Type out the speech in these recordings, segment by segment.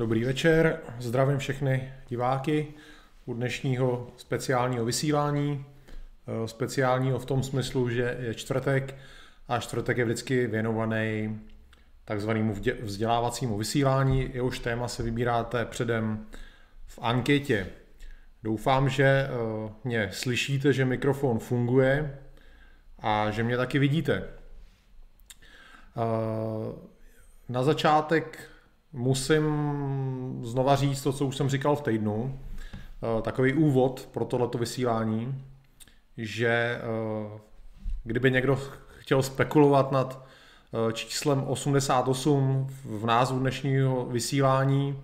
Dobrý večer, zdravím všechny diváky u dnešního speciálního vysílání. Eh, speciálního v tom smyslu, že je čtvrtek a čtvrtek je vždycky věnovaný takzvanému vzdělávacímu vysílání. Jehož téma se vybíráte předem v anketě. Doufám, že eh, mě slyšíte, že mikrofon funguje a že mě taky vidíte. Eh, na začátek musím znova říct to, co už jsem říkal v týdnu, eh, takový úvod pro tohleto vysílání, že kdyby někdo chtěl spekulovat nad číslem 88 v názvu dnešního vysílání,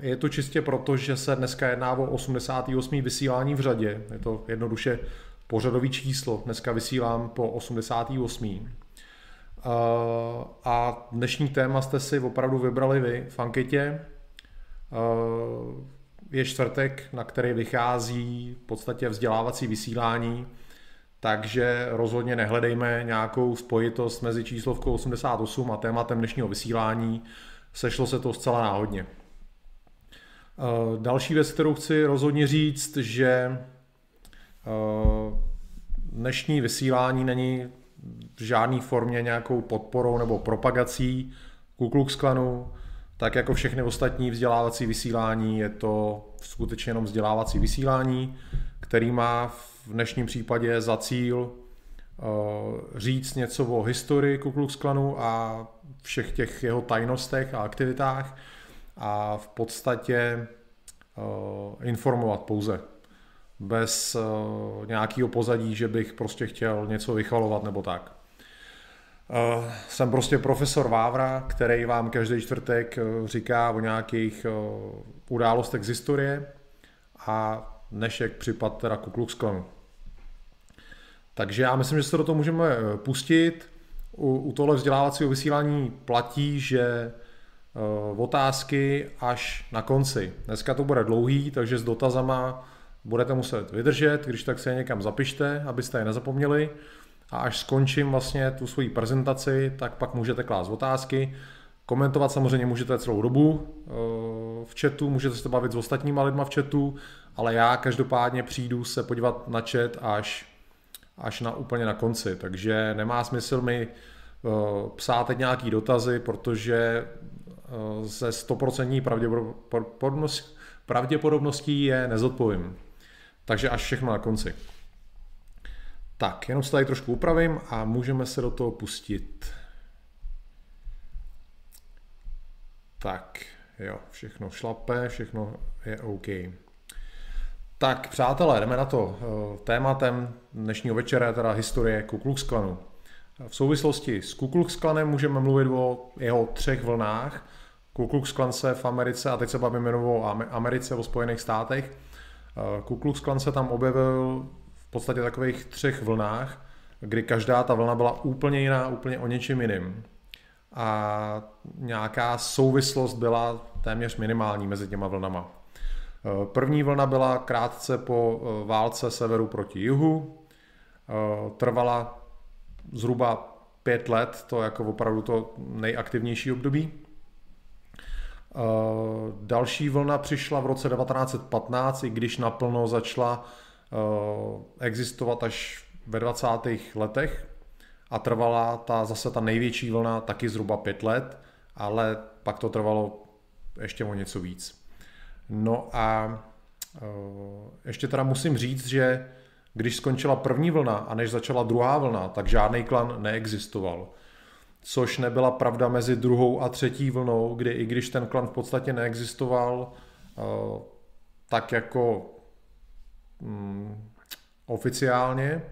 je to čistě proto, že se dneska jedná o 88. vysílání v řadě. Je to jednoduše pořadový číslo. Dneska vysílám po 88. A dnešní téma jste si opravdu vybrali vy v anketě. Je čtvrtek, na který vychází v podstatě vzdělávací vysílání, takže rozhodně nehledejme nějakou spojitost mezi číslovkou 88 a tématem dnešního vysílání. Sešlo se to zcela náhodně. Další věc, kterou chci rozhodně říct, že dnešní vysílání není v žádné formě nějakou podporou nebo propagací Ku Klux Klanu, tak jako všechny ostatní vzdělávací vysílání je to skutečně jenom vzdělávací vysílání, který má v dnešním případě za cíl eh, říct něco o historii Ku Klux Klanu a všech těch jeho tajnostech a aktivitách a v podstatě eh, informovat pouze bez uh, nějakého pozadí, že bych prostě chtěl něco vychvalovat nebo tak. Uh, jsem prostě profesor Vávra, který vám každý čtvrtek uh, říká o nějakých událostech z historie a dnešek připad teda ku Klux Klanu. Takže já myslím, že se do toho můžeme pustit. U, u tohle vzdělávacího vysílání platí, že otázky až na konci. Dneska to bude dlouhý, takže s dotazama budete muset vydržet, když tak se je někam zapište, abyste je nezapomněli a až skončím vlastně tu svoji prezentaci, tak pak můžete klást otázky. Komentovat samozřejmě můžete celou dobu eh, v chatu, můžete se bavit s ostatníma lidma v chatu, ale já každopádně přijdu se podívat na chat až, až na úplně na konci, takže nemá smysl mi eh, psát teď nějaký dotazy, protože eh, ze 100% pravděpodobností je nezodpovím. Takže až všechno na konci. Tak, jenom se tady trošku upravím a můžeme se do toho pustit. Tak, jo, všechno šlape, všechno je OK. Tak, přátelé, jdeme na to. Eh, tématem dnešního večera je teda historie Ku Klux Klanu. V souvislosti s Ku Klux Klanem můžeme mluvit o jeho třech vlnách. Ku Klux Klan se v Americe, a teď se bavíme o Americe, o Spojených státech, Ku Klux Klan se tam objevil v podstatě takových třech vlnách, kdy každá ta vlna byla úplně jiná, úplně o něčem jiným. A nějaká souvislost byla téměř minimální mezi těma vlnama. Eh, první vlna byla krátce po eh, válce severu proti jihu. Trvala zhruba pět let, to jako opravdu to nejaktivnější období. Eh, další vlna přišla v roce 1915, i když naplno začala eh, existovat až ve 20. letech a trvala ta zase ta největší vlna taky zhruba pět let, ale pak to trvalo ještě o něco víc. No a eh, ještě teda musím říct, že když skončila první vlna a než začala druhá vlna, tak žádný klan neexistoval což nebyla pravda mezi druhou a třetí vlnou, kdy i když ten klan v podstatě neexistoval eh, tak jako mm, oficiálně,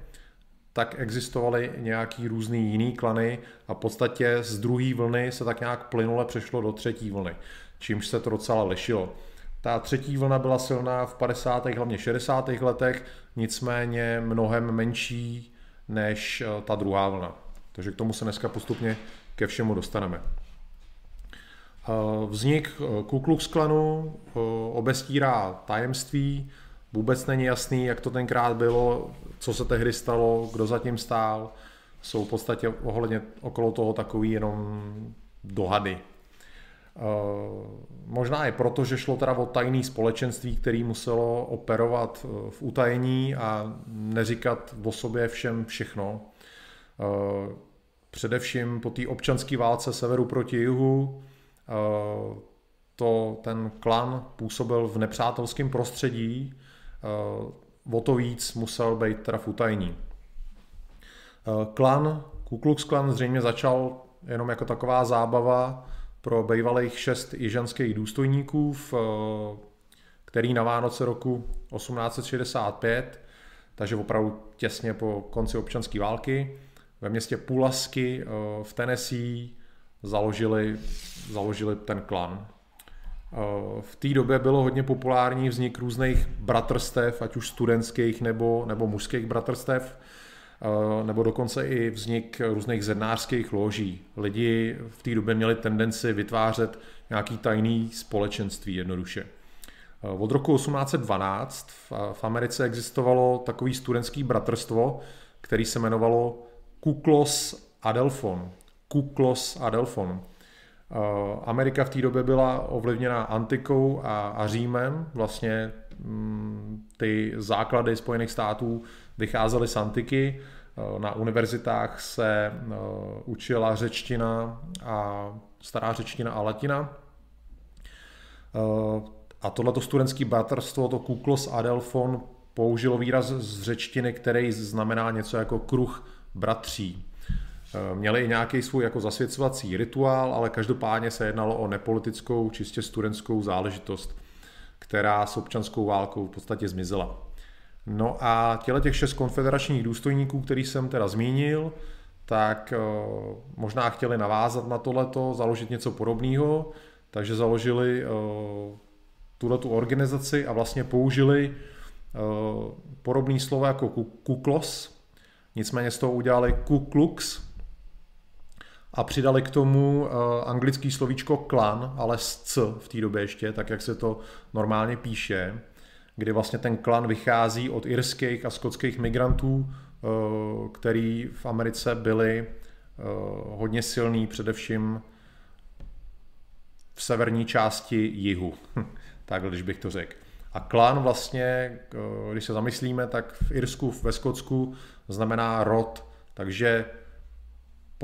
tak existovaly nějaký různý jiný klany a v podstatě z druhé vlny se tak nějak plynule přešlo do třetí vlny, čímž se to docela lišilo. Ta třetí vlna byla silná v 50. hlavně 60. letech, nicméně mnohem menší než eh, ta druhá vlna. Takže k tomu se dneska postupně ke všemu dostaneme. Eh, vznik eh, Ku Klux Klanu eh, obestírá tajemství, vůbec není jasný, jak to tenkrát bylo, co se tehdy stalo, kdo zatím stál. Jsou v podstatě ohledně okolo toho takový jenom dohady. Možná i proto, že šlo teda o tajný společenství, který muselo operovat v utajení a neříkat o sobě všem všechno. Především po té občanské válce severu proti jihu to ten klan působil v nepřátelském prostředí, o to víc musel být teda v utajení. Klan, Ku Klux Klan zřejmě začal jenom jako taková zábava pro bývalých šest jižanských důstojníků, který na Vánoce roku 1865, takže opravdu těsně po konci občanské války, ve městě Pulasky v Tennessee založili, založili ten klan. V té době bylo hodně populární vznik různých bratrstev, ať už studentských nebo, nebo mužských bratrstev, nebo dokonce i vznik různých zednářských loží. Lidi v té době měli tendenci vytvářet nějaký tajný společenství jednoduše. Od roku 1812 v Americe existovalo takový studentský bratrstvo, který se jmenovalo Kuklos Adelphon. Kuklos Adelphon. Eh, Amerika v té době byla ovlivněna antikou a, a Římem. Vlastně mm, ty základy Spojených států vycházely z antiky. Eh, na univerzitách se eh, učila řečtina a stará řečtina a latina. A tohleto studentské bratrstvo, to Kuklos Adelfon, použilo výraz z řečtiny, který znamená něco jako kruh bratří. Eh, měli i nějaký svůj jako zasvěcovací rituál, ale každopádně se jednalo o nepolitickou, čistě studentskou záležitost, která s občanskou válkou v podstatě zmizela. No a těle těch šest konfederačních důstojníků, který jsem teda zmínil, tak eh, možná chtěli navázat na tohleto, založit něco podobného, takže založili eh, tuhle tu organizaci a vlastně použili podobný slovo jako kuklos, nicméně z toho udělali kuklux, a přidali k tomu uh, anglický slovíčko klan, ale s c v té době ještě, tak jak se to normálně píše, kdy vlastně ten klan vychází od irských a skotských migrantů, uh, který v Americe byli uh, hodně silný, především v severní části jihu, tak když bych to řekl. A klan vlastně, když se zamyslíme, tak v Irsku, ve Skotsku znamená rod, takže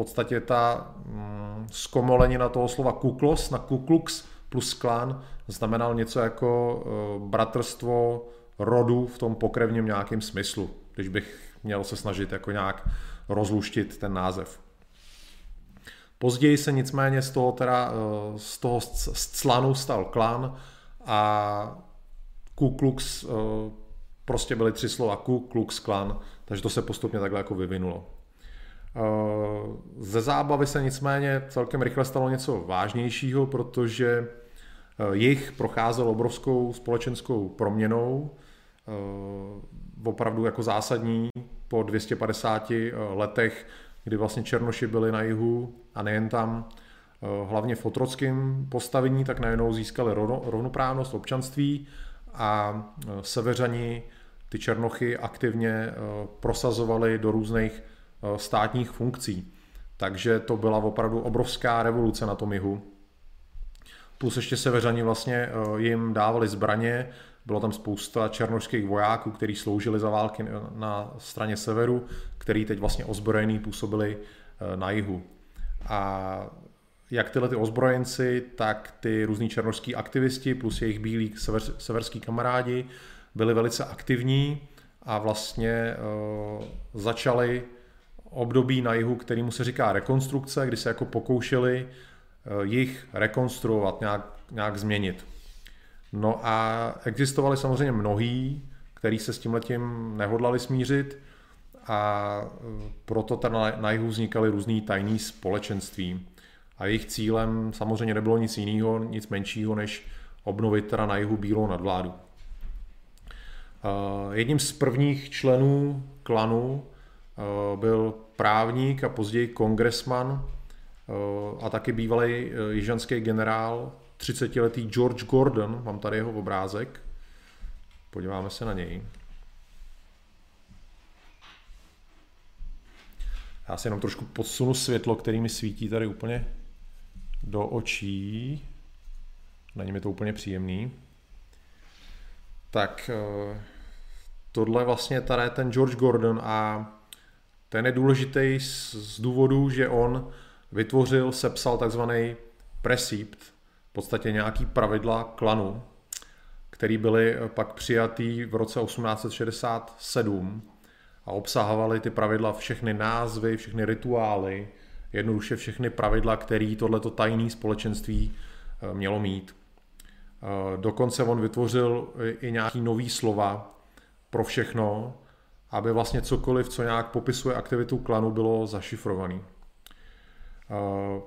podstatě ta mm, zkomolenina toho slova kuklos na kuklux plus klan znamenal něco jako uh, bratrstvo rodu v tom pokrevním nějakém smyslu, když bych měl se snažit jako nějak rozluštit ten název. Později se nicméně z toho, teda, uh, z toho clanu stal klan a Ku Klux uh, prostě byly tři slova Ku Klux Klan, takže to se postupně takhle jako vyvinulo. Eh, ze zábavy se nicméně celkem rychle stalo něco vážnějšího, protože eh, jich procházel obrovskou společenskou proměnou, eh, opravdu jako zásadní po 250 letech, kdy vlastně Černoši byli na jihu a nejen tam, hlavně v otrockém postavení, tak najednou získali rovnoprávnost občanství a severani ty Černochy aktivně prosazovali do různých Eh, státních funkcí. Takže to byla opravdu obrovská revoluce na tom jihu. Plus ještě severani vlastně jim dávali zbraně, bylo tam spousta černožských vojáků, kteří sloužili za války na straně severu, který teď vlastně ozbrojený působili na jihu. A jak tyhle ty ozbrojenci, tak ty různí černožský aktivisti plus jejich bílí sever, severský kamarádi byli velice aktivní a vlastně uh, začali období na jihu, kterýmu se říká rekonstrukce, kdy se jako pokoušeli eh, jich rekonstruovat, nějak, nějak změnit. No a existovali samozřejmě mnohý, kteří se s tím letím nehodlali smířit a eh, proto tam na, na jihu vznikaly různý tajný společenství. A jejich cílem samozřejmě nebylo nic jiného, nic menšího, než obnovit teda na jihu bílou nadvládu. Eh, jedním z prvních členů klanu Eh, byl právník a později kongresman eh, a taky bývalý jižanský generál, 30-letý George Gordon, mám tady jeho obrázek, podíváme se na něj. Já si jenom trošku podsunu světlo, který mi svítí tady úplně do očí. Není mi to úplně příjemný. Tak eh, tohle vlastně tady ten George Gordon a ten je důležitý z, z důvodu, že on vytvořil, sepsal takzvaný precept, v podstatě nějaký pravidla klanu, který byly pak přijatý v roce 1867 a obsahovaly ty pravidla všechny názvy, všechny rituály, jednoduše všechny pravidla, které tohleto tajné společenství eh, mělo mít. Eh, dokonce on vytvořil i nějaký nový slova pro všechno, aby vlastně cokoliv, co nějak popisuje aktivitu klanu, bylo zašifrovaný. Eh,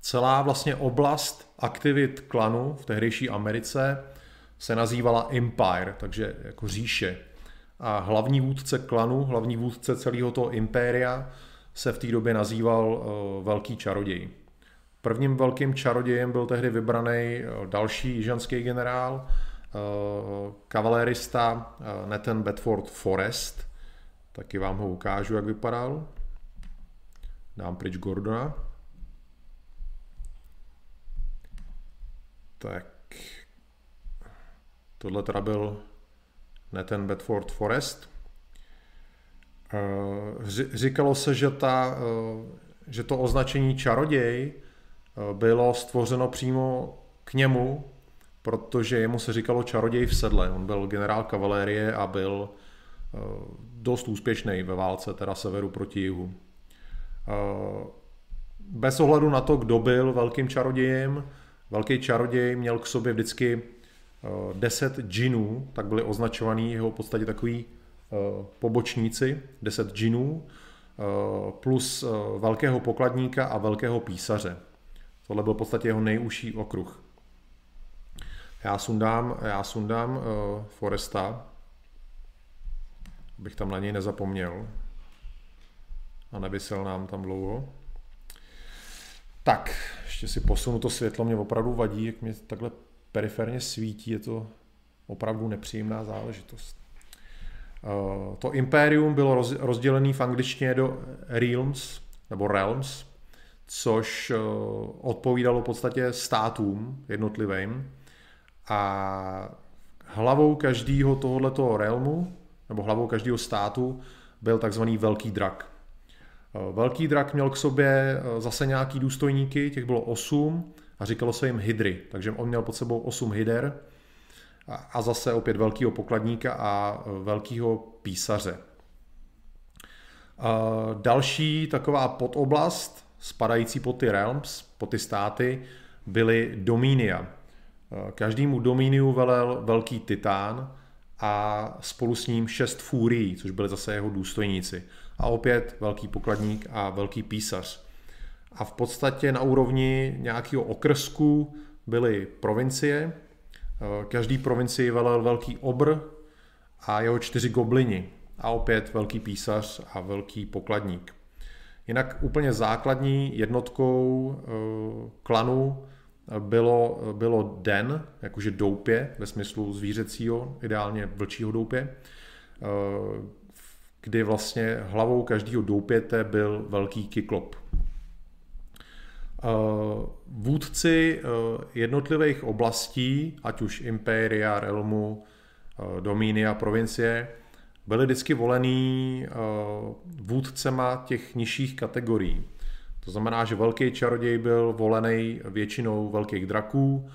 celá vlastně oblast aktivit klanu v tehdejší Americe se nazývala Empire, takže jako říše. A hlavní vůdce klanu, hlavní vůdce celého toho impéria se v té době nazýval uh, Velký čaroděj. Prvním velkým čarodějem byl tehdy vybraný uh, další jižanský generál, uh, kavalérista Nathan Bedford Forrest. Taky vám ho ukážu, jak vypadal. Dám pryč Gordona. Tak. Tohle teda byl Nathan Bedford Forest. Eh, říkalo se, že, ta, eh, že to označení čaroděj eh, bylo stvořeno přímo k němu, protože jemu se říkalo čaroděj v sedle. On byl generál kavalérie a byl dost úspěšný ve válce, teda severu proti jihu. Bez ohledu na to, kdo byl velkým čarodějem, velký čaroděj měl k sobě vždycky 10 džinů, tak byly označovaný jeho v podstatě takový pobočníci, 10 džinů, eh, plus eh, velkého pokladníka a velkého písaře. Tohle byl v podstatě jeho nejužší okruh. Já sundám, já sundám Foresta, abych tam na něj nezapomněl a nevysel nám tam dlouho. Tak, ještě si posunu to světlo, mě opravdu vadí, jak mě takhle periferně svítí, je to opravdu nepříjemná záležitost. Eh, to impérium bylo rozdělené v angličtině do realms, nebo realms, což eh, odpovídalo v podstatě státům jednotlivým. A hlavou každého tohoto realmu, nebo hlavou každého státu, byl takzvaný velký drak. Eh, velký drak měl k sobě zase nějaký důstojníky, těch bylo osm a říkalo se jim hydry, takže on měl pod sebou osm hyder a zase opět velkého pokladníka a velkého písaře. Další taková podoblast, spadající pod ty realms, pod ty státy, byly domínia. Každému domíniu velel velký titán a spolu s ním šest fúrií, což byly zase jeho důstojníci. A opět velký pokladník a velký písař. A v podstatě na úrovni nějakého okrsku byly provincie, každý provincii velel velký obr a jeho čtyři goblini a opět velký písař a velký pokladník. Jinak úplně základní jednotkou eh, klanu bylo, bylo den, jakože doupě, ve smyslu zvířecího, ideálně vlčího doupě, eh, kdy vlastně hlavou každého doupěte byl velký kyklop. Eh, vůdci eh, jednotlivých oblastí, ať už Impéria, Realmu, eh, Domínia, provincie, byli vždycky volený vůdcema těch nižších kategorií. To znamená, že velký čaroděj byl volený většinou velkých draků,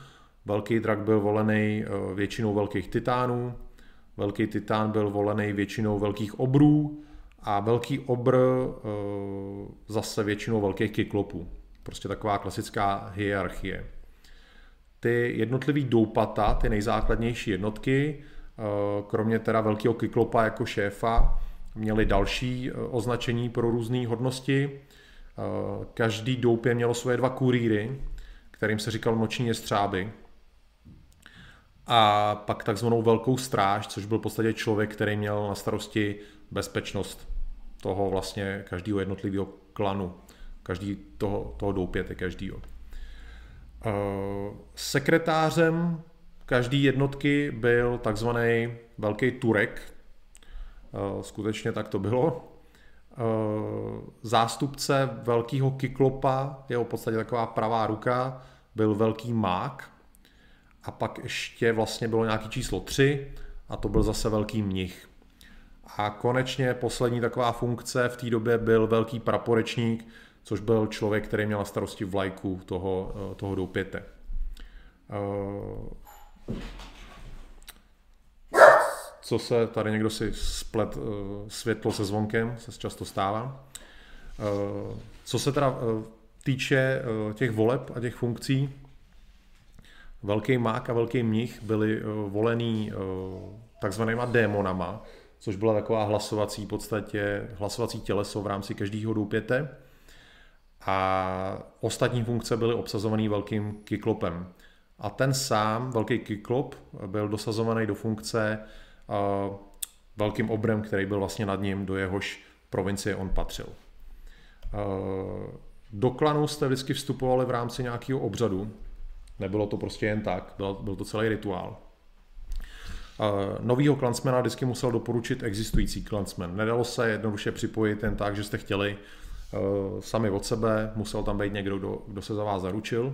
velký drak byl volený většinou velkých titánů, velký titán byl volený většinou velkých obrů a velký obr zase většinou velkých kyklopů. Prostě taková klasická hierarchie. Ty jednotlivý doupata, ty nejzákladnější jednotky, eh, kromě teda velkého kyklopa jako šéfa, měly další eh, označení pro různé hodnosti. Eh, každý doupě mělo svoje dva kurýry, kterým se říkal noční jestřáby. A pak takzvanou velkou stráž, což byl v podstatě člověk, který měl na starosti bezpečnost toho vlastně každého jednotlivého klanu každý toho, toho doupěte, každýho. Uh, sekretářem každé jednotky byl takzvaný velký Turek, uh, skutečně tak to bylo. Uh, zástupce velkého kyklopa, jeho v podstatě taková pravá ruka, byl velký mák a pak ještě vlastně bylo nějaký číslo 3 a to byl zase velký mnich. A konečně poslední taková funkce v té době byl velký praporečník, což byl člověk, který měl na starosti vlajku toho, eh, toho doupěte. Eh, co se, tady někdo si splet eh, světlo se zvonkem, se často stává. Co se teda týče těch voleb a těch funkcí, velký mák a velký mnich byli volený takzvanýma démonama, což byla taková hlasovací podstatě, hlasovací těleso v rámci každého doupěte. A ostatní funkce byly obsazované velkým kyklopem. A ten sám, velký kyklop, byl dosazovaný do funkce uh, velkým obrem, který byl vlastně nad ním, do jehož provincie on patřil. Uh, do klanu jste vždycky vstupovali v rámci nějakého obřadu. Nebylo to prostě jen tak, byl, byl to celý rituál. Novýho klansmena vždycky musel doporučit existující klansmen. Nedalo se jednoduše připojit jen tak, že jste chtěli sami od sebe, musel tam být někdo, kdo, kdo se za vás zaručil.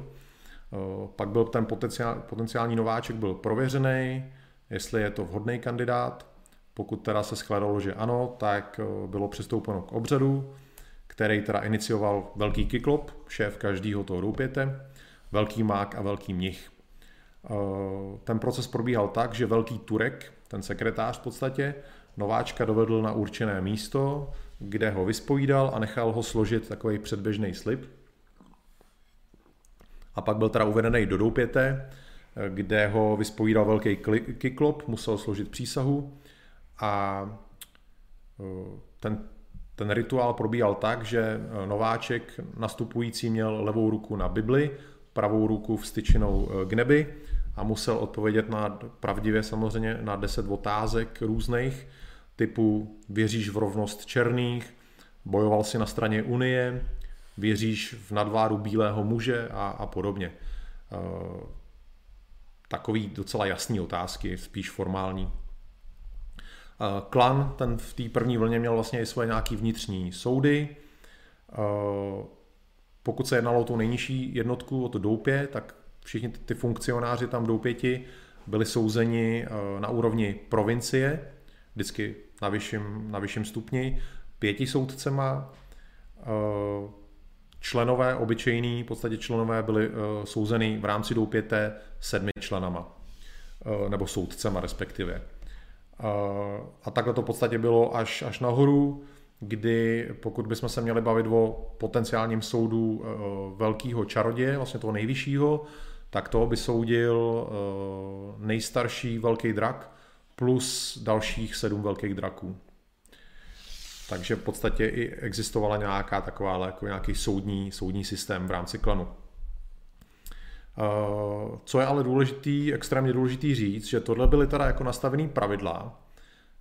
Eh, pak byl ten potenciál, potenciální nováček byl prověřený, jestli je to vhodný kandidát. Pokud teda se shledalo, že ano, tak eh, bylo přistoupeno k obřadu, který teda inicioval velký kyklop, šéf každého toho doupěte, velký mák a velký mnich. Eh, ten proces probíhal tak, že velký Turek, ten sekretář v podstatě, nováčka dovedl na určené místo, kde ho vyspovídal a nechal ho složit takový předběžný slib. A pak byl teda uvedený do doupěte, eh, kde ho vyspovídal velký kyklop, musel složit přísahu a eh, ten, ten rituál probíhal tak, že nováček nastupující měl levou ruku na Bibli, pravou ruku vstyčenou k nebi a musel odpovědět na pravdivě samozřejmě na 10 otázek různých, typu věříš v rovnost černých, bojoval si na straně Unie, věříš v nadváru bílého muže a, a podobně. E, takový docela jasný otázky, spíš formální. E, klan, ten v té první vlně měl vlastně i svoje nějaký vnitřní soudy. E, pokud se jednalo o tu nejnižší jednotku, o to doupě, tak všichni ty funkcionáři tam doupěti byli souzeni eh, na úrovni provincie, vždycky na vyšším, na vyšším stupni, pěti soudcema, eh, členové obyčejní, v podstatě členové byli eh, souzeni v rámci doupěte sedmi členama, nebo soudcema respektive. A takhle to v podstatě bylo až, až nahoru, kdy pokud bychom se měli bavit o potenciálním soudu velkého čaroděje, vlastně toho nejvyššího, tak toho by soudil eh, nejstarší velký drak plus dalších sedm velkých draků. Takže v podstatě i existovala nějaká taková jako nějaký soudní, soudní systém v rámci klanu. Eh, co je ale důležitý, extrémně důležitý říct, že tohle byly teda jako nastavený pravidla,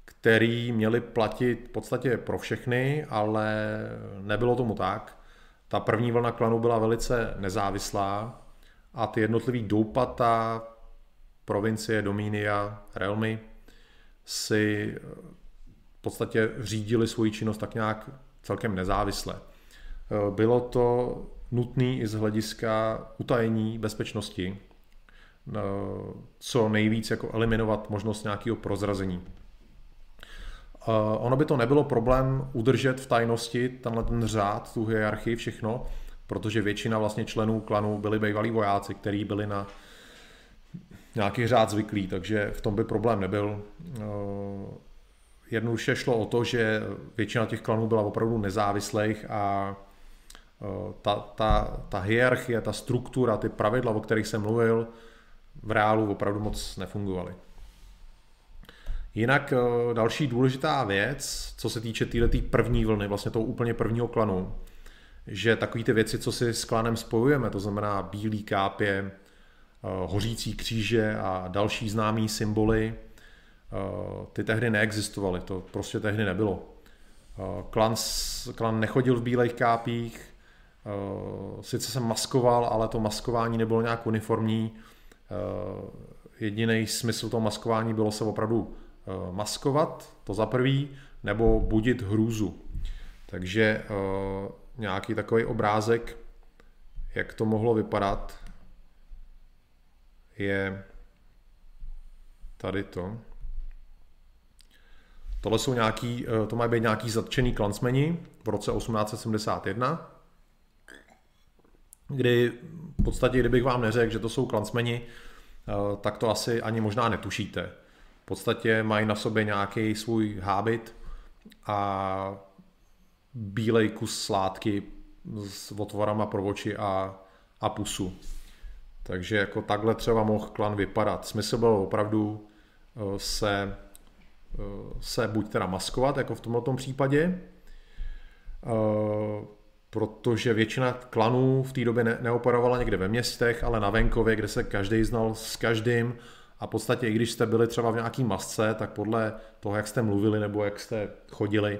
které měly platit v podstatě pro všechny, ale nebylo tomu tak. Ta první vlna klanu byla velice nezávislá, a ty jednotlivý doupata, provincie, domínia, realmy si eh, v podstatě řídili svoji činnost tak nějak celkem nezávisle. Eh, bylo to nutné i z hlediska utajení bezpečnosti, eh, co nejvíc jako eliminovat možnost nějakého prozrazení. Ono by to nebylo problém udržet v tajnosti tenhle ten řád, tu hierarchii, všechno, protože většina vlastně členů klanu byli bývalí vojáci, kteří byli na nějaký řád zvyklí, takže v tom by problém nebyl. Eh, jednoduše šlo o to, že většina těch klanů byla opravdu nezávislých a eh, ta, ta, ta hierarchie, ta struktura, ty pravidla, o kterých jsem mluvil, v reálu opravdu moc nefungovaly. Jinak eh, další důležitá věc, co se týče této první vlny, vlastně toho úplně prvního klanu, že takové ty věci, co si s klanem spojujeme, to znamená bílý kápě, hořící kříže a další známý symboly, eh, ty tehdy neexistovaly, to prostě tehdy nebylo. Eh, klan, klan nechodil v bílých kápích, sice jsem maskoval, ale to maskování nebylo nějak uniformní. Jediný smysl toho maskování bylo se opravdu maskovat, to za prvý, nebo budit hrůzu. Takže nějaký takový obrázek, jak to mohlo vypadat. Je tady to. Tohle jsou nějaký, eh, to mají být nějaký zatčený klansmeni v roce 1871, kdy v podstatě, kdybych vám neřekl, že to jsou klansmeni, eh, tak to asi ani možná netušíte. V podstatě mají na sobě nějaký svůj hábit a bílej kus sládky s otvorama pro oči a, a pusu. Takže jako takhle třeba mohl klan vypadat. Smysl byl opravdu eh, se, eh, se buď teda maskovat, jako v tomto případě, eh, protože většina klanů v té době ne, neoperovala někde ve městech, ale na venkově, kde se každý znal s každým a v podstatě i když jste byli třeba v nějaký masce, tak podle toho, jak jste mluvili nebo jak jste chodili,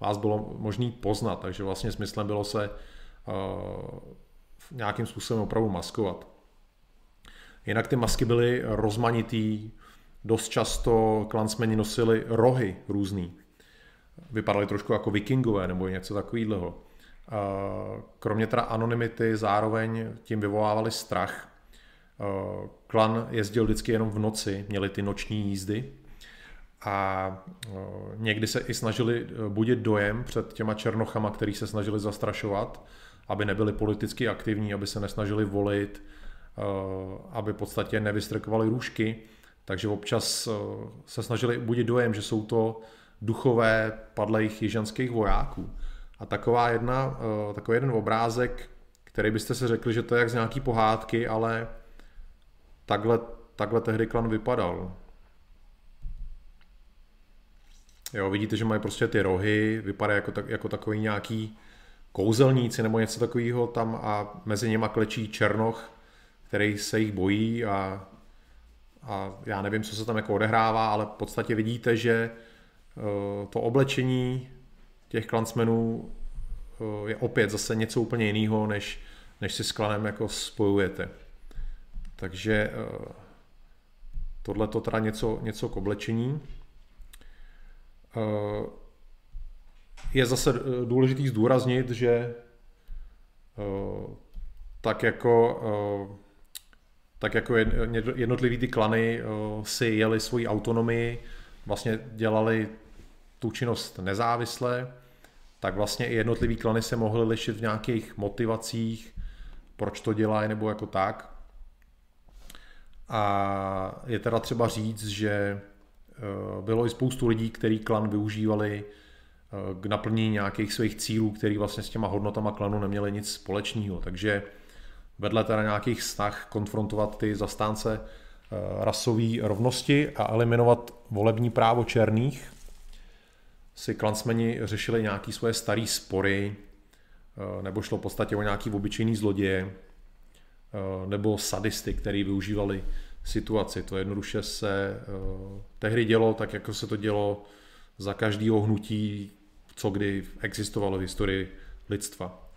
vás bylo možné poznat, takže vlastně smyslem bylo se uh, nějakým způsobem opravdu maskovat. Jinak ty masky byly rozmanitý, dost často klansmeni nosili rohy různý. Vypadali trošku jako vikingové nebo něco takového. Kromě teda anonymity zároveň tím vyvolávali strach. Klan jezdil vždycky jenom v noci, měli ty noční jízdy a někdy se i snažili budit dojem před těma černochama, který se snažili zastrašovat, aby nebyli politicky aktivní, aby se nesnažili volit, aby v podstatě nevystrkovali růžky, takže občas eh, se snažili budit dojem, že jsou to duchové padlých jižanských vojáků. A taková jedna, eh, takový jeden obrázek, který byste si řekli, že to je jak z nějaký pohádky, ale takhle, takhle tehdy klan vypadal. Jo, vidíte, že mají prostě ty rohy, vypadá jako, tak, jako takový nějaký kouzelníci nebo něco takového tam a mezi něma klečí černoch, který se jich bojí a, a já nevím, co se tam jako odehrává, ale v podstatě vidíte, že eh, to oblečení těch klansmenů eh, je opět zase něco úplně jiného, než, než si s klanem jako spojujete. Takže eh, tohle to teda něco, něco k oblečení. Je zase důležitý zdůraznit, že tak jako tak jako jednotlivý ty klany si jeli svoji autonomii, vlastně dělali tu činnost nezávisle, tak vlastně i jednotlivý klany se mohly lišit v nějakých motivacích, proč to dělají nebo jako tak. A je teda třeba říct, že bylo i spoustu lidí, který klan využívali k naplnění nějakých svých cílů, který vlastně s těma hodnotama klanu neměli nic společného. Takže vedle teda nějakých snah konfrontovat ty zastánce eh, rasové rovnosti a eliminovat volební právo černých, si klansmeni řešili nějaké svoje staré spory, eh, nebo šlo v podstatě o nějaký obyčejný zloděje, eh, nebo sadisty, který využívali situaci. To jednoduše se tehdy dělo tak, jako se to dělo za každého hnutí, co kdy existovalo v historii lidstva.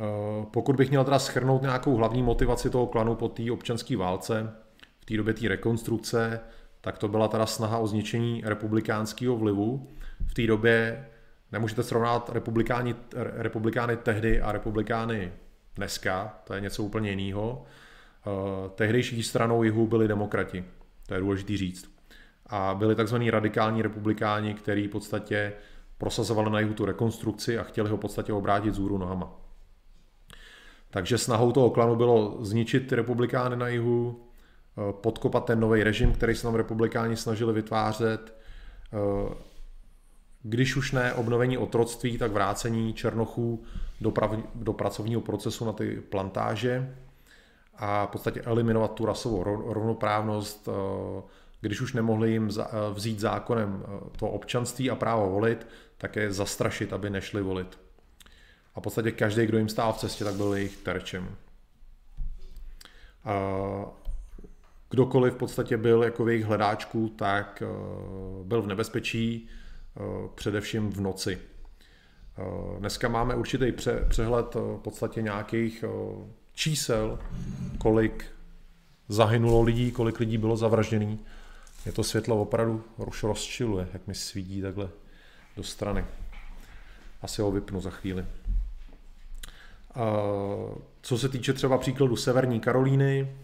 Eh, pokud bych měl teda schrnout nějakou hlavní motivaci toho klanu po té občanské válce, v té době té rekonstrukce, tak to byla teda snaha o zničení republikánského vlivu. V té době nemůžete srovnat republikáni, republikány tehdy a republikány dneska, to je něco úplně jiného. Eh, tehdejší stranou jihu byli demokrati, to je důležité říct. A byli takzvaní radikální republikáni, kteří v podstatě prosazovali na jihu tu rekonstrukci a chtěli ho v podstatě obrátit z hůru nohama. Takže snahou toho klanu bylo zničit republikány na jihu, eh, podkopat ten nový režim, který se nám republikáni snažili vytvářet. Eh, když už ne obnovení otroctví, tak vrácení černochů do, prav, do pracovního procesu na ty plantáže a v podstatě eliminovat tu rasovou rovnoprávnost, eh, když už nemohli jim vzít zákonem to občanství a právo volit, tak je zastrašit, aby nešli volit a v podstatě každý, kdo jim stál v cestě, tak byl jejich terčem. Kdokoliv v podstatě byl jako v jejich hledáčku, tak eh, byl v nebezpečí, eh, především v noci. Eh, dneska máme určitý přehled v podstatě nějakých čísel, kolik zahynulo lidí, kolik lidí bylo zavražděný. Je to světlo opravdu rozčiluje, jak mi svítí takhle do strany. Asi ho vypnu za chvíli. Co se týče třeba příkladu Severní Karolíny,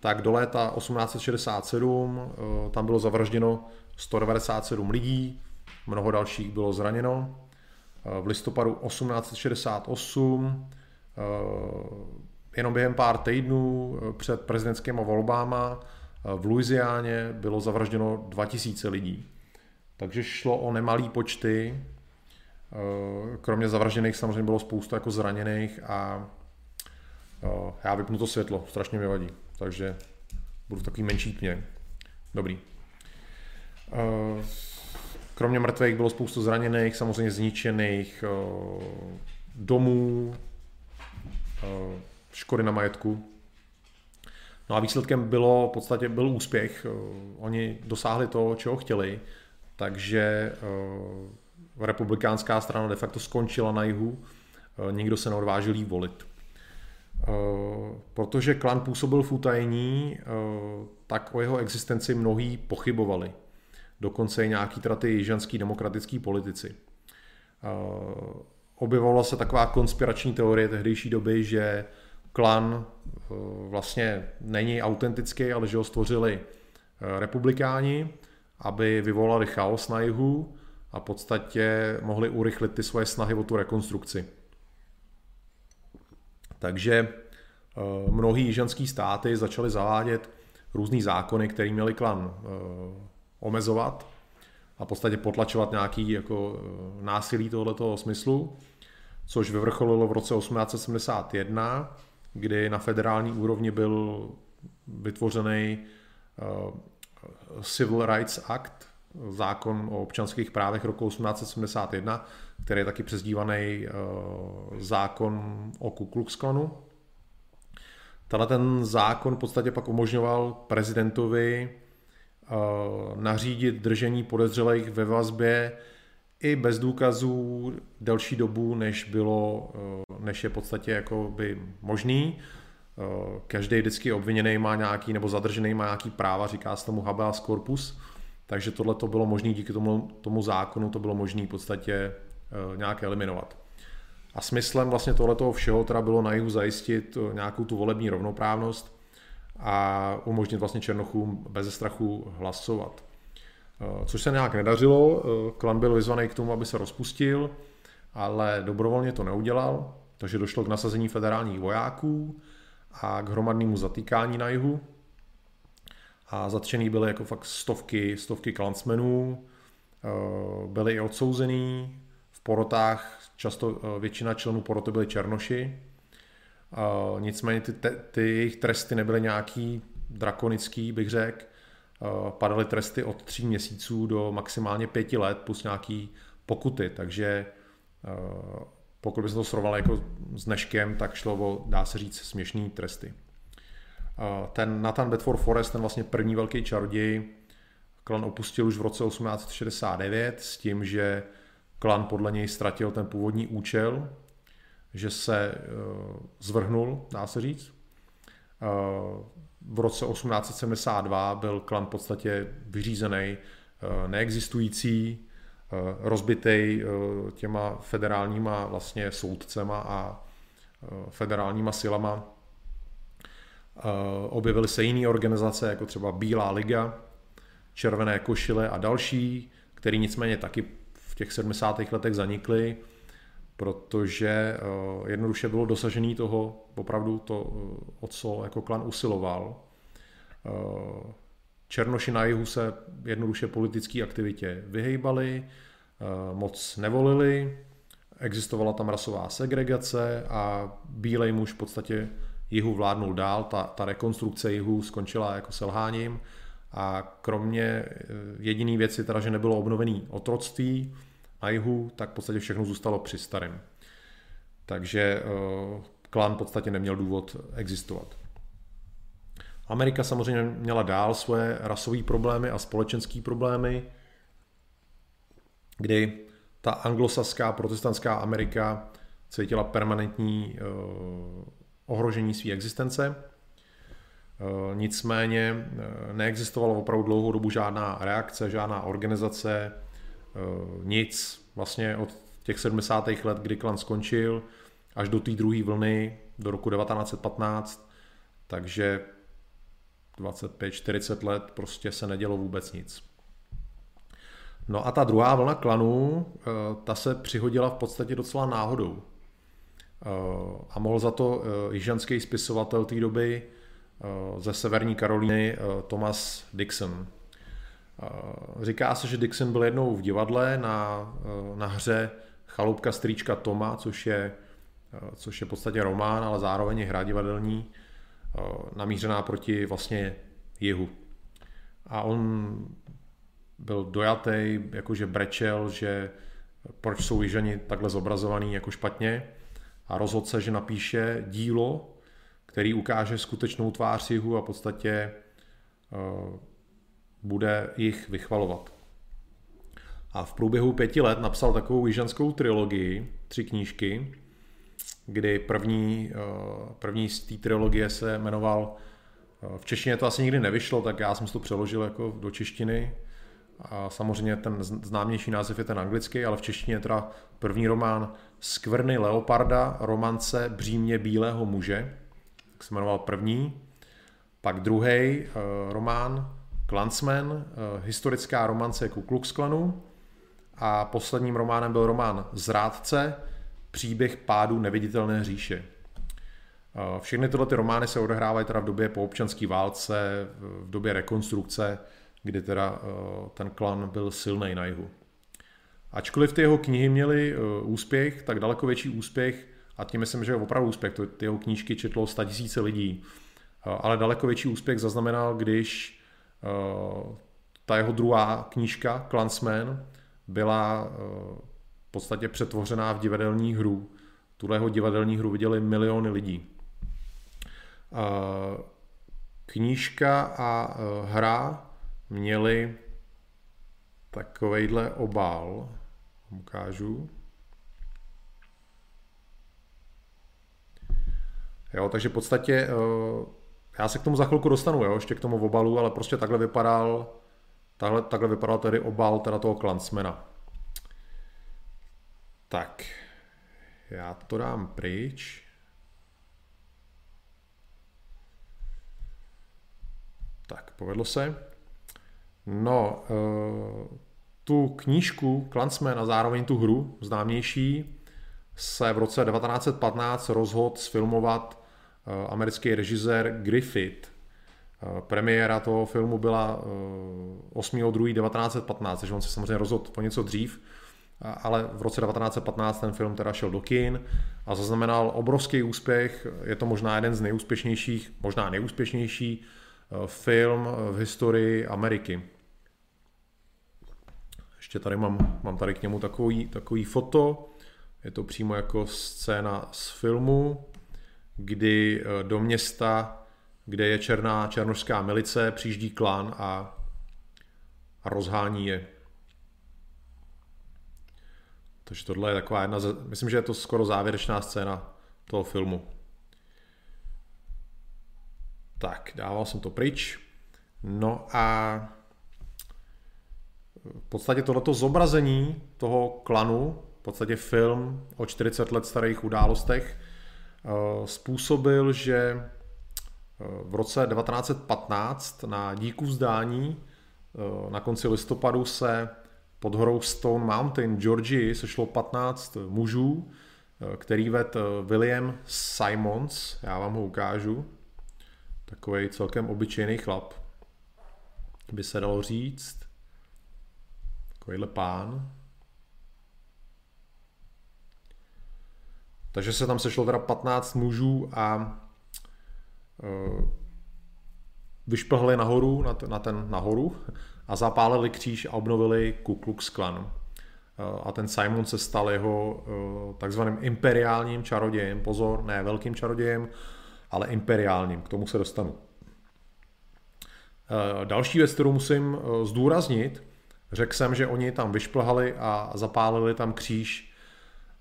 tak do léta 1867 tam bylo zavražděno 197 lidí, mnoho dalších bylo zraněno. V listopadu 1868 jenom během pár týdnů před prezidentskými volbama v Louisianě bylo zavražděno 2000 lidí. Takže šlo o nemalý počty. Eh, kromě zavražděných samozřejmě bylo spousta jako zraněných a eh, já vypnu to světlo, strašně mi vadí. Takže budu v takový menší tmě. Dobrý. Eh, kromě mrtvých bylo spoustu zraněných, samozřejmě zničených domů, škody na majetku. No a výsledkem bylo v podstatě byl úspěch. Oni dosáhli to, čeho chtěli, takže republikánská strana de facto skončila na jihu, eh, nikdo se neodvážil jí volit. Eh, protože klan působil v utajení, tak o jeho existenci mnohí pochybovali. Dokonce i nějaký teda ty jižanský demokratický politici. Objevovala se taková konspirační teorie tehdejší doby, že klan vlastně není autentický, ale že ho stvořili republikáni, aby vyvolali chaos na jihu a v podstatě mohli urychlit ty svoje snahy o tu rekonstrukci. Takže eh, mnohý jižanský státy začaly zavádět různý zákony, které měli klan eh, omezovat a v podstatě potlačovat nějaký jako eh, násilí tohoto smyslu, což vyvrcholilo v roce 1871, kdy na federální úrovni byl vytvořený Civil Rights Act, zákon o občanských právech roku 1871, který je taky přezdívaný eh, zákon o Ku Klux Klanu. Tenhle ten zákon v podstatě pak umožňoval prezidentovi eh, nařídit držení podezřelých ve vazbě i bez důkazů delší dobu, než bylo, eh, než je v podstatě jako by možný. Každý vždycky obviněný má nějaký, nebo zadržený má nějaký práva, říká se tomu habeas corpus, takže tohle to bylo možné díky tomu, tomu zákonu, to bylo možné v podstatě eh, nějak eliminovat. A smyslem vlastně tohletoho všeho teda bylo na jihu zajistit eh, nějakou tu volební rovnoprávnost a umožnit vlastně Černochům bez strachu hlasovat. Což se nějak nedařilo, klan byl vyzvaný k tomu, aby se rozpustil, ale dobrovolně to neudělal, takže došlo k nasazení federálních vojáků, a k hromadnému zatýkání na jihu. A zatčený byly jako fakt stovky, stovky klansmenů, eh, byli i odsouzený v porotách, často eh, většina členů poroty byli černoši, eh, nicméně ty, ty jejich tresty nebyly nějaký drakonický, bych řekl, padaly tresty od tří měsíců do maximálně pěti let plus nějaký pokuty, takže pokud by se to srovnalo jako s dneškem, tak šlo o, dá se říct, směšný tresty. Ten Nathan Bedford Forrest, ten vlastně první velký čaroděj, klan opustil už v roce 1869 s tím, že klan podle něj ztratil ten původní účel, že se e, zvrhnul, dá se říct. V roce 1872 byl klan v podstatě vyřízený, e, neexistující, Eh, rozbitej eh, těma federálníma vlastně soudcema a eh, federálníma silama. Objevily se jiné organizace, jako třeba Bílá liga, Červené košile a další, které nicméně taky v těch 70. letech zanikly, protože jednoduše bylo dosažený toho, opravdu to, o co jako klan usiloval. Černoši na jihu se jednoduše politické aktivitě vyhejbali, eh, moc nevolili, existovala tam rasová segregace a bílej muž v podstatě jihu vládnul dál, ta, ta rekonstrukce jihu skončila jako selháním a kromě eh, jediný věci, teda, že nebylo obnovený otroctví na jihu, tak v podstatě všechno zůstalo při starém. Takže uh, klan v podstatě neměl důvod existovat. Amerika samozřejmě měla dál svoje rasové problémy a společenské problémy, kdy ta anglosaská protestantská Amerika cítila permanentní uh, ohrožení své existence. Uh, nicméně uh, neexistovala opravdu dlouhou dobu žádná reakce, žádná organizace, nic. Vlastně od těch 70. let, kdy klan skončil, až do té druhé vlny, do roku 1915, takže 25-40 let prostě se nedělo vůbec nic. No a ta druhá vlna klanů, ta se přihodila v podstatě docela náhodou. Eh, a mohl za to eh, jižanský spisovatel té doby ze severní Karolíny Thomas Dixon. Říká se, že Dixon byl jednou v divadle na, na hře Chaloupka strýčka Toma, což je, což je v podstatě román, ale zároveň je hra divadelní, namířená proti vlastně jihu. A on byl dojatý, jakože brečel, že proč jsou jižani takhle zobrazovaný jako špatně a rozhodl se, že napíše dílo, který ukáže skutečnou tvář jihu a v podstatě uh, bude jich vychvalovat. A v průběhu pěti let napsal takovou jižanskou trilogii, tři knížky, kdy první, uh, první z té trilogie se jmenoval, uh, v češtině to asi nikdy nevyšlo, tak já jsem to přeložil jako do češtiny, a samozřejmě ten známější název je ten anglický, ale v češtině je teda první román Skvrny Leoparda, romance Břímě bílého muže, tak se jmenoval první. Pak druhý eh, román Klansman, eh, historická romance Ku Klux Klanu. A posledním románem byl román Zrádce, příběh pádu neviditelné říše. Eh, všechny tyhle ty romány se odehrávají teda v době po občanské válce, v době rekonstrukce kdy teda eh, ten klan byl silný na jihu. Ačkoliv ty jeho knihy měly eh, úspěch, tak daleko větší úspěch, a tím myslím, že je opravdu úspěch, ty jeho knížky četlo 100 tisíce lidí, eh, ale daleko větší úspěch zaznamenal, když ta jeho druhá knížka, Clansman, byla v podstatě přetvořená v divadelní hru. Tuhle jeho divadelní hru viděli miliony lidí. Knížka a hra měli takovejhle obal, ukážu. Jo, takže v podstatě, eh, já se k tomu za chvilku dostanu, jo, ještě k tomu obalu, ale prostě takhle vypadal, takhle, takhle vypadal tedy obal teda toho klansmena. Tak, já to dám pryč. Tak, povedlo se. No, eh, tu knížku Klansman a zároveň tu hru známější se v roce 1915 rozhodl sfilmovat eh, americký režisér Griffith. Eh, premiéra toho filmu byla 8.2.1915, takže on se samozřejmě rozhodl po něco dřív, ale v roce 1915 ten film teda šel do kin a zaznamenal obrovský úspěch. Je to možná jeden z nejúspěšnějších, možná nejúspěšnější film v historii Ameriky. Ještě tady mám, mám tady k němu takový, takový foto, je to přímo jako scéna z filmu, kdy eh, do města, kde je černá černožská milice, přijíždí klan a, a rozhání je. Takže tohle je taková jedna, myslím, že je to skoro závěrečná scéna toho filmu. Tak, dával jsem to pryč. No a v podstatě tohleto zobrazení toho klanu, v podstatě film o 40 let starých událostech, eh, způsobil, že eh, v roce 1915 na díku vzdání eh, na konci listopadu se pod horou Stone Mountain, Georgii, sešlo 15 mužů, který ved William Simons, já vám ho ukážu, takový celkem obyčejný chlap, by se dalo říct takovýhle pán. Takže se tam sešlo teda 15 mužů a uh, vyšplhli nahoru, na, ten, na ten nahoru a zapálili kříž a obnovili Ku Klux Klan. Uh, a ten Simon se stal jeho uh, takzvaným imperiálním čarodějem. Pozor, ne velkým čarodějem, ale imperiálním. K tomu se dostanu. Další věc, kterou musím zdůraznit, Řekl jsem, že oni tam vyšplhali a zapálili tam kříž.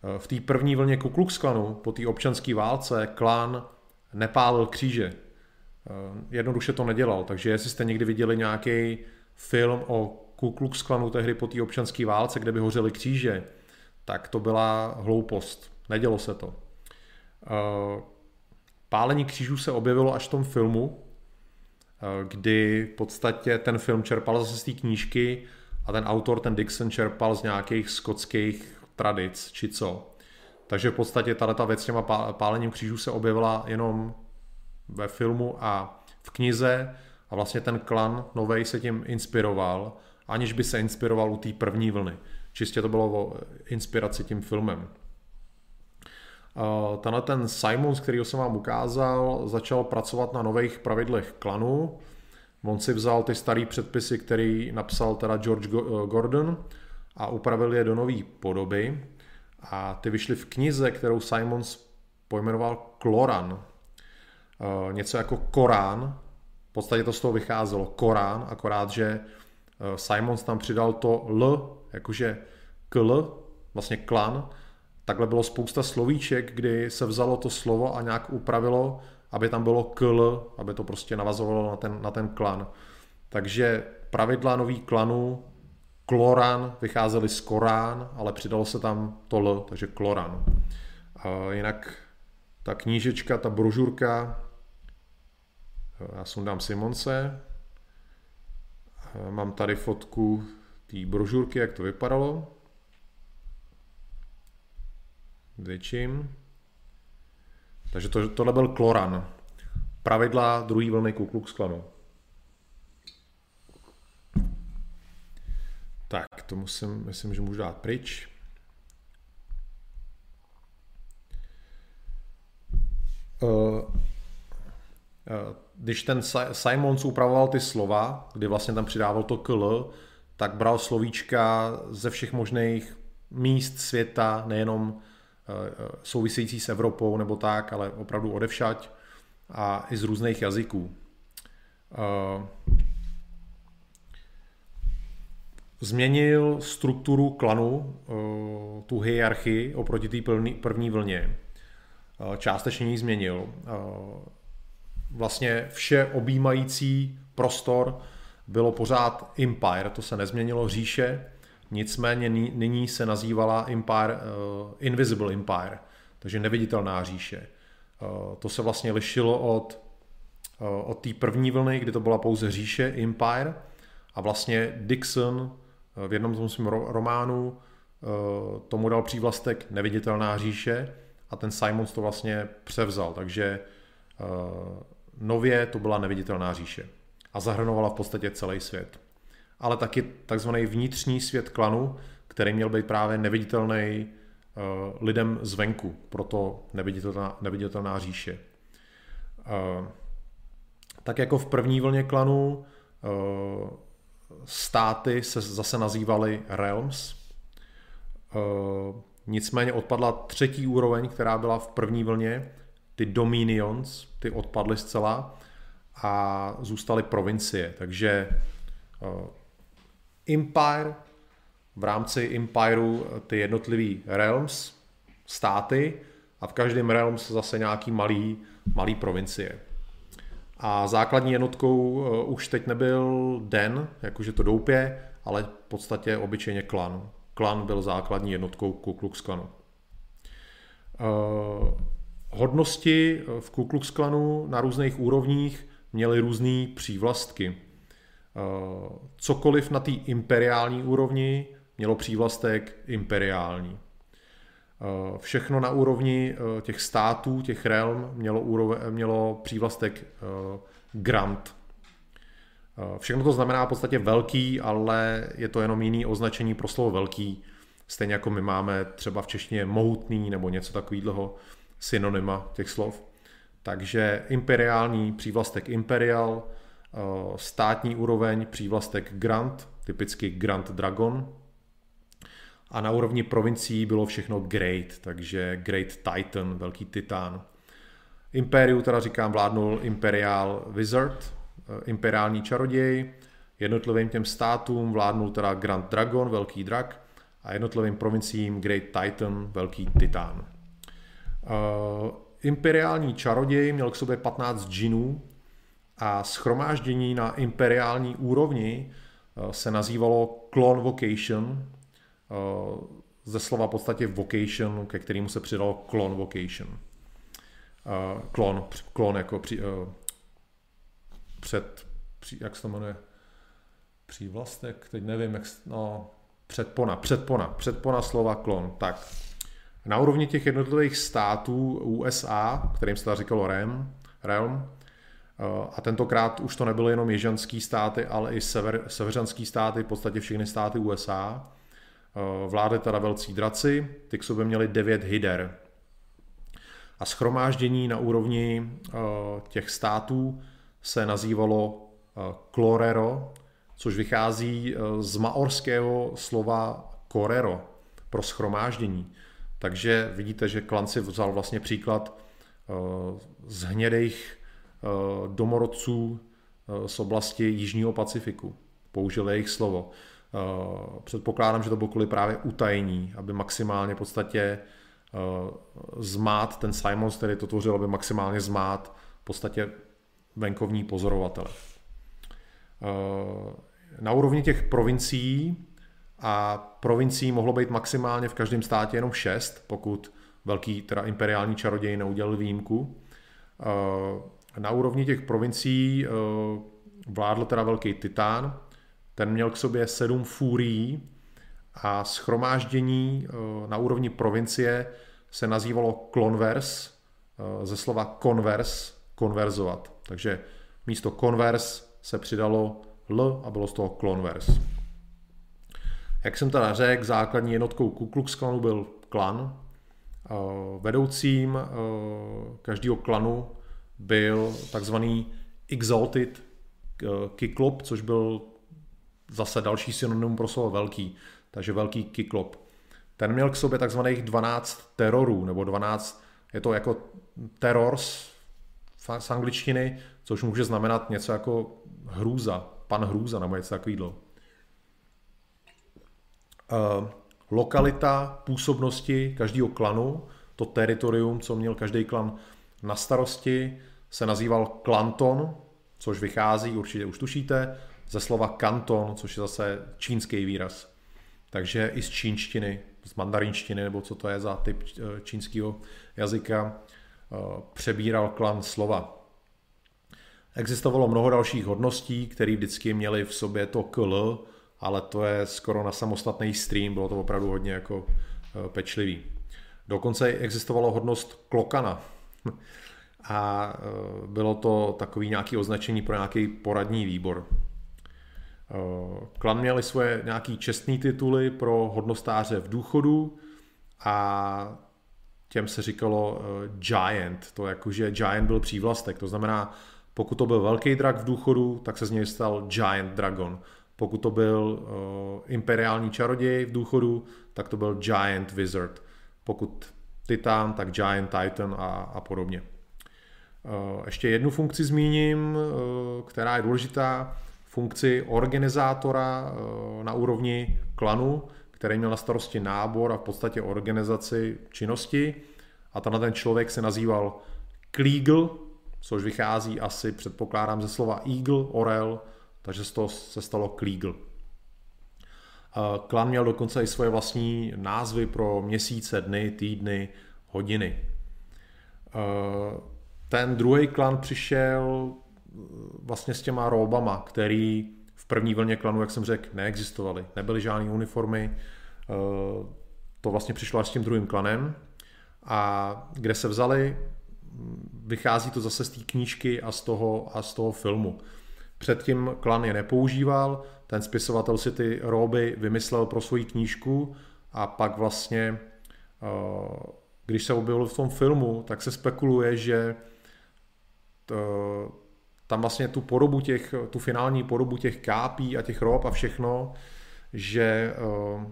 Eh, v té první vlně Ku Klux Klanu, po té občanské válce, klan nepálil kříže. Eh, jednoduše to nedělal, takže jestli jste někdy viděli nějaký film o Ku Klux Klanu tehdy po té občanské válce, kde by hořely kříže, tak to byla hloupost. Nedělo se to. Eh, pálení křížů se objevilo až v tom filmu, kdy v podstatě ten film čerpal zase z té knížky a ten autor, ten Dixon, čerpal z nějakých skotských tradic, či co. Takže v podstatě tato ta věc s těma pálením křížů se objevila jenom ve filmu a v knize a vlastně ten klan novej se tím inspiroval, aniž by se inspiroval u té první vlny. Čistě to bylo o inspiraci tím filmem. Tenhle ten Simons, který jsem vám ukázal, začal pracovat na nových pravidlech klanu. On si vzal ty staré předpisy, který napsal teda George Gordon a upravil je do nové podoby. A ty vyšly v knize, kterou Simons pojmenoval Kloran. Něco jako Korán. V podstatě to z toho vycházelo. Korán, akorát, že Simons tam přidal to L, jakože kl, vlastně klan, takhle bylo spousta slovíček, kdy se vzalo to slovo a nějak upravilo, aby tam bylo kl, aby to prostě navazovalo na ten, na ten klan. Takže pravidla nový klanu, kloran, vycházely z korán, ale přidalo se tam to l, takže kloran. A jinak ta knížečka, ta brožurka, já sundám Simonce, mám tady fotku té brožurky, jak to vypadalo. Zvětším. Takže to, tohle byl Kloran. Pravidla druhé vlny Ku Klux Klanu. Tak, to musím, myslím, že můžu dát pryč. Uh, když ten Simons upravoval ty slova, kdy vlastně tam přidával to kl, tak bral slovíčka ze všech možných míst světa, nejenom Eh, související s Evropou nebo tak, ale opravdu odevšať a i z různých jazyků. Eh, změnil strukturu klanu, eh, tu hierarchii oproti té první vlně. Částečně ji změnil. Vlastně vše objímající prostor bylo pořád Empire, to se nezměnilo, říše, Nicméně nyní se nazývala Empire, uh, Invisible Empire, takže neviditelná říše. Uh, to se vlastně lišilo od, uh, od té první vlny, kdy to byla pouze říše Empire. A vlastně Dixon v jednom z svém románu tomu dal přívlastek neviditelná říše a ten Simons to vlastně převzal, takže nově to byla neviditelná říše a zahrnovala v podstatě celý svět ale taky takzvaný vnitřní svět klanu, který měl být právě neviditelný uh, lidem zvenku, proto neviditelná, neviditelná říše. Uh, tak jako v první vlně klanu uh, státy se zase nazývaly realms, nicméně odpadla třetí úroveň, která byla v první vlně, ty dominions, ty odpadly zcela a zůstaly provincie, takže Empire, v rámci Empireu ty jednotlivý realms, státy a v každém realms zase nějaký malý, malý provincie. A základní jednotkou uh, už teď nebyl den, jakože to doupě, ale v podstatě obyčejně klan. Klan byl základní jednotkou Ku Klux Klanu. Uh, hodnosti v Ku Klux Klanu na různých úrovních měly různé přívlastky. Eh, cokoliv na té imperiální úrovni mělo přívlastek imperiální. Eh, všechno na úrovni eh, těch států, těch realm, mělo, úroveň, mělo přívlastek grant. Všechno to znamená v podstatě velký, ale je to jenom jiný označení pro slovo velký. Stejně jako my máme třeba v češtině mohutný nebo něco takového synonyma těch slov. Takže imperiální přívlastek imperial, Eh, státní úroveň přívlastek Grant, typicky Grant Dragon. A na úrovni provincií bylo všechno Great, takže Great Titan, velký titán. Impériu teda říkám vládnul Imperial Wizard, eh, imperiální čaroděj, jednotlivým těm státům vládnul teda Grand Dragon, velký drak, a jednotlivým provinciím Great Titan, velký titán. Uh, imperiální čaroděj měl k sobě 15 džinů, a schromáždění na imperiální úrovni eh, se nazývalo clone vocation, eh, ze slova v podstatě vocation, ke kterému se přidalo clone vocation. Klon, eh, klon jako při, před jak se to jmenuje, přívlastek, teď nevím, jak, no, předpona, předpona, předpona slova klon, tak. Na úrovni těch jednotlivých států USA, kterým se říkalo Realm, Realm, a tentokrát už to nebyly jenom jižanský státy, ale i sever, severanský státy, v podstatě všechny státy USA. Vládli teda velcí draci, ty k sobě měli devět hyder. A schromáždění na úrovni těch států se nazývalo klorero, což vychází z maorského slova korero pro schromáždění. Takže vidíte, že klan si vzal vlastně příklad z hnědých Eh, domorodců eh, z oblasti Jižního Pacifiku. Použil jejich slovo. Eh, předpokládám, že to bylo kvůli právě utajení, aby maximálně v podstatě zmát ten Simons, který to tvořil, aby maximálně zmát v podstatě venkovní pozorovatele. Na úrovni těch provincií a provincií mohlo být maximálně v každém státě jenom šest, pokud velký teda imperiální čaroděj neudělal výjimku. Na úrovni těch provincií eh, vládl teda velký titán, ten měl k sobě sedm fúrií a schromáždění eh, na úrovni provincie se nazývalo konvers, eh, ze slova konvers, konverzovat. Takže místo konvers se přidalo L a bylo z toho konvers. Jak jsem teda řekl, základní jednotkou Ku Klux Klanu byl klan. Vedoucím každého klanu byl takzvaný Exalted Kiklop, což byl zase další synonym pro slovo velký, takže velký Kiklop. Ten měl k sobě takzvaných 12 terorů, nebo 12, je to jako terrors z angličtiny, což může znamenat něco jako hrůza, pan hrůza, nebo něco takového. Uh, lokalita působnosti každého klanu, to teritorium, co měl každý klan na starosti, se nazýval Klanton, což vychází, určitě už tušíte, ze slova kanton, což je zase čínský výraz. Takže i z čínštiny, z mandarinštiny, nebo co to je za typ eh, čínského jazyka, eh, přebíral klan slova. Existovalo mnoho dalších hodností, které vždycky měly v sobě to kl, ale to je skoro na samostatný stream, bylo to opravdu hodně jako eh, pečlivý. Dokonce existovalo hodnost klokana, a e, bylo to takový nějaký označení pro nějaký poradní výbor. E, klan měli svoje nějaký čestné tituly pro hodnostáře v důchodu a těm se říkalo e, Giant, to jakože Giant byl přívlastek, to znamená, pokud to byl velký drak v důchodu, tak se z něj stal Giant Dragon. Pokud to byl imperiální čaroděj v důchodu, tak to byl Giant Wizard. Pokud Titan, tak Giant Titan a, a podobně. Eh, ještě jednu funkci zmíním, eh, která je důležitá, funkci organizátora eh, na úrovni klanu, který měl na starosti nábor a v podstatě organizaci činnosti. A tenhle ten člověk se nazýval Kleagle, což vychází asi, předpokládám, ze slova eagle, orel, takže z toho se stalo Kleagle. Klan měl dokonce i svoje vlastní názvy pro měsíce, dny, týdny, hodiny. Ten druhý klan přišel eh, vlastně s těma robama, který v první vlně klanu, jak jsem řekl, neexistovaly. Nebyly žádné uniformy. Eh, to vlastně přišlo až s tím druhým klanem. A kde se vzali, vychází to zase z té knížky a z toho, a z toho filmu. Předtím klan je nepoužíval, ten spisovatel si ty roby vymyslel pro svoji knížku a pak vlastně, eh, když se objevil v tom filmu, tak se spekuluje, že to, tam vlastně tu podobu těch, tu finální podobu těch kápí a těch rob a všechno, že uh,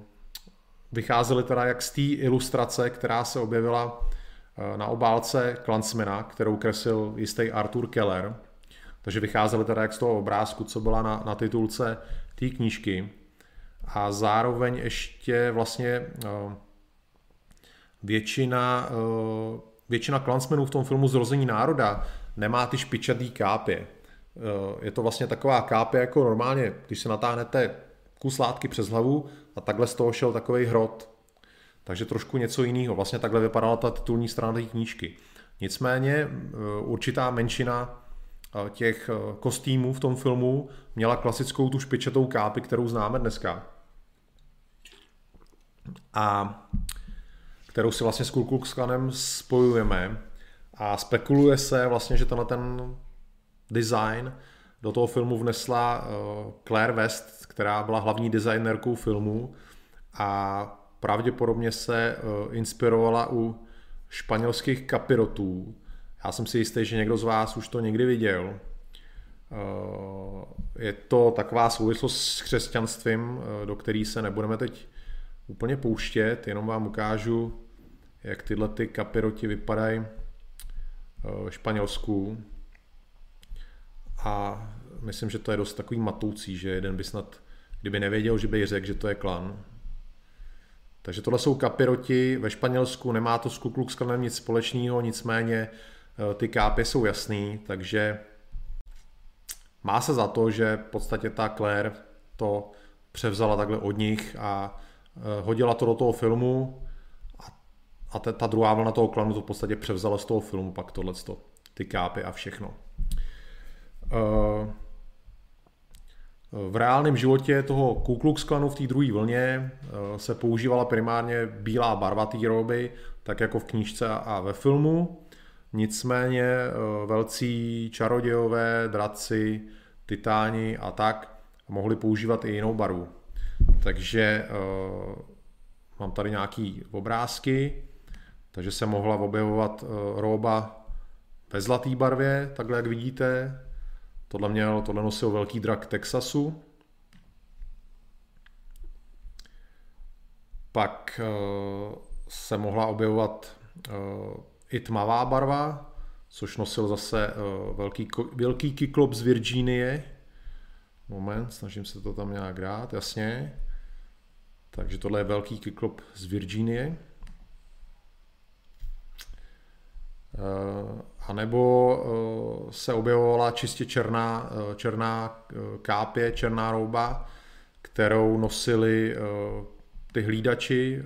vycházely teda jak z té ilustrace, která se objevila na obálce Klansmana, kterou kresil jistý Arthur Keller. Takže vycházely teda jak z toho obrázku, co byla na, na titulce té knížky. A zároveň ještě vlastně uh, většina, uh, většina klansmenů v tom filmu Zrození národa nemá ty špičatý kápě. Eh, je to vlastně taková kápě jako normálně, když se natáhnete kus látky přes hlavu a takhle z toho šel takový hrot. Takže trošku něco jiného. Vlastně takhle vypadala ta titulní strana té knížky. Nicméně eh, určitá menšina těch kostýmů v tom filmu měla klasickou tu špičetou kápi, kterou známe dneska. A kterou si vlastně s Ku Klanem spojujeme a spekuluje se vlastně, že tenhle ten design do toho filmu vnesla Claire West, která byla hlavní designerkou filmu a pravděpodobně se uh, inspirovala u španělských kapirotů. Já jsem si jistý, že někdo z vás už to někdy viděl. Uh, je to taková souvislost s křesťanstvím, uh, do který se nebudeme teď úplně pouštět, jenom vám ukážu, jak tyhle ty kapiroti vypadají v Španělsku. A myslím, že to je dost takový matoucí, že jeden by snad, kdyby nevěděl, že by řekl, že to je klan, takže tohle jsou kapiroti ve Španělsku, nemá to s Ku Klux nic společného, nicméně eh, ty kápy jsou jasný, takže má se za to, že v podstatě ta Claire to převzala takhle od nich a eh, hodila to do toho filmu a ta, druhá vlna toho klanu to v podstatě převzala z toho filmu, pak tohle, ty kápy a všechno. Uh, v reálném životě toho Ku Klux Klanu v té druhé vlně eh, se používala primárně bílá barva té roby, tak jako v knížce a ve filmu. Nicméně eh, velcí čarodějové, draci, titáni a tak mohli používat i jinou barvu. Takže uh, mám tady nějaký obrázky, takže se mohla objevovat uh, roba ve zlaté barvě, takhle jak vidíte, Tohle, měl, tohle nosil velký drak Texasu. Pak se mohla objevovat i tmavá barva, což nosil zase uh, velký, velký kyklop z Virginie. Moment, snažím se to tam nějak dát, jasně. Takže tohle je velký kyklop z Virginie. Uh, a nebo uh, se objevovala čistě černá, černá kápě, černá rouba, kterou nosili ty hlídači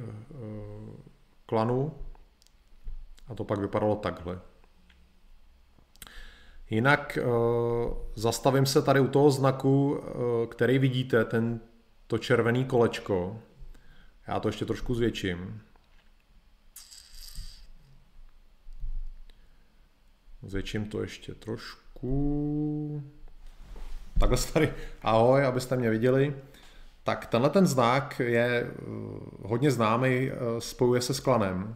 klanu. A to pak vypadalo takhle. Jinak zastavím se tady u toho znaku, který vidíte, ten, to červený kolečko. Já to ještě trošku zvětším. Zvětším to ještě trošku. Takhle tady, ahoj, abyste mě viděli. Tak tenhle ten znak je eh, hodně známý, eh, spojuje se s klanem.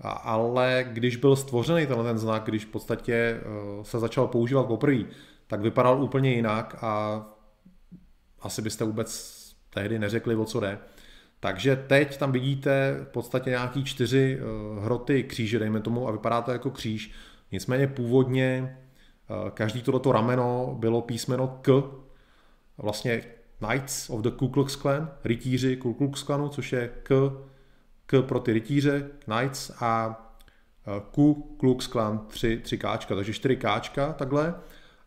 Ale když byl stvořený tenhle ten znak, když v podstatě eh, se začal používat poprvé, tak vypadal úplně jinak a asi byste vůbec tehdy neřekli, o co jde. Takže teď tam vidíte v podstatě nějaký čtyři hroty kříže, dejme tomu, a vypadá to jako kříž. Nicméně původně eh, každý tohleto rameno bylo písmeno K, vlastně Knights of the Ku Klux Klan, rytíři Ku Klux Klanu, což je K, K pro ty rytíře, Knights a eh, Ku Klux Klan 3, 3 káčka, takže 4 káčka takhle.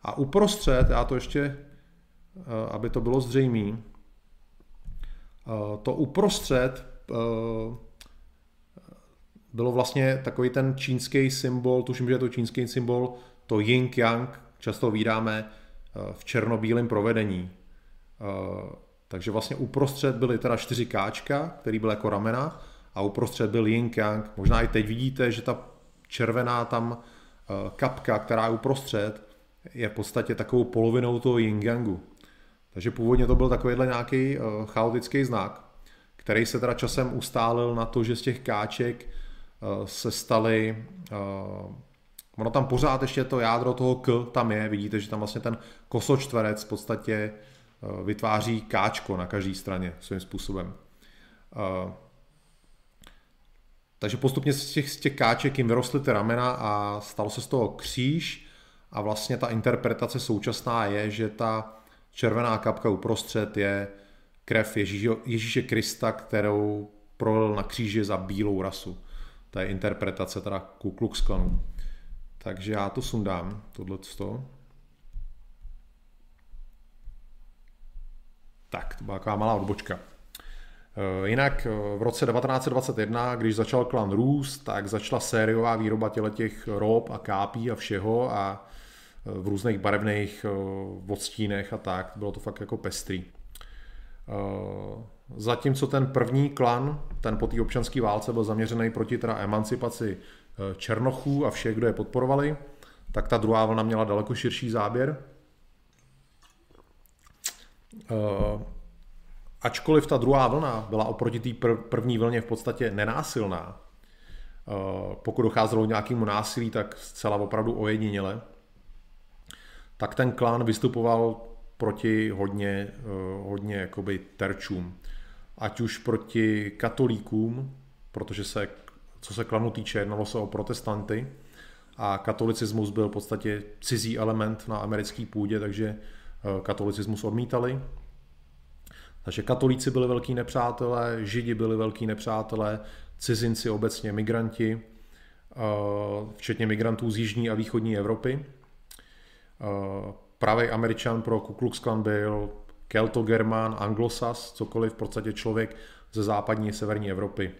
A uprostřed, já to ještě, eh, aby to bylo zřejmé, to uprostřed bylo vlastně takový ten čínský symbol, tuším, že je to čínský symbol, to yin yang, často vydáme eh, v černobílém provedení. Eh, takže vlastně uprostřed byly teda čtyři káčka, který byl jako ramena, a uprostřed byl yin yang. Možná i teď vidíte, že ta červená tam eh, kapka, která je uprostřed, je v podstatě takovou polovinou toho yin yangu. Takže původně to byl takovýhle nějaký chaotický znak, který se teda časem ustálil na to, že z těch káček Eh, se staly, ono tam pořád ještě to jádro toho K tam je, vidíte, že tam vlastně ten kosočtverec v podstatě vytváří káčko na každé straně svým způsobem. Takže postupně z těch, z těch káček jim vyrostly ty ramena a stalo se z toho kříž a vlastně ta interpretace současná je, že ta červená kapka uprostřed je krev Ježíše, Ježíše Krista, kterou prolil na kříži za bílou rasu to je interpretace teda Ku Klux Klanu. Takže já to sundám, tohle Tak, to byla taková malá odbočka. Eh, jinak eh, v roce 1921, když začal klan růst, tak začala sériová výroba těch rob a kápí a všeho a v různých barevných odstínech a tak. Bylo to fakt jako pestrý. Zatímco ten první klan, ten po té občanské válce byl zaměřený proti teda emancipaci černochů a všech, kdo je podporovali, tak ta druhá vlna měla daleko širší záběr. Ačkoliv ta druhá vlna byla oproti té pr- první vlně v podstatě nenásilná, uh, pokud docházelo k nějakému násilí, tak zcela opravdu ojediněle, tak ten klán vystupoval proti hodně, uh, hodně jakoby terčům. Ať už proti katolíkům, protože se, co se klanu týče, jednalo se o protestanty, a katolicismus byl v podstatě cizí element na americké půdě, takže eh, katolicismus odmítali. Takže katolíci byli velký nepřátelé, židi byli velký nepřátelé, cizinci obecně, migranti, eh, včetně migrantů z jižní a východní Evropy. Eh, pravý američan pro Ku Klux Klan byl Kelto-Germán, Anglosas, cokoliv v podstatě člověk ze západní a severní Evropy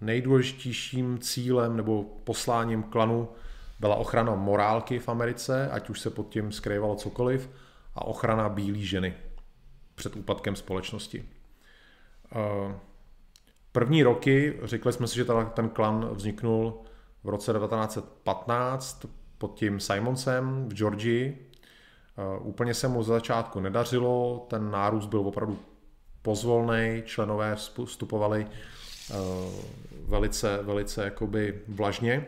nejdůležitějším cílem nebo posláním klanu byla ochrana morálky v Americe, ať už se pod tím skrývalo cokoliv, a ochrana bílé ženy před úpadkem společnosti. Eh, první roky, řekli jsme si, že ten klan vzniknul v roce 1915 pod tím Simonsem v Georgii. Eh, úplně se mu za začátku nedařilo, ten nárůst byl opravdu pozvolný, členové vstupovali Eh, velice, velice jakoby vlažně.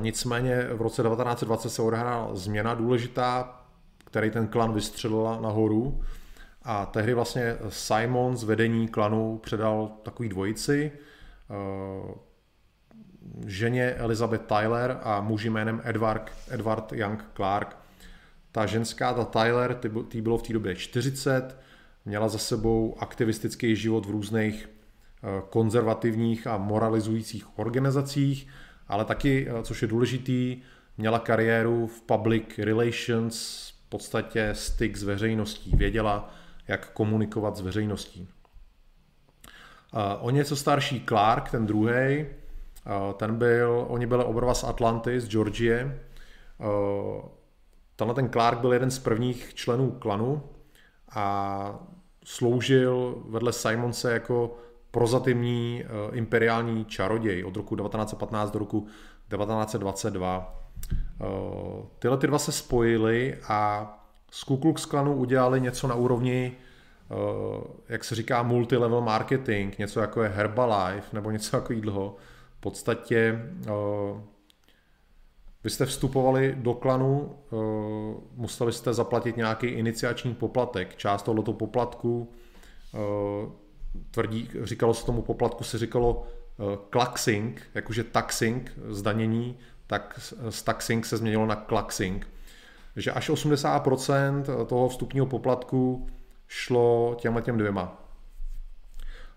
Nicméně v roce 1920 se odehrála změna důležitá, který ten klan vystřelila nahoru a tehdy vlastně Simon z vedení klanu předal takový dvojici, eh, ženě Elizabeth Tyler a muži jménem Edward, Edward Young Clark. Ta ženská, ta Tyler, ty bylo v té době 40, měla za sebou aktivistický život v různých Eh, konzervativních a moralizujících organizacích, ale taky, eh, což je důležitý, měla kariéru v public relations, podstatě styk s veřejností, věděla, jak komunikovat s veřejností. O něco starší Clark, ten druhý, ten byl, oni byli oba z Atlanty, z Georgie. Tenhle ten Clark byl jeden z prvních členů klanu a sloužil vedle Simonse jako prozatímní eh, imperiální čaroděj od roku 1915 do roku 1922. Eh, tyhle ty dva se spojily a z Ku Klux Klanu udělali něco na úrovni, eh, jak se říká, multilevel marketing, něco jako je Herbalife nebo něco jako jídlo. V podstatě vy jste vstupovali do klanu, museli jste zaplatit nějaký iniciační poplatek. Část tohoto poplatku tvrdí, říkalo se tomu poplatku, se říkalo klaxing, jakože taxing, zdanění, tak z taxing se změnilo na klaxing. Že až 80% toho vstupního poplatku šlo těmhle těm dvěma.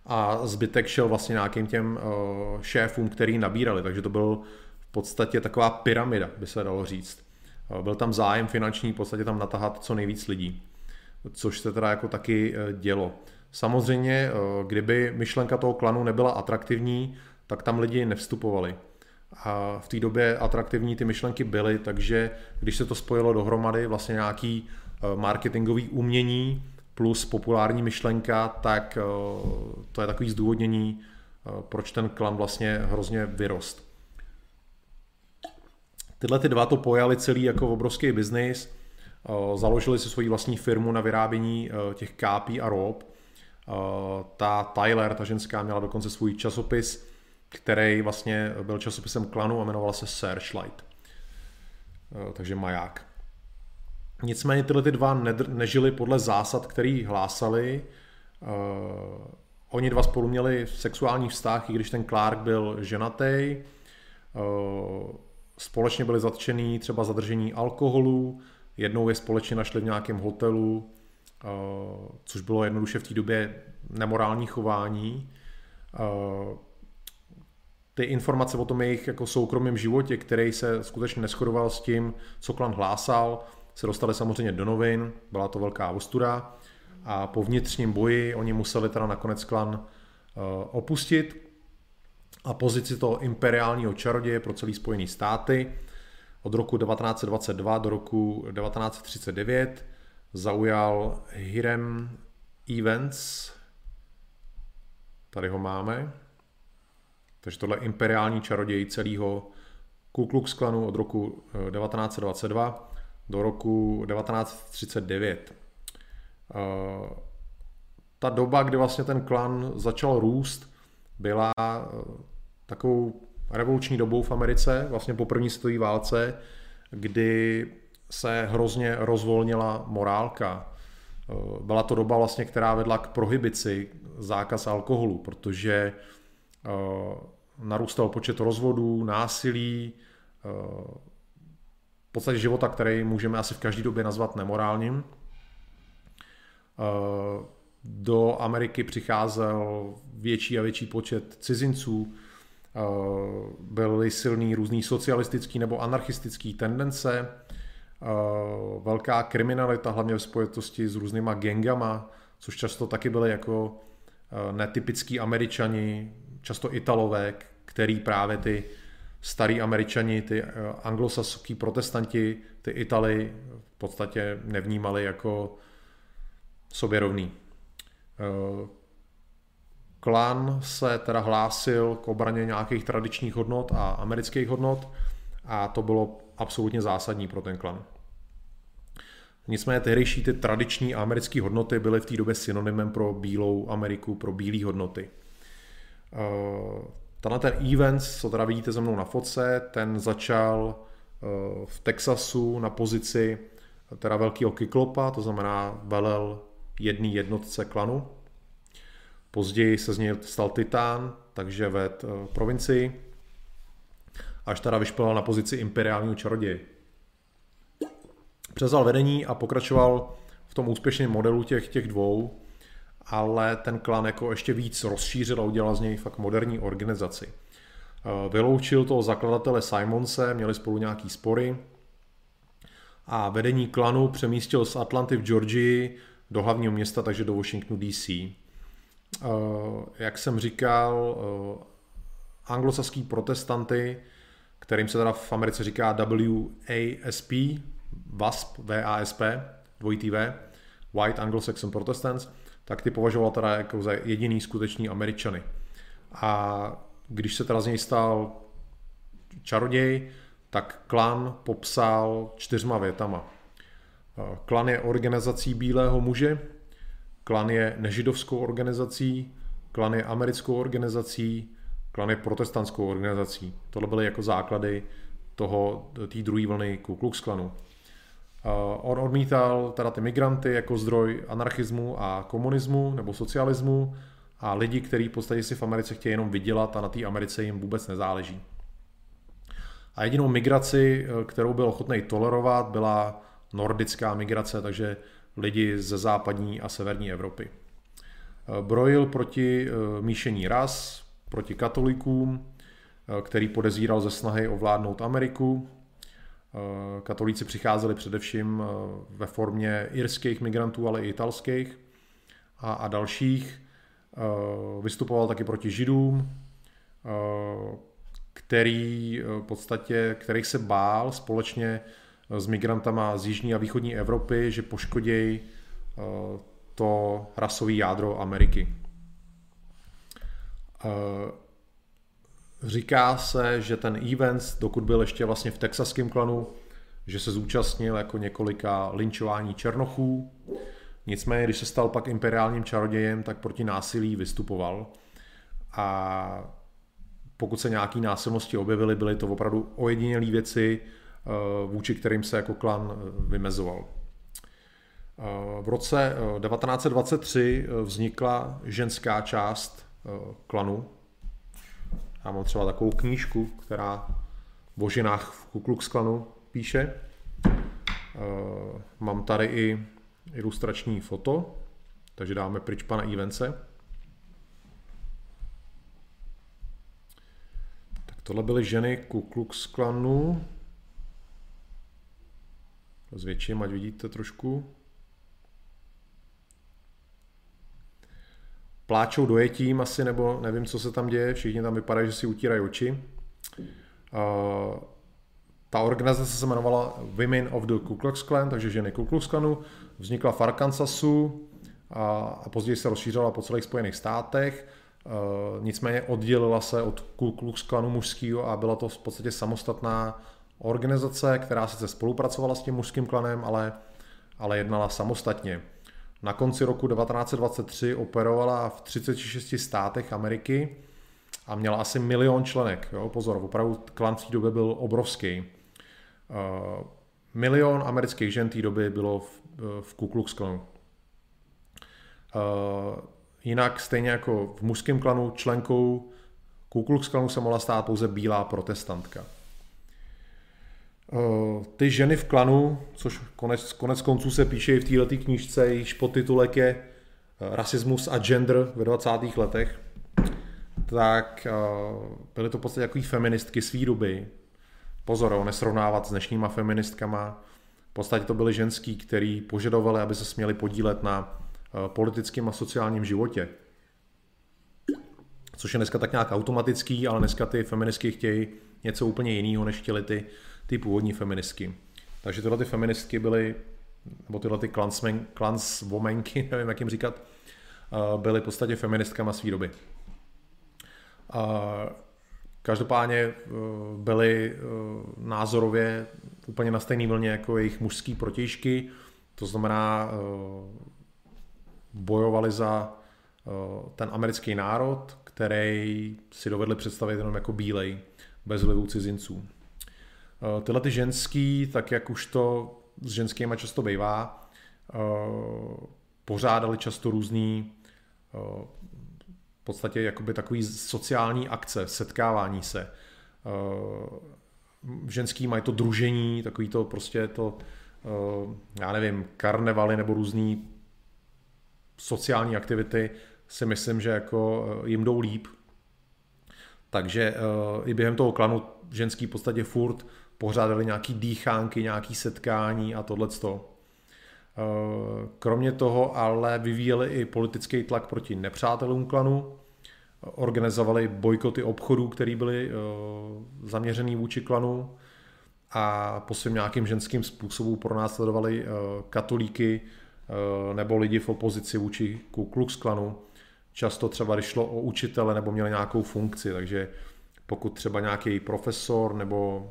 A zbytek šel vlastně nějakým těm uh, šéfům, který nabírali, takže to byl v podstatě taková pyramida, by se dalo říct. Uh, byl tam zájem finanční, v podstatě tam natahat co nejvíc lidí, což se teda jako taky uh, dělo. Samozřejmě, eh, kdyby myšlenka toho klanu nebyla atraktivní, tak tam lidi nevstupovali. A v té době atraktivní ty myšlenky byly, takže když se to spojilo dohromady, vlastně nějaký eh, marketingový umění plus populární myšlenka, tak eh, to je takový zdůvodnění, proč ten klan vlastně hrozně vyrost. Tyhle ty dva to pojali celý jako obrovský biznis, založili si svoji vlastní firmu na vyrábění těch kápí a rob Eh, ta Tyler, ta ženská, měla dokonce svůj časopis, který vlastně byl časopisem klanu a jmenoval se Searchlight. Eh, takže maják. Nicméně tyhle ty dva nežili podle zásad, který hlásali. Uh, oni dva spolu měli sexuální vztah, i když ten Clark byl ženatý. Uh, společně byli zatčený třeba zadržení alkoholu, jednou je společně našli v nějakém hotelu, Eh, což bylo jednoduše v té době nemorální chování. Ty informace o tom jejich jako soukromém životě, který se skutečně neschodoval s tím, co klan hlásal, se dostali samozřejmě do novin, byla to velká ostuda a po vnitřním boji oni museli teda nakonec klan eh, opustit a pozici toho imperiálního čaroděje pro celý Spojený státy od roku 1922 do roku 1939 zaujal Hirem Evans, tady ho máme, takže tohle imperiální čaroděj celého Ku Klux Klanu od roku 1922 eh, do roku 1939. Eh, ta doba, kdy vlastně ten klan začal růst, byla eh, takovou revoluční dobou v Americe, vlastně po první světové válce, kdy se hrozně rozvolnila morálka. Byla to doba vlastně, která vedla k prohibici zákaz alkoholu, protože narůstal počet rozvodů, násilí, v podstatě života, který můžeme asi v každé době nazvat nemorálním. Do Ameriky přicházel větší a větší počet cizinců, byly silný různý socialistický nebo anarchistický tendence, velká kriminalita, hlavně v spojitosti s různýma gengama, což často taky byly jako netypický američani, často italové, který právě ty starý američani, ty anglosaský protestanti, ty Italy v podstatě nevnímali jako sobě rovný. Klan se teda hlásil k obraně nějakých tradičních hodnot a amerických hodnot a to bylo absolutně zásadní pro ten klan. Nicméně tehdejší ty tradiční americké hodnoty byly v té době synonymem pro bílou Ameriku, pro bílé hodnoty. Eh, tenhle ten event, co teda vidíte ze mnou na fotce, ten začal eh, v Texasu na pozici teda velkého kyklopa, to znamená velel jedný jednotce klanu. Později se z něj stal Titán, takže ved eh, provincii, až teda vyšplhal na pozici imperiálního čaroděje. Přezal vedení a pokračoval v tom úspěšném modelu těch, těch dvou, ale ten klan jako ještě víc rozšířil a udělal z něj fakt moderní organizaci. Eh, vyloučil toho zakladatele Simonse, měli spolu nějaký spory a vedení klanu přemístil z Atlanty v Georgii do hlavního města, takže do Washingtonu DC. Eh, jak jsem říkal, eh, anglosaský protestanty, kterým se teda v Americe říká WASP, WASP, VASP, dvojitý V, White Anglo-Saxon Protestants, tak ty považoval teda jako za jediný skutečný Američany. A když se teda z něj stal čaroděj, tak klan popsal čtyřma větama. Klan je organizací bílého muže, klan je nežidovskou organizací, klan je americkou organizací, klan je protestantskou organizací. Tohle byly jako základy toho, té druhé vlny Ku Klux Klanu. On odmítal teda ty migranty jako zdroj anarchismu a komunismu nebo socialismu a lidi, kteří v podstatě si v Americe chtějí jenom vydělat a na té Americe jim vůbec nezáleží. A jedinou migraci, kterou byl ochotný tolerovat, byla nordická migrace, takže lidi ze západní a severní Evropy. Brojil proti eh, míšení ras, proti katolikům, eh, který podezíral ze snahy ovládnout Ameriku, Eh, katolíci přicházeli především eh, ve formě irských migrantů, ale i italských a, a dalších. Eh, vystupoval taky proti židům, který v podstatě, kterých se bál společně s migrantama z jižní a východní Evropy, že poškodějí to rasové jádro Ameriky. Říká se, že ten event, dokud byl ještě vlastně v texaském klanu, že se zúčastnil jako několika linčování černochů. Nicméně, když se stal pak imperiálním čarodějem, tak proti násilí vystupoval. A pokud se nějaké násilnosti objevily, byly to opravdu ojedinělé věci, eh, vůči kterým se jako klan eh, vymezoval. Eh, v roce 1923 vznikla ženská část klanu, já mám třeba takovou knížku, která o ženách v Ku Klanu píše. Uh, mám tady i ilustrační foto, takže dáme pryč pana Ivence. Tak tohle byly ženy Ku Klux Klanu. Zvětším, ať vidíte trošku. Pláčou dojetím asi, nebo nevím, co se tam děje, všichni tam vypadají, že si utírají oči. ta organizace se jmenovala Women of the Ku Klux Klan, takže ženy Ku Klux Klanu. Vznikla v Arkansasu a, a později se rozšířila po celých Spojených státech. E, nicméně oddělila se od Ku Klux Klanu mužského a byla to v podstatě samostatná organizace, která sice spolupracovala s tím mužským klanem, ale, ale jednala samostatně. Na konci roku 1923 operovala v 36 státech Ameriky a měla asi milion členek. Jo? Pozor, opravdu klan v té době byl obrovský. Uh, milion amerických žen té doby bylo v, eh, v Ku Klux Klanu. Uh, jinak stejně jako v mužském klanu členkou Ku Klux Klanu se mohla stát pouze bílá protestantka. Uh, ty ženy v klanu, což konec, konec konců se píše i v této knížce, již podtitulek je Rasismus a gender ve 20. letech, tak uh, byly to v podstatě takový feministky svý doby, pozor, nesrovnávat s dnešníma feministkama. V podstatě to byly ženský, který požadovali, aby se směli podílet na eh, politickém a sociálním životě. Což je dneska tak nějak automatický, ale dneska ty feministky chtějí něco úplně jiného, než chtěli ty, ty původní feministky. Takže tyhle ty feministky byly, nebo tyhle ty klansmen, klanswomenky, nevím jak jim říkat, eh, byly v podstatě feministkama své doby. Každopádně eh, byly eh, názorově úplně na stejné vlně jako jejich mužský protějšky, to znamená bojovali za ten americký národ, který si dovedli představit jenom jako bílej, bez vlivu cizinců. Tyhle ty ženský, tak jak už to s ženskými často bývá, pořádali často různý podstatě jakoby takový sociální akce, setkávání se. Eh, ženský mají to družení, takový to prostě to, eh, já nevím, karnevaly nebo různý sociální aktivity si myslím, že jako eh, jim jdou líp. Takže i během toho klanu ženský v podstatě furt pořádali nějaký dýchánky, nějaký setkání a tohleto. Kromě toho ale vyvíjeli i politický tlak proti nepřátelům klanu, organizovali bojkoty obchodů, které byly uh, zaměřený vůči klanu a po svým nějakým ženským způsobu pronásledovali uh, katolíky nebo lidi v opozici vůči Ku Klux klanu. Často třeba, když šlo o učitele nebo měli nějakou funkci, takže pokud třeba nějaký profesor nebo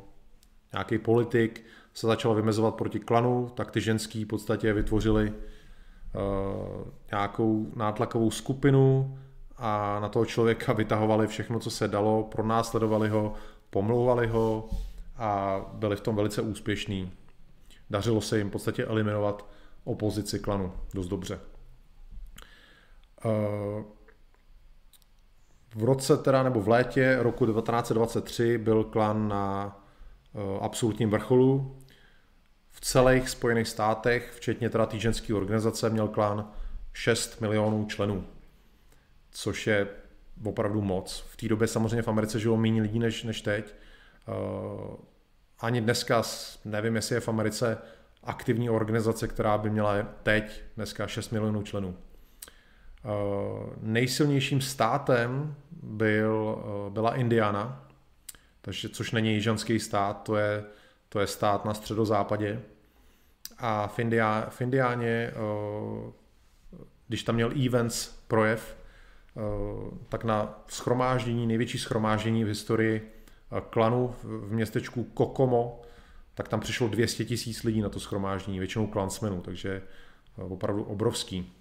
nějaký politik se začal vymezovat proti klanu, tak ty ženský v podstatě vytvořili uh, nějakou nátlakovou skupinu, a na toho člověka vytahovali všechno, co se dalo, pronásledovali ho, pomlouvali ho a byli v tom velice úspěšní. Dařilo se jim v podstatě eliminovat opozici klanu dost dobře. Eh, v roce teda, nebo v létě roku 1923 byl klan na absolutním vrcholu. V celých Spojených státech, včetně teda ženské organizace, měl klan 6 milionů členů což je opravdu moc. V té době samozřejmě v Americe žilo méně lidí než, než teď. Uh, ani dneska, nevím, jestli je v Americe aktivní organizace, která by měla teď dneska 6 milionů členů. Uh, nejsilnějším státem byl, byla Indiana, takže, což není jižanský stát, to je, to je stát na středozápadě. A v, India, v Indiáně, když tam měl Evans projev, Eh, tak na schromáždění, největší schromáždění v historii eh, klanu v městečku Kokomo, tak tam přišlo 200 tisíc lidí na to schromáždění, většinou klansmenů, takže eh, opravdu obrovský.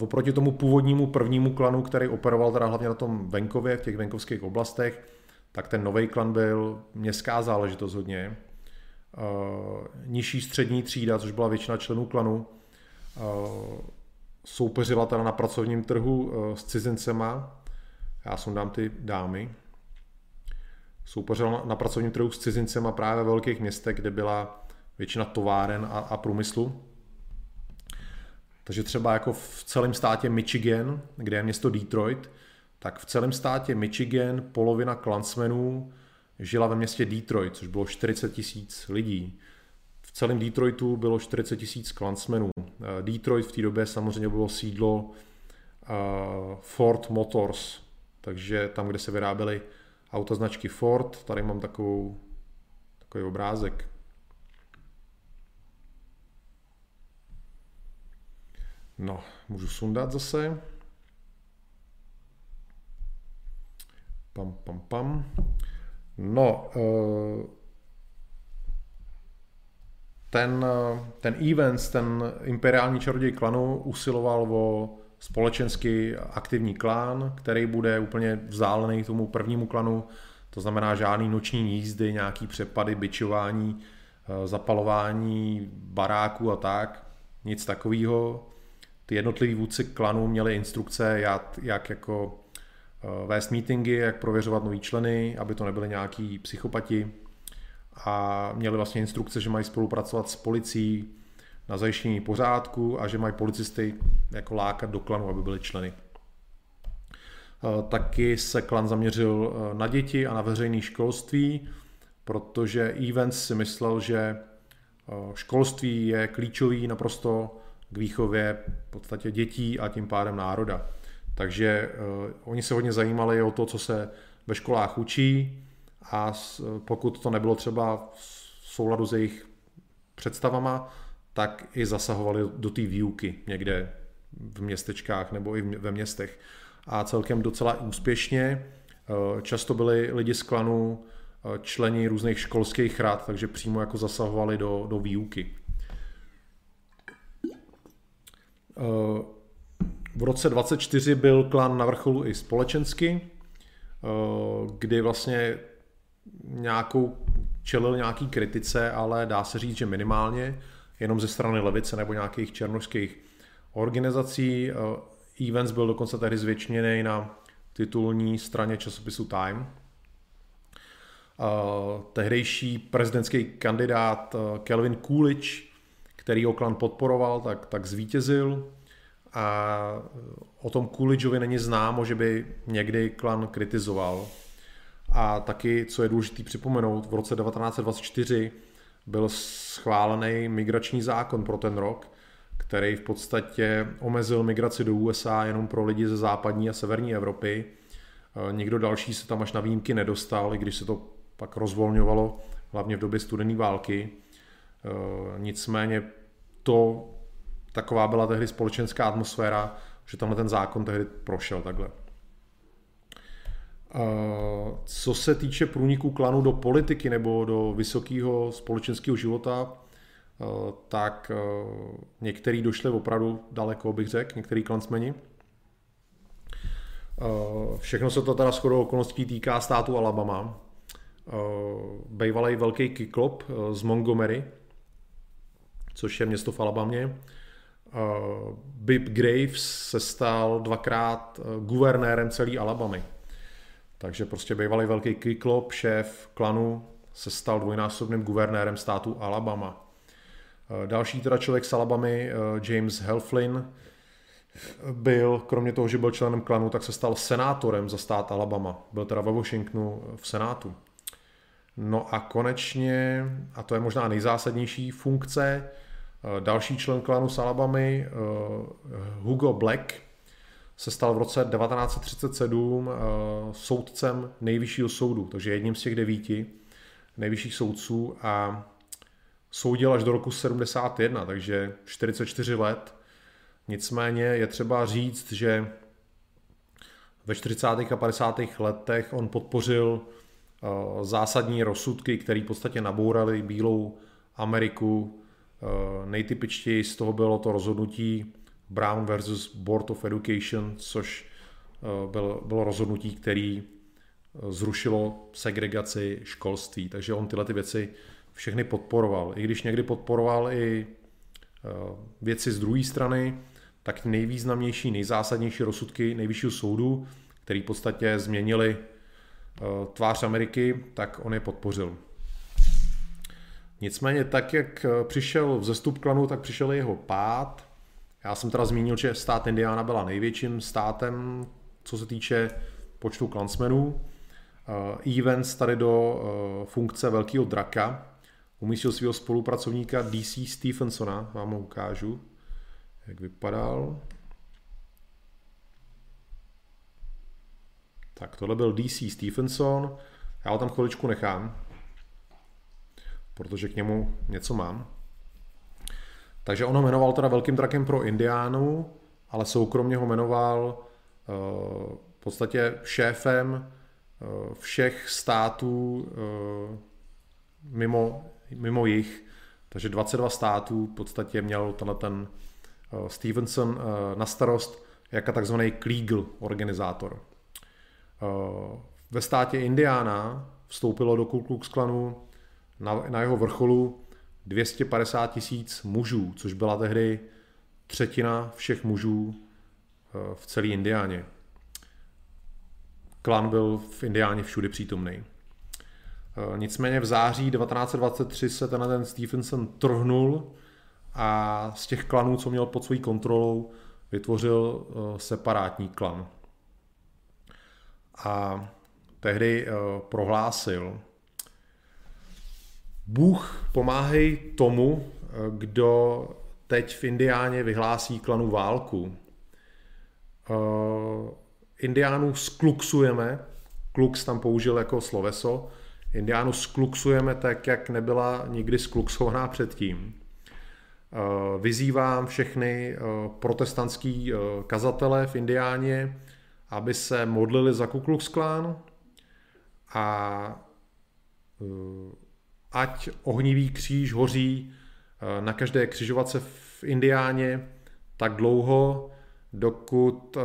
Oproti tomu původnímu prvnímu klanu, který operoval teda hlavně na tom venkově, v těch venkovských oblastech, tak ten nový klan byl městská záležitost hodně. Nižší střední třída, což byla většina členů klanu, soupeřila teda na pracovním trhu eh, s cizincema, já jsem dám ty dámy, soupeřila na pracovním trhu s cizincema právě ve velkých městech, kde byla většina továren a, a průmyslu. Takže třeba jako v celém státě Michigan, kde je město Detroit, tak v celém státě Michigan polovina klansmenů žila ve městě Detroit, což bylo 40 tisíc lidí. V celém Detroitu bylo 40 tisíc klansmenů. Eh, Detroit v té době samozřejmě bylo sídlo eh, Ford Motors, takže tam, kde se vyráběly auta značky Ford, tady mám takovou Takový obrázek. No, můžu sundat zase. Pam, pam, pam. No, eh, ten, ten Evans, ten imperiální čaroděj klanu usiloval o společensky aktivní klán, který bude úplně vzdálený tomu prvnímu klanu, to znamená žádný noční jízdy, nějaký přepady, byčování, eh, zapalování baráků a tak, nic takového. Ty jednotliví vůdci klanu měli instrukce, jak, jak jako eh, vést meetingy, jak prověřovat nový členy, aby to nebyly nějaký psychopati a měli vlastně instrukce, že mají spolupracovat s policií na zajištění pořádku a že mají policisty jako lákat do klanu, aby byli členy. Eh, taky se klan zaměřil eh, na děti a na veřejné školství, protože Evans si myslel, že eh, školství je klíčový naprosto k výchově v podstatě dětí a tím pádem národa. Takže oni se hodně zajímali o to, co se ve školách učí a pokud to nebylo třeba v souladu s jejich představama, tak i zasahovali do té výuky někde v městečkách nebo i ve městech. A celkem docela úspěšně. Eh, často byli lidi z klanu eh, členi různých školských rad, takže přímo jako zasahovali do, do výuky. Eh, v roce 24 byl klan na vrcholu i společensky, kdy vlastně nějakou čelil nějaký kritice, ale dá se říct, že minimálně, jenom ze strany levice nebo nějakých černožských organizací. Eh, Events byl dokonce tehdy zvětšněný na titulní straně časopisu Time. Eh, tehdejší prezidentský kandidát eh, Kelvin Coolidge, který ho klan podporoval, tak, tak zvítězil a o tom Coolidgeovi není známo, že by někdy klan kritizoval. A taky, co je důležité připomenout, v roce 1924 byl schválený migrační zákon pro ten rok, který v podstatě omezil migraci do USA jenom pro lidi ze západní a severní Evropy. E, nikdo další se tam až na výjimky nedostal, i když se to pak rozvolňovalo, hlavně v době studené války. E, nicméně to taková byla tehdy společenská atmosféra, že tamhle ten zákon tehdy prošel takhle. Co se týče průniku klanu do politiky nebo do vysokého společenského života, tak některý došli opravdu daleko, bych řekl, některý klansmeni. Všechno se to teda shodou okolností týká státu Alabama. Bývalý velký kiklop z Montgomery, což je město v Alabamě. Bib Graves se stal dvakrát guvernérem celé Alabamy. Takže prostě bývalý velký Kyklop, šéf klanu, se stal dvojnásobným guvernérem státu Alabama. Eh, další teda člověk z Alabamy, eh, James Helflin, byl, kromě toho, že byl členem klanu, tak se stal senátorem za stát Alabama. Byl teda ve Washingtonu v senátu. No a konečně, a to je možná nejzásadnější funkce, eh, další člen klanu z Alabamy, Hugo Black, se stal v roce 1937 eh, soudcem nejvyššího soudu, takže jedním z těch devíti nejvyšších soudců a soudil až do roku 71, takže 44 let. Nicméně je třeba říct, že ve 40. a 50. letech on podpořil eh, zásadní rozsudky, které v podstatě nabouraly bílou Ameriku. Eh, nejtypičtěji z toho bylo to rozhodnutí Brown versus Board of Education, což eh, bylo, bylo rozhodnutí, který eh, zrušilo segregaci školství. Takže on tyhle ty věci všechny podporoval. I když někdy podporoval i věci z druhé strany, tak nejvýznamnější, nejzásadnější rozsudky nejvyššího soudu, který v podstatě změnili tvář Ameriky, tak on je podpořil. Nicméně tak, jak přišel vzestup klanu, tak přišel jeho pád já jsem teda zmínil, že stát Indiana byla největším státem, co se týče počtu klansmenů. Uh, Evans tady do uh, funkce velkého draka umístil svého spolupracovníka DC Stephensona, vám ho ukážu, jak vypadal. Tak tohle byl DC Stephenson, já ho tam chviličku nechám. Protože k němu něco mám. Takže ono jmenoval teda velkým drakem pro Indiánu, ale soukromně ho jmenoval uh, v podstatě šéfem uh, všech států uh, mimo, mimo jich. Takže 22 států v podstatě měl tenhle ten Stevenson na starost jako takzvaný Kleagle organizátor. Ve státě Indiana vstoupilo do Ku Klux Klanu na, na jeho vrcholu 250 tisíc mužů, což byla tehdy třetina všech mužů eh, v celé Indiáně. Klan byl v Indiáně všude přítomný. Eh, nicméně v září 1923 se tenhle ten Stephenson trhnul a z těch klanů, co měl pod svou kontrolou, vytvořil eh, separátní klan. A tehdy prohlásil, Bůh pomáhej tomu, kdo teď v Indiáně vyhlásí klanu válku. Uh, Indiánů skluxujeme, klux tam použil jako sloveso, Indiánů skluxujeme tak, jak nebyla nikdy skluxovaná předtím. Uh, vyzývám všechny uh, protestantský kazatele v Indiáně, aby se modlili za Ku Klux Klan a ať ohnivý kříž hoří eh, na každé křižovatce v Indiáně tak dlouho, dokud eh,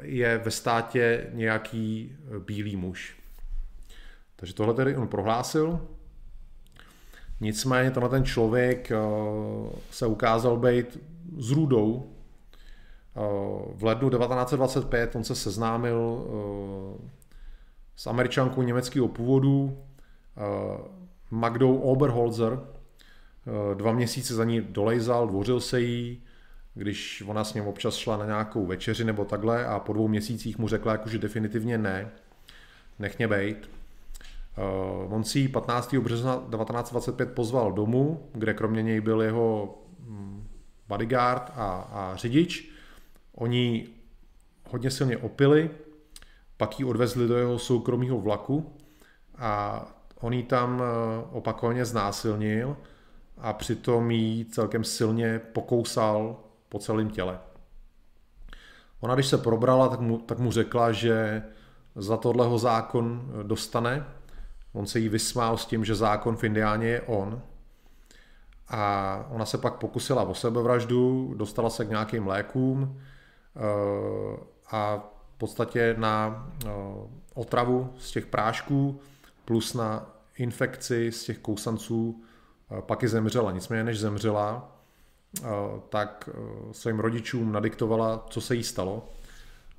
je ve státě nějaký eh, bílý muž. Takže tohle tedy on prohlásil. Nicméně tenhle ten člověk se ukázal být zrůdou. V lednu 1925 on se seznámil s američankou německého původu, Magdou Oberholzer. Eh, dva měsíce za ní dolejzal, dvořil se jí, když ona s ním občas šla na nějakou večeři nebo takhle a po dvou měsících mu řekla jakože definitivně ne, nech mě bejt. Uh, on si 15. března 1925 pozval domů, kde kromě něj byl jeho mm, bodyguard a, a řidič. Oni hodně silně opili, pak ji odvezli do jeho soukromého vlaku a On ji tam eh, opakovaně znásilnil a přitom jí celkem silně pokousal po celém těle. Ona, když se probrala, tak mu, tak mu řekla, že za tohle ho zákon eh, dostane. On se jí vysmál s tím, že zákon v Indiáně je on. A ona se pak pokusila o sebevraždu, dostala se k nějakým lékům eh, a v podstatě na otravu z těch prášků plus na infekci z těch kousanců eh, pak i zemřela. Nicméně než zemřela, eh, tak eh, svým rodičům nadiktovala, co se jí stalo.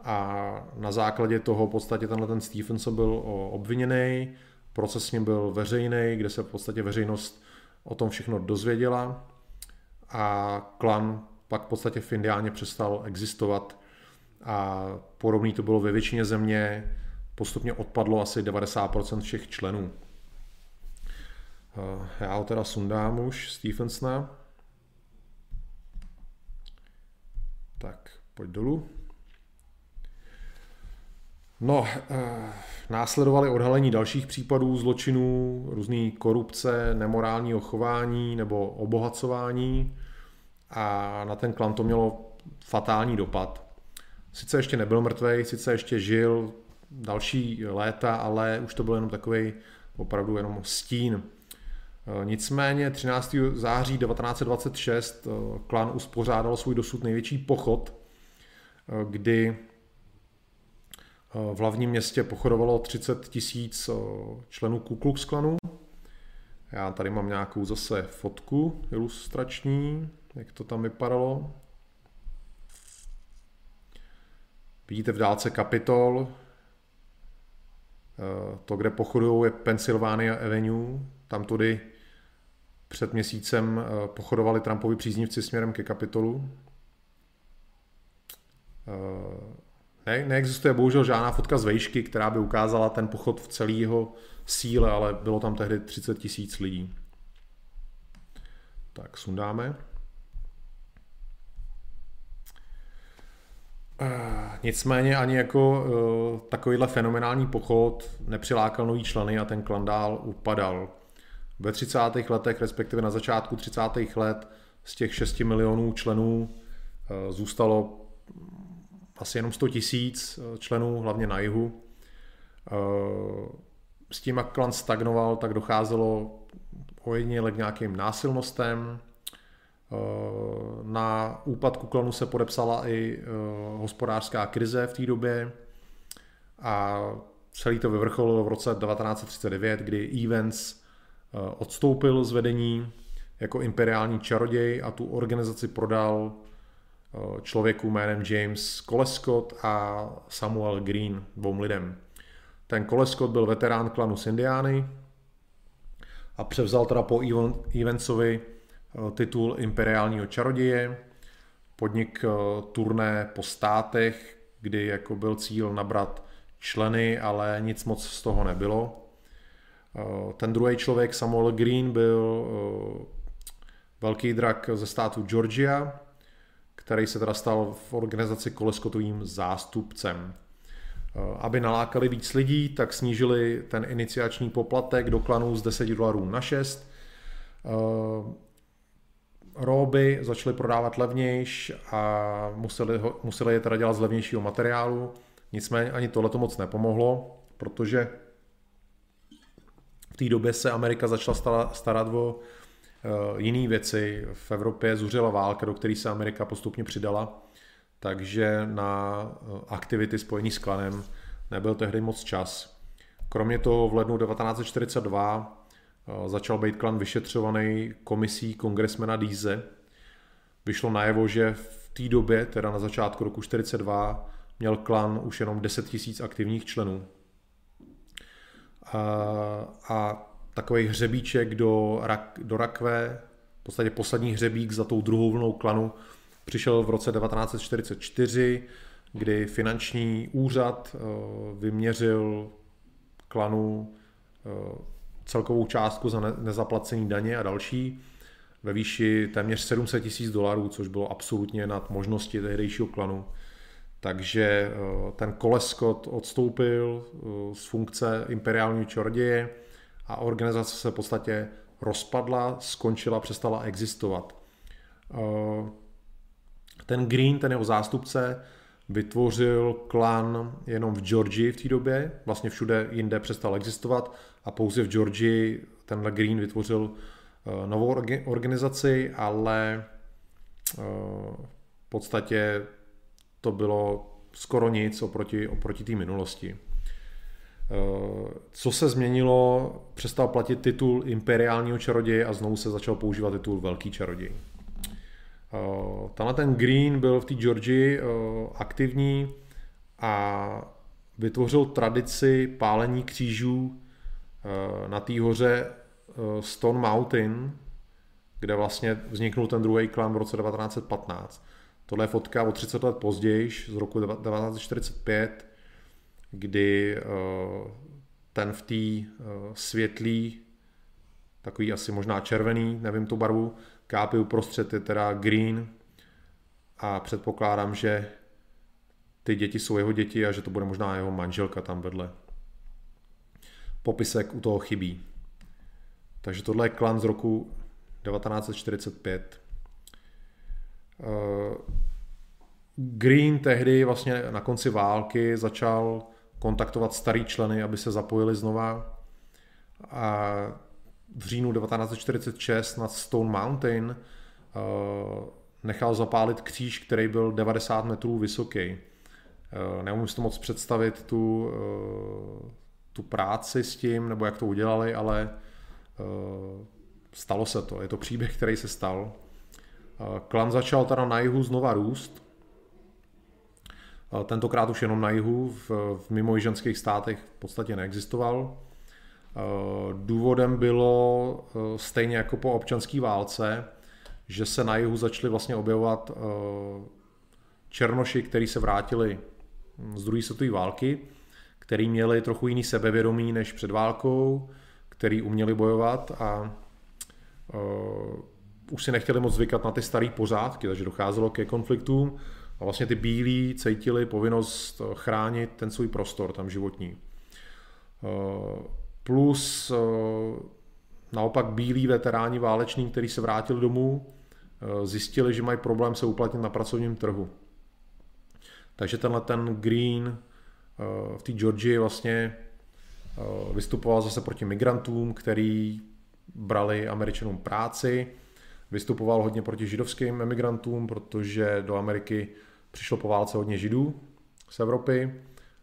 A na základě toho v podstatě tenhle ten Stephenson byl obviněný, proces s ním byl veřejný, kde se v podstatě veřejnost o tom všechno dozvěděla a klan pak v podstatě v Indiáně přestal existovat a podobný to bylo ve většině země, postupně odpadlo asi 90% všech členů. Eh, já ho teda sundám už, Stephensona. Tak, pojď dolů. No, eh, následovaly odhalení dalších případů zločinů, různé korupce, nemorálního chování nebo obohacování a na ten klan to mělo fatální dopad. Sice ještě nebyl mrtvý, sice ještě žil další léta, ale už to byl jenom takový opravdu jenom stín nicméně 13. září 1926 eh, klan uspořádal svůj dosud největší pochod, eh, kdy v hlavním městě pochodovalo 30 tisíc členů Ku Klux Klanu. Já tady mám nějakou zase fotku ilustrační, jak to tam vypadalo. Vidíte v dálce Capitol, to, kde pochodují, je Pennsylvania Avenue, tam tudy před měsícem eh, pochodovali Trumpovi příznivci směrem ke kapitolu. Eh, ne, neexistuje bohužel žádná fotka z vejšky, která by ukázala ten pochod v celý jeho síle, ale bylo tam tehdy 30 tisíc lidí. Tak, sundáme. Uh, nicméně ani jako uh, takovýhle fenomenální pochod nepřilákal nový členy a ten klan dál upadal. Ve 30. letech, respektive na začátku 30. let, z těch 6 milionů členů eh, zůstalo asi jenom 100 tisíc eh, členů, hlavně na jihu. S tím, jak klan stagnoval, tak docházelo ojediněle k nějakým násilnostem. Na úpadku klanu se podepsala i hospodářská krize v té době a celý to vyvrcholilo v roce 1939, kdy Evans eh, odstoupil z vedení jako imperiální čaroděj a tu organizaci prodal eh, člověku jménem James Colescott a Samuel Green, dvou lidem. Ten Colescott byl veterán klanu Sindiány a převzal teda po Evansovi eh, titul imperiálního čaroděje, podnik turné po státech, kdy jako byl cíl nabrat členy, ale nic moc z toho nebylo. Eh, ten druhý člověk, Samuel Green, byl eh, velký drak ze státu Georgia, který se teda stal v organizaci koleskotovým zástupcem. Eh, aby nalákali víc lidí, tak snížili ten iniciační poplatek do klanu z 10 dolarů na 6. Róby začaly prodávat levnějš a museli, ho, museli je teda dělat z levnějšího materiálu. Nicméně ani tohle to moc nepomohlo, protože v té době se Amerika začala starat o eh, jiné věci. V Evropě zuřila válka, do které se Amerika postupně přidala, takže na eh, aktivity spojené s klanem nebyl tehdy moc čas. Kromě toho v lednu 1942 eh, začal být klan vyšetřovaný komisí kongresmena Díze. Vyšlo najevo, že v té době, teda na začátku roku 1942, měl klan už jenom 10 tisíc aktivních členů. A, takový hřebíček do, rak, do rakve, v podstatě poslední hřebík za tou druhou vlnou klanu, přišel v roce 1944, kdy finanční úřad eh, vyměřil klanu eh, celkovou částku za nezaplacení daně a další ve výši téměř 700 tisíc dolarů, což bylo absolutně nad možnosti tehdejšího klanu. Takže eh, ten Koleskot odstoupil eh, z funkce imperiálního čorděje a organizace se v podstatě rozpadla, skončila, přestala existovat. Eh, ten Green, ten jeho zástupce, vytvořil klan jenom v Georgii v té době, vlastně všude jinde přestal existovat a pouze v Georgii tenhle Green vytvořil novou organizaci, ale v podstatě to bylo skoro nic oproti, oproti té minulosti. Eh, co se změnilo, přestal platit titul imperiálního čaroděje a znovu se začal používat titul velký čaroděj. Eh, tenhle ten Green byl v té Georgii eh, aktivní a vytvořil tradici pálení křížů na té hoře Stone Mountain, kde vlastně vzniknul ten druhý klan v roce 1915. Tohle je fotka o 30 let později, z roku 1945, kdy eh, ten v té eh, světlý, takový asi možná červený, nevím tu barvu, kápy uprostřed je teda green a předpokládám, že ty děti jsou jeho děti a že to bude možná jeho manželka tam vedle. Popisek u toho chybí. Takže tohle je klan z roku 1945. Eh, Green tehdy vlastně na konci války začal kontaktovat starý členy, aby se zapojili znova. A v říjnu 1946 nad Stone Mountain eh, nechal zapálit kříž, který byl 90 metrů vysoký. Eh, neumím si to moc představit, tu, tu práci s tím, nebo jak to udělali, ale stalo se to. Je to příběh, který se stal. Klan začal teda na jihu znova růst, tentokrát už jenom na jihu, v, v mimojižanských státech v podstatě neexistoval. Důvodem bylo stejně jako po občanské válce, že se na jihu začaly vlastně objevovat černoši, kteří se vrátili z druhé světové války, který měli trochu jiný sebevědomí než před válkou, který uměli bojovat a už si nechtěli moc zvykat na ty staré pořádky, takže docházelo ke konfliktům a vlastně ty bílí cítili povinnost eh, chránit ten svůj prostor tam životní. Eh, plus eh, naopak bílí veteráni váleční, kteří se vrátili domů, zjistili, že mají problém se uplatnit na pracovním trhu. Takže tenhle ten Green v té Georgii vlastně vystupoval zase proti migrantům, který brali Američanům práci, vystupoval hodně proti židovským emigrantům, protože do Ameriky přišlo po válce hodně židů z Evropy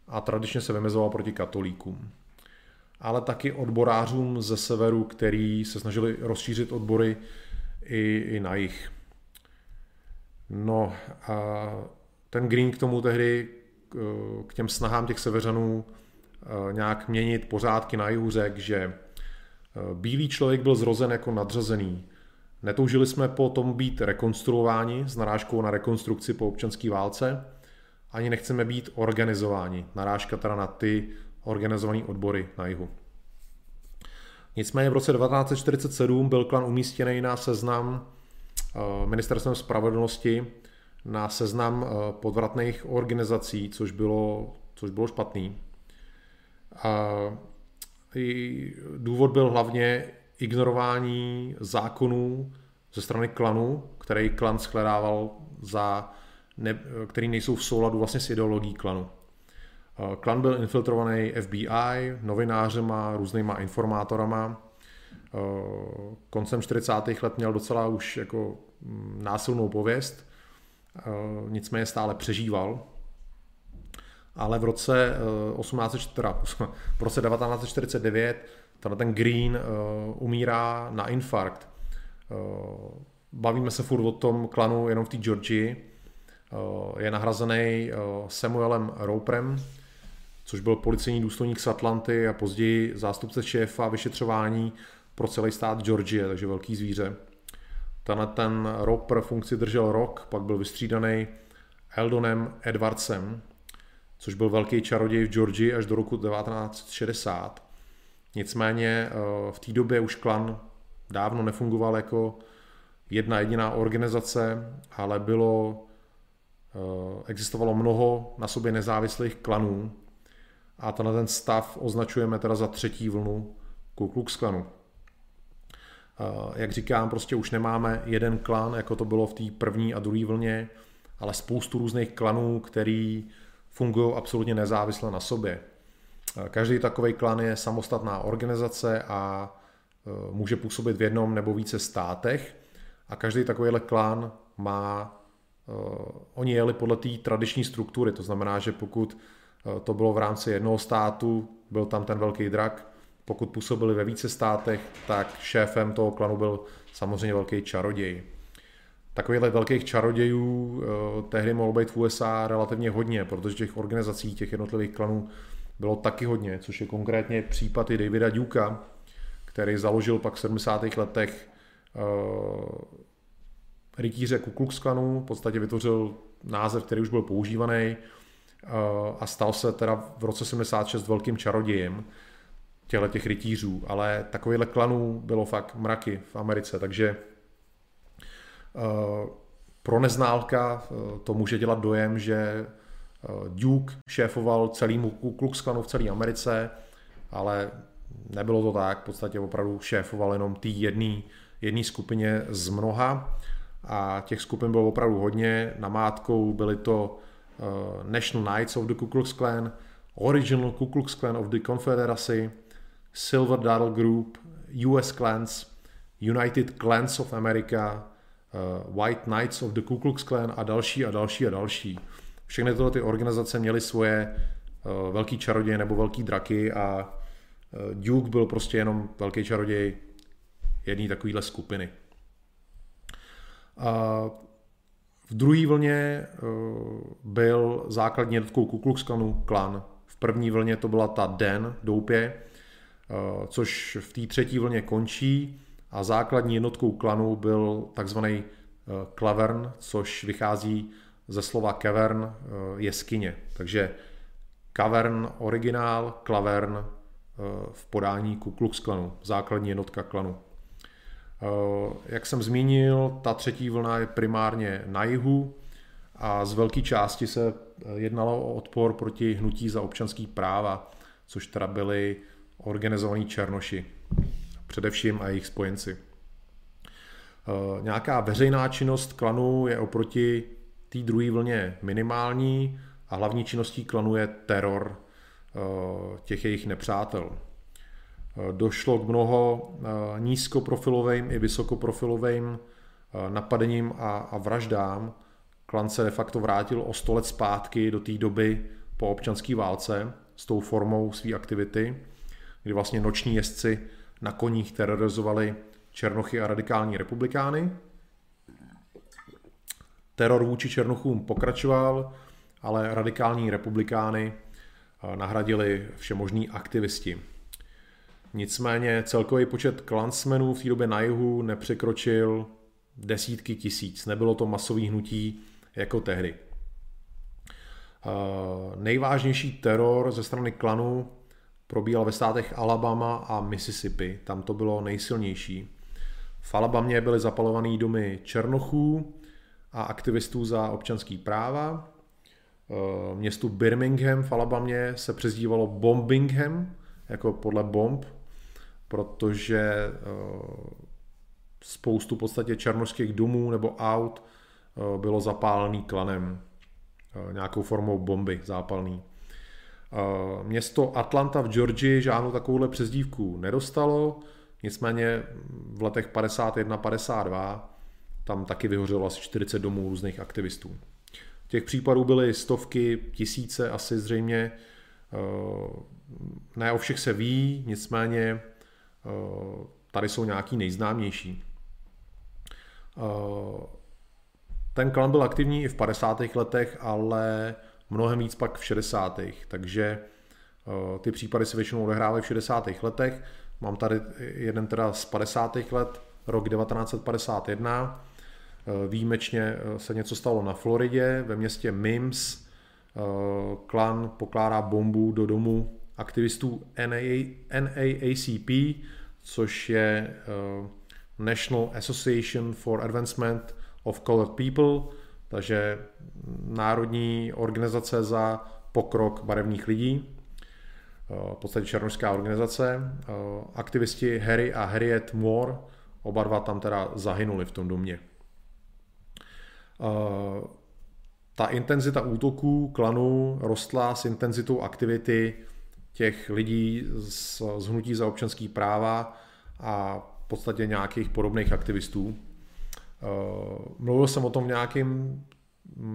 a tradičně se vymezoval proti katolíkům. Ale taky odborářům ze severu, který se snažili rozšířit odbory i, i na jich. No a ten Green k tomu tehdy, k těm snahám těch severanů eh, nějak měnit pořádky na jihu řekl, že eh, bílý člověk byl zrozen jako nadřazený. Netoužili jsme po tom být rekonstruováni s narážkou na rekonstrukci po občanské válce, ani nechceme být organizováni, narážka teda na ty organizované odbory na jihu. Nicméně v roce 1947 byl klan umístěný na seznam eh, ministerstvem spravedlnosti na seznam eh, podvratných organizací, což bylo, což bylo špatný. A důvod byl hlavně ignorování zákonů ze strany klanu, který klan shledával za, ne, který nejsou v souladu vlastně s ideologií klanu. Eh, klan byl infiltrovaný FBI, novinářema, různýma informátorama. Eh, koncem 40. let měl docela už jako mm, násilnou pověst, eh, nicméně stále přežíval. Ale v roce, 18, v roce 1949 ten Green umírá na infarkt. Bavíme se furt o tom klanu jenom v té Georgii. Je nahrazený Samuelem Roperem, což byl policejní důstojník z Atlanty a později zástupce šéfa vyšetřování pro celý stát Georgie, takže velký zvíře. Tenhle ten Roper funkci držel rok, pak byl vystřídaný Eldonem Edwardsem, což byl velký čaroděj v Georgii až do roku 1960. Nicméně eh, v té době už klan dávno nefungoval jako jedna jediná organizace, ale bylo, eh, existovalo mnoho na sobě nezávislých klanů, a tenhle ten stav označujeme teda za třetí vlnu Ku Klux Klanu. Jak říkám, prostě už nemáme jeden klan, jako to bylo v té první a druhé vlně, ale spoustu různých klanů, který fungují absolutně nezávisle na sobě. Každý takový klan je samostatná organizace a e, může působit v jednom nebo více státech a každý takovýhle klan má, e, oni jeli podle té tradiční struktury, to znamená, že pokud Eh, to bylo v rámci jednoho státu, byl tam ten velký drak. Pokud působili ve více státech, tak šéfem toho klanu byl samozřejmě velký čaroděj. Takovýchhle velkých čarodějů eh, tehdy mohlo být v USA relativně hodně, protože těch organizací, těch jednotlivých klanů bylo taky hodně, což je konkrétně případ i Davida Duka, který založil pak v 70. letech uh, rytíře Ku Klux Klanu, v podstatě vytvořil název, který už byl používaný, a stal se teda v roce 76 velkým čarodějem těchto těch rytířů, ale takovýchhle klanů bylo fakt mraky v Americe, takže pro neználka to může dělat dojem, že Duke šéfoval celému Klux Klanu v celé Americe, ale nebylo to tak, v podstatě opravdu šéfoval jenom té jedné skupině z mnoha. A těch skupin bylo opravdu hodně, namátkou byly to uh, National Knights of the Ku Klux Klan, Original Ku Klux Klan of the Confederacy, Silver Dollar Group, US Clans, United Clans of America, uh, White Knights of the Ku Klux Klan a další a další a další. Všechny tyhle ty organizace měly svoje uh, velký čaroděje nebo velký draky a uh, Duke byl prostě jenom velký čaroděj jedné takovéhle skupiny. Uh, v druhé vlně eh, byl základní jednotkou Ku Klux Klanu klan. V první vlně to byla ta Den doupě, eh, což v té třetí vlně končí a základní jednotkou klanu byl takzvaný klavern, eh, což vychází ze slova cavern, jeskyně. Takže kavern originál, klavern v podání Ku Klux Klanu, základní jednotka klanu. Eh, jak jsem zmínil, ta třetí vlna je primárně na jihu a z velké části se eh, jednalo o odpor proti hnutí za občanský práva, což teda byli organizovaní černoši. především a jejich spojenci. Nějaká veřejná činnost klanu je oproti té druhé vlně minimální a hlavní činností klanu je teror těch jejich nepřátel. Došlo k mnoho nízkoprofilovým i vysokoprofilovým napadením a, vraždám. Klan se de facto vrátil o 100 let zpátky do té doby po občanské válce s tou formou své aktivity, kdy vlastně noční jezdci na koních terorizovali černochy a radikální republikány. Teror vůči černochům pokračoval, ale radikální republikány eh, nahradili všemožní aktivisti. Nicméně celkový počet klansmenů v té době na jihu nepřekročil desítky tisíc. Nebylo to masový hnutí jako tehdy. Eh, nejvážnější teror ze strany klanu probíhal ve státech Alabama a Mississippi. Tam to bylo nejsilnější. V Alabamě byly zapalované domy černochů a aktivistů za občanský práva. Eh, městu Birmingham v Alabamě se přezdívalo Bombingham, jako podle bomb, protože eh, spoustu podstatě černožských domů nebo aut eh, bylo zapálený klanem, nějakou formou bomby zápalný. Město Atlanta v Georgii žádnou takovouhle přezdívku nedostalo, nicméně v letech 51-52 tam taky vyhořelo asi 40 domů různých aktivistů. Těch případů byly stovky, tisíce asi zřejmě. Ne o všech se ví, nicméně tady jsou nějaký nejznámější. Ten klan byl aktivní i v 50. letech, ale mnohem víc pak v 60. Takže eh, ty případy se většinou odehrávají v 60. letech. Mám tady jeden teda z 50. let, rok 1951. Eh, výjimečně eh, se něco stalo na Floridě, ve městě Mims. Klan pokládá bombu do domu aktivistů NAACP, což je National Association for Advancement of Colored People, takže Národní organizace za pokrok barevných lidí, v podstatě černožská organizace. Aktivisti Harry a Harriet Moore, oba dva tam teda zahynuli v tom domě. Ta intenzita útoků klanu rostla s intenzitou aktivity těch lidí z, z hnutí za občanský práva a v podstatě nějakých podobných aktivistů. Eh, mluvil jsem o tom v nějakém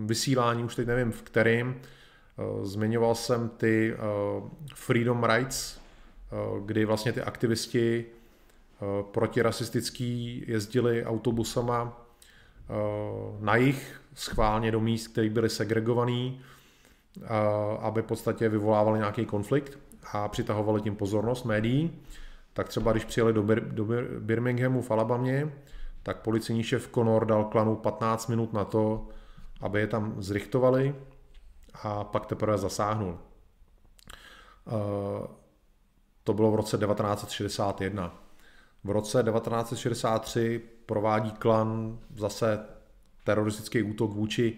vysílání, už teď nevím v kterým. Eh, zmiňoval jsem ty eh, freedom rights, kdy vlastně ty aktivisti protirasistický jezdili autobusama na jich schválně do míst, které byly segregovaný, aby v podstatě vyvolávali nějaký konflikt a přitahovali tím pozornost médií. Tak třeba když přijeli do, Bir- do Birminghamu v Alabamě, tak policejní šéf Conor dal klanu 15 minut na to, aby je tam zrichtovali a pak teprve zasáhnul. Eh, to bylo v roce 1961. V roce 1963 provádí klan zase teroristický útok vůči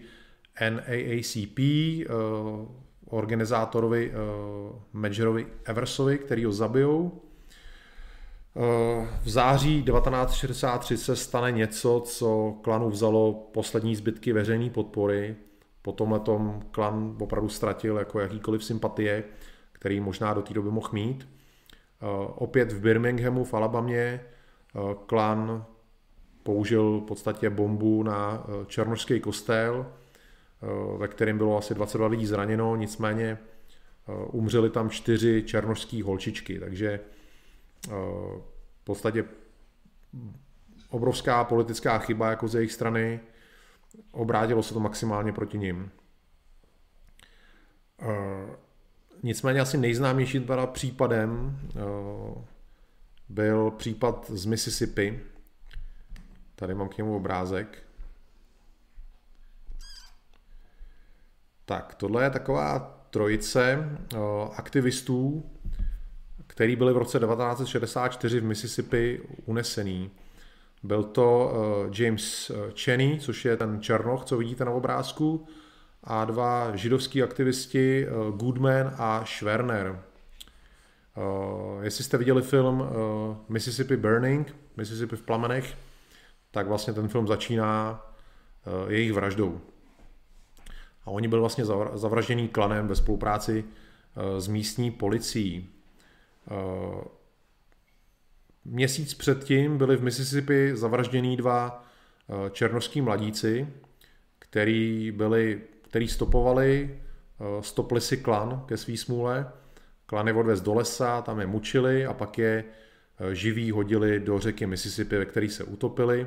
NAACP, eh, organizátorovi eh, Majorovi Eversovi, který ho zabijou. V září 1963 se stane něco, co klanu vzalo poslední zbytky veřejné podpory. Po tomhle tom klan opravdu ztratil jako jakýkoliv sympatie, který možná do té doby mohl mít. Opět v Birminghamu v Alabamě klan použil v podstatě bombu na černožský kostel, ve kterém bylo asi 22 lidí zraněno, nicméně umřeli tam čtyři černožské holčičky, takže v podstatě obrovská politická chyba jako z jejich strany. Obrátilo se to maximálně proti ním. Nicméně asi nejznámějším případem byl případ z Mississippi. Tady mám k němu obrázek. Tak, tohle je taková trojice aktivistů, který byli v roce 1964 v Mississippi unesený. Byl to James Cheney, což je ten černoch, co vidíte na obrázku, a dva židovský aktivisti Goodman a Schwerner. Jestli jste viděli film Mississippi Burning, Mississippi v plamenech, tak vlastně ten film začíná uh, jejich vraždou. A oni byli vlastně zavražděný klanem ve spolupráci uh, s místní policií. Uh, měsíc předtím byli v Mississippi zavraždění dva černovský mladíci, který, byli, který stopovali, stopli si klan ke svý smůle Klan je odvez do lesa, tam je mučili a pak je živí hodili do řeky Mississippi, ve které se utopili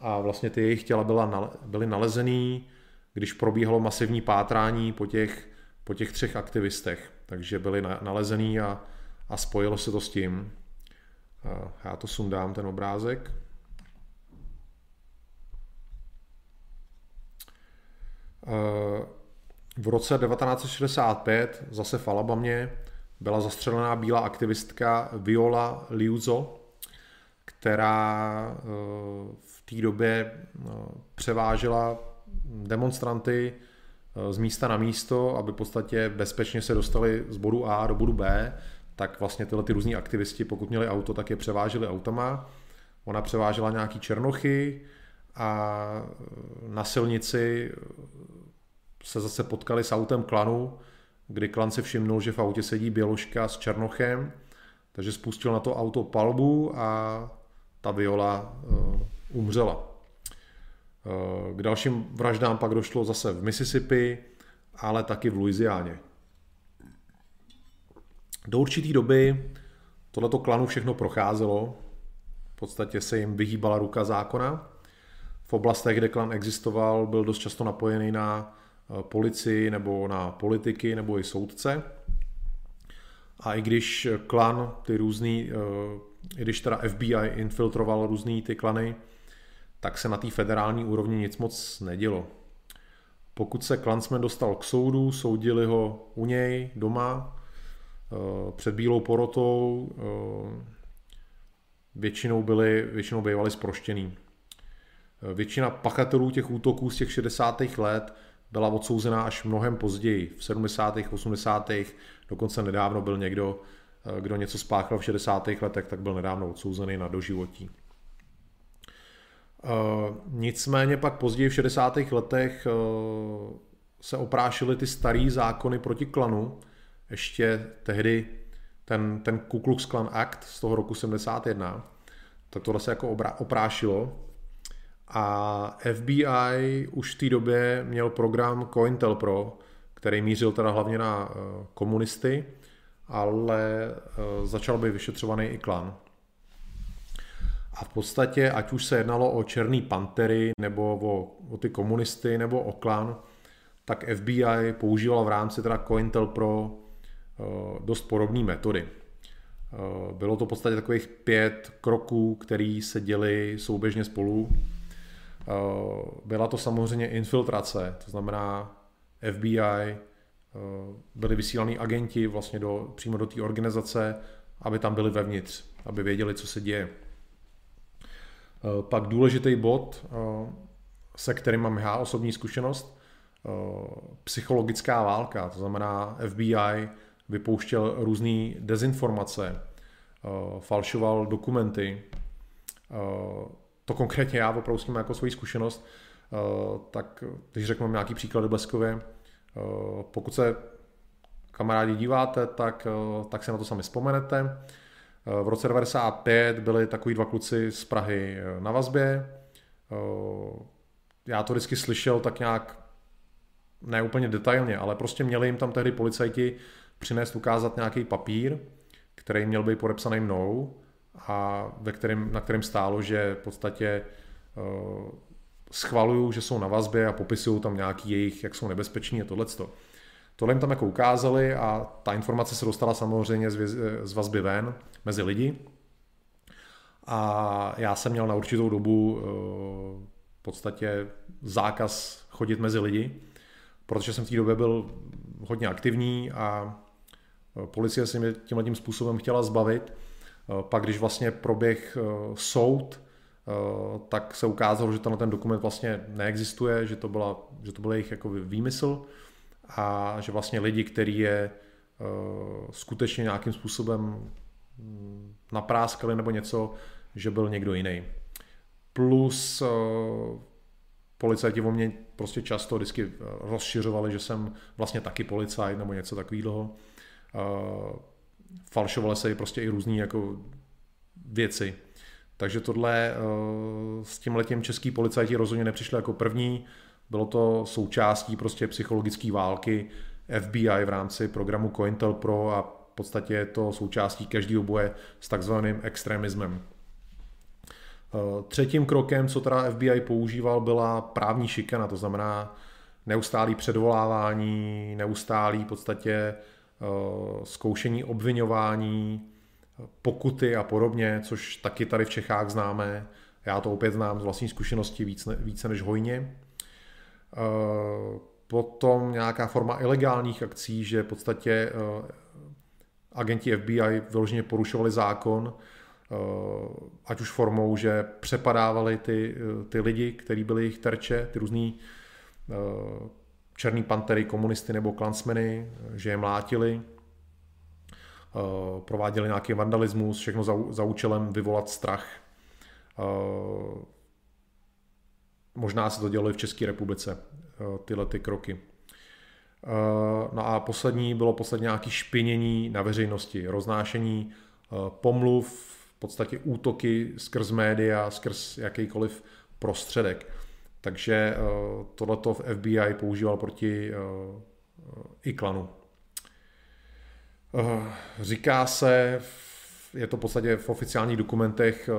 a vlastně ty jejich těla byla, byly nalezený, když probíhalo masivní pátrání po těch, po těch třech aktivistech. Takže byly nalezený a, a spojilo se to s tím. Já to sundám, ten obrázek. E, v roce 1965 zase v Alabamě byla zastřelená bílá aktivistka Viola Liuzo, která eh, v té době eh, převážela demonstranty eh, z místa na místo, aby v podstatě bezpečně se dostali z bodu A do bodu B, tak vlastně tyhle ty různí aktivisti, pokud měli auto, tak je převáželi autama. Ona převážela nějaký černochy a na silnici se zase potkali s autem klanu, kdy klan si všimnul, že v autě sedí Běloška s Černochem, takže spustil na to auto palbu a ta Viola uh, umřela. Uh, k dalším vraždám pak došlo zase v Mississippi, ale taky v Louisianě. Do určité doby tohleto klanu všechno procházelo, v podstatě se jim vyhýbala ruka zákona. V oblastech, kde klan existoval, byl dost často napojený na Eh, policii nebo na politiky nebo i soudce. A i když klan, ty různý, eh, i když teda FBI infiltroval různý ty klany, tak se na té federální úrovni nic moc nedělo. Pokud se klansmen dostal k soudu, soudili ho u něj doma, eh, před bílou porotou, většinou byli, většinou bývali zproštěný. Většina pachatelů těch útoků z těch 60. let byla odsouzená až mnohem později, v 70., 80., dokonce nedávno byl někdo, eh, kdo něco spáchal v 60. letech, tak byl nedávno odsouzený na doživotí. Eh, nicméně pak později v 60. letech eh, se oprášily ty starý zákony proti klanu, ještě tehdy ten, ten Ku Klux Klan Act z toho roku 71, tak tohle se jako oprášilo a FBI už v té době měl program COINTELPRO, který mířil teda hlavně na eh, komunisty, ale eh, začal by vyšetřovaný i klan. A v podstatě, ať už se jednalo o černý pantery, nebo o, o ty komunisty, nebo o klan, tak FBI používal v rámci teda COINTELPRO eh, dost podobné metody. Bylo to v podstatě takových pět kroků, které se děly souběžně spolu byla to samozřejmě infiltrace, to znamená FBI, eh, byli vysílaní agenti vlastně do, přímo do té organizace, aby tam byli vevnitř, aby věděli, co se děje. Eh, pak důležitý bod, se kterým mám já osobní zkušenost, psychologická válka, to znamená FBI vypouštěl různé dezinformace, falšoval dokumenty, to konkrétně já opravdu s tím jako svoji zkušenost, eh, tak když řeknu nějaký příklady bleskově, eh, pokud se kamarádi díváte, tak, eh, tak si na to sami vzpomenete. V roce 95 byli takový dva kluci z Prahy na vazbě. Já to vždycky slyšel tak nějak, ne úplně detailně, ale prostě měli jim tam tehdy policajti přinést ukázat nějaký papír, který měl být podepsaný mnou a ve kterém, na kterém stálo, že v podstatě uh, schvalují, že jsou na vazbě a popisují tam nějaký jejich, jak jsou nebezpeční a tohleto. Tohle jim tam jako ukázali a ta informace se dostala samozřejmě z, vazby ven mezi lidi. A já jsem měl na určitou dobu uh, v podstatě zákaz chodit mezi lidi, protože jsem v té době byl hodně aktivní a eh, policie si mě tímhle tím způsobem chtěla zbavit. Eh, pak, když vlastně proběh eh, soud, eh, tak se ukázalo, že tenhle ten dokument vlastně neexistuje, že to, byla, že to byl jejich jako výmysl a že vlastně lidi, kteří je skutečně nějakým způsobem hm, napráskali nebo něco, že byl někdo jiný. Plus policajti o mě prostě často vždycky rozšiřovali, že jsem vlastně taky policajt nebo něco takového. Falšovaly se i prostě i různé jako věci. Takže tohle s tím letím český policajti rozhodně nepřišli jako první. Bylo to součástí prostě psychologické války FBI v rámci programu COINTELPRO a v podstatě je to součástí každého boje s takzvaným extremismem. Eh, třetím krokem, co teda FBI používal, byla právní šikana, to znamená neustálý předvolávání, neustálý v podstatě eh, zkoušení obvinování, pokuty a podobně, což taky tady v Čechách známe. Já to opět znám z vlastní zkušenosti více, více než hojně. Eh, potom nějaká forma ilegálních akcí, že v podstatě agenti FBI vyloženě porušovali zákon, Eh, ať už formou, že přepadávali ty, eh, ty lidi, kteří byli jejich terče, ty různý eh, černý pantery, komunisty nebo klansmeny, že je mlátili, prováděli nějaký vandalismus, všechno za, za účelem vyvolat strach. Možná se to dělo i v České republice, tyhle ty kroky. No a poslední bylo poslední nějaké špinění na veřejnosti, roznášení pomluv, podstatě útoky skrz média, skrz jakýkoliv prostředek. Takže eh, tohleto v FBI používal proti eh, klanu. Eh, říká se, je to v podstatě v oficiálních dokumentech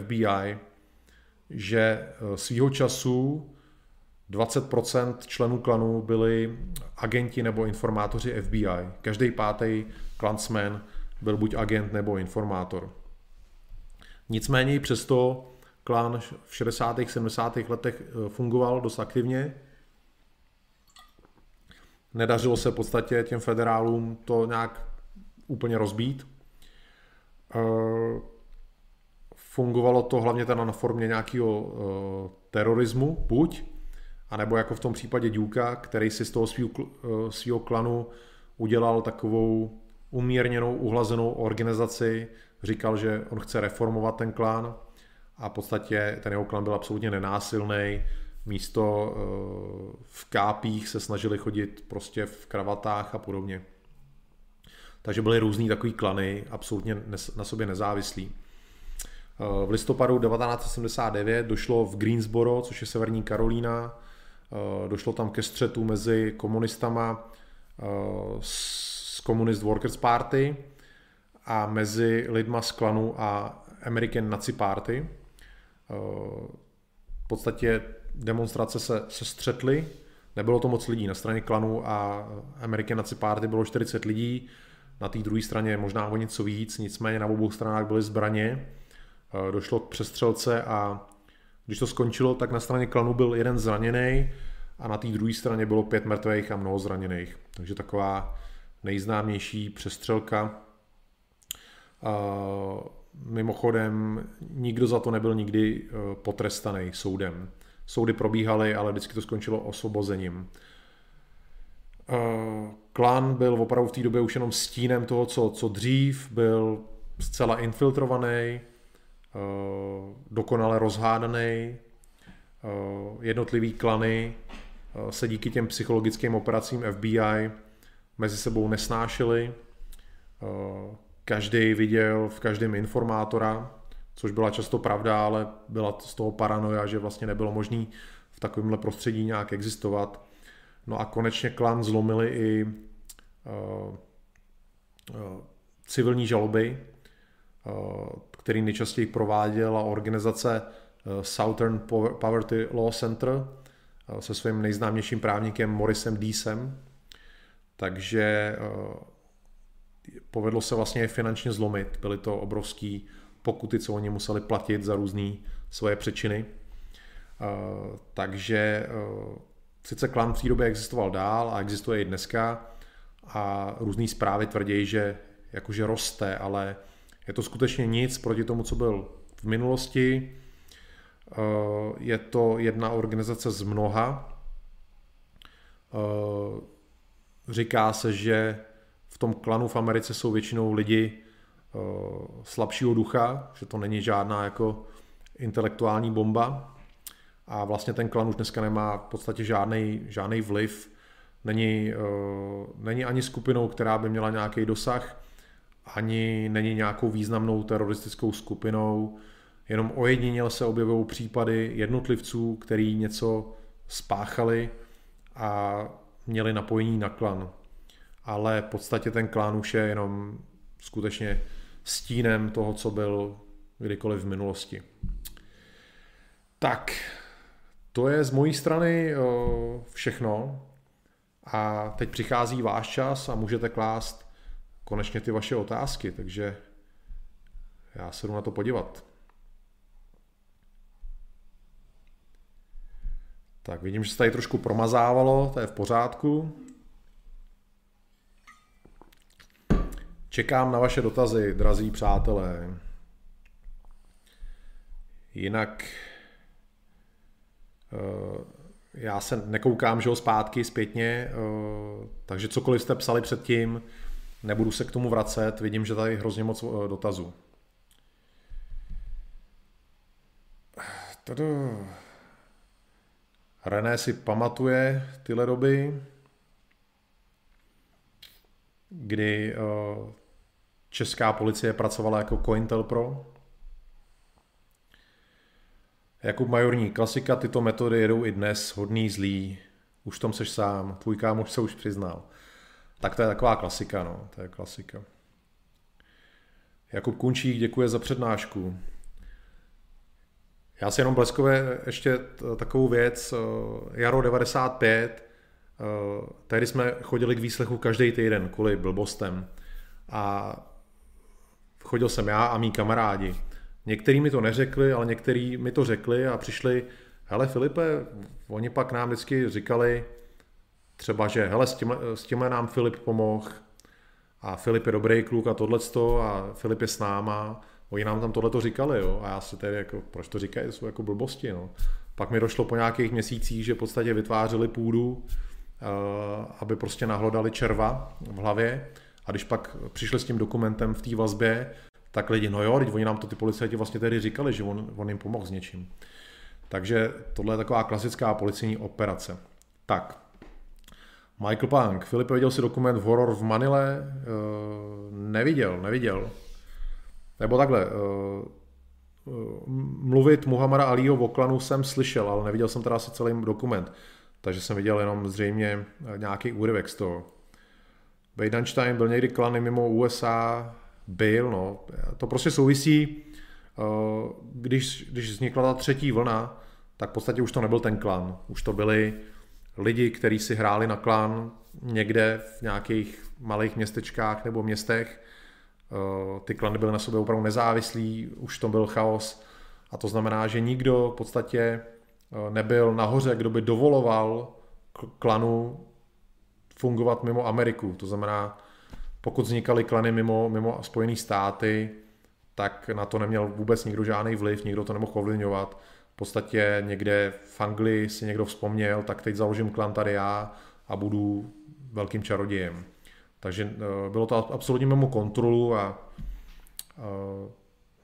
FBI, že svýho času 20% členů klanu byli agenti nebo informátoři FBI. Každý pátý klansman byl buď agent nebo informátor. Nicméně přesto klan v 60. 70. letech eh, fungoval dost aktivně. Nedařilo se v podstatě těm federálům to nějak úplně rozbít. Eh, fungovalo to hlavně teda na formě nějakého eh, terorismu, buď, anebo jako v tom případě Duka, který si z toho svého klanu udělal takovou umírněnou, uhlazenou organizaci, říkal, že on chce reformovat ten klán a v podstatě ten jeho klan byl absolutně nenásilný. Místo eh, v kápích se snažili chodit prostě v kravatách a podobně. Takže byly různý takový klany, absolutně na sobě nezávislí. Eh, v listopadu 1979 došlo v Greensboro, což je severní Karolína, eh, došlo tam ke střetu mezi komunistama z Communist Workers Party a mezi lidma z klanu a American Nazi Party. Eh, v podstatě demonstrace se, se střetly, nebylo to moc lidí. Na straně klanu a American Nazi Party bylo 40 lidí, na té druhé straně možná o něco víc, nicméně na obou stranách byly zbraně. Eh, došlo k přestřelce a když to skončilo, tak na straně klanu byl jeden zraněný a na té druhé straně bylo pět mrtvých a mnoho zraněných. Takže taková nejznámější přestřelka Mimochodem, nikdo za to nebyl nikdy e, potrestaný soudem. Soudy probíhaly, ale vždycky to skončilo osvobozením. E, Klan byl opravdu v té době už jenom stínem toho, co, co dřív, byl zcela infiltrovaný, e, dokonale rozhádaný. Jednotlivý klany se díky těm psychologickým operacím FBI mezi sebou nesnášely každý viděl v každém informátora, což byla často pravda, ale byla z toho paranoja, že vlastně nebylo možné v takovémhle prostředí nějak existovat. No a konečně klan zlomili i uh, uh, civilní žaloby, uh, který nejčastěji prováděla organizace Southern Poverty Law Center se svým nejznámějším právníkem Morrisem Deesem. Takže povedlo se vlastně finančně zlomit. Byly to obrovský pokuty, co oni museli platit za různé svoje přečiny. Uh, takže uh, sice klan v té době existoval dál a existuje i dneska a různé zprávy tvrdí, že jakože roste, ale je to skutečně nic proti tomu, co byl v minulosti. Uh, je to jedna organizace z mnoha. Říká se, že tom klanu v Americe jsou většinou lidi slabšího ducha, že to není žádná jako intelektuální bomba. A vlastně ten klan už dneska nemá v podstatě žádný, žádný vliv, není, není ani skupinou, která by měla nějaký dosah, ani není nějakou významnou teroristickou skupinou, jenom ojediněl se objevují případy jednotlivců, který něco spáchali a měli napojení na klan. Ale v podstatě ten klan už je jenom skutečně stínem toho, co byl kdykoliv v minulosti. Tak, to je z mojí strany všechno. A teď přichází váš čas a můžete klást konečně ty vaše otázky, takže já se jdu na to podívat. Tak vidím, že se tady trošku promazávalo, to je v pořádku. Čekám na vaše dotazy, drazí přátelé. Jinak eh, já se nekoukám, že ho zpátky, zpětně, eh, takže cokoliv jste psali předtím, nebudu se k tomu vracet, vidím, že tady hrozně moc eh, dotazů. Tady... René si pamatuje tyhle doby, kdy česká policie pracovala jako COINTELPRO. Jakub Majorní, klasika, tyto metody jedou i dnes, hodný, zlý, už tom seš sám, tvůj kámoš se už přiznal. Tak to je taková klasika, no, to je klasika. Jakub Kunčík, děkuje za přednášku. Já si jenom bleskově ještě takovou věc, Jaro 95, tehdy jsme chodili k výslechu každý týden kvůli blbostem a chodil jsem já a mý kamarádi. Některý mi to neřekli, ale některý mi to řekli a přišli, hele Filipe, oni pak nám vždycky říkali třeba, že hele, s tímhle, s tímhle nám Filip pomohl a Filip je dobrý kluk a tohleto a Filip je s náma. Oni nám tam tohleto říkali, jo, a já si tedy jako, proč to říkají, jsou jako blbosti, no. Pak mi došlo po nějakých měsících, že v podstatě vytvářeli půdu, uh, aby prostě nahlodali červa v hlavě a když pak přišli s tím dokumentem v té vazbě, tak lidi, no jo, teď oni nám to ty policajti vlastně tehdy říkali, že on, on jim pomohl s něčím. Takže tohle je taková klasická policijní operace. Tak, Michael Punk, Filip viděl si dokument v Horror v Manile? Uh, neviděl, neviděl. Nebo takhle, uh, mluvit Muhammada Aliho v Oklanu jsem slyšel, ale neviděl jsem teda asi celý dokument. Takže jsem viděl jenom zřejmě nějaký úryvek z toho. Weidenstein byl někdy klany mimo USA, byl, no. To prostě souvisí, eh, když, když vznikla ta třetí vlna, tak v podstatě už to nebyl ten klan. Už to byli lidi, kteří si hráli na klan někde v nějakých malých městečkách nebo městech. Eh, ty klany byly na sobě opravdu nezávislí, už to byl chaos. A to znamená, že nikdo v podstatě eh, nebyl nahoře, kdo by dovoloval klanu fungovat mimo Ameriku. To znamená, pokud vznikaly klany mimo, mimo Spojené státy, tak na to neměl vůbec nikdo žádný vliv, nikdo to nemohl ovlivňovat. V podstatě někde v Anglii si někdo vzpomněl, tak teď založím klan tady já a budu velkým čarodějem. Takže eh, bylo to absolutně mimo kontrolu a eh,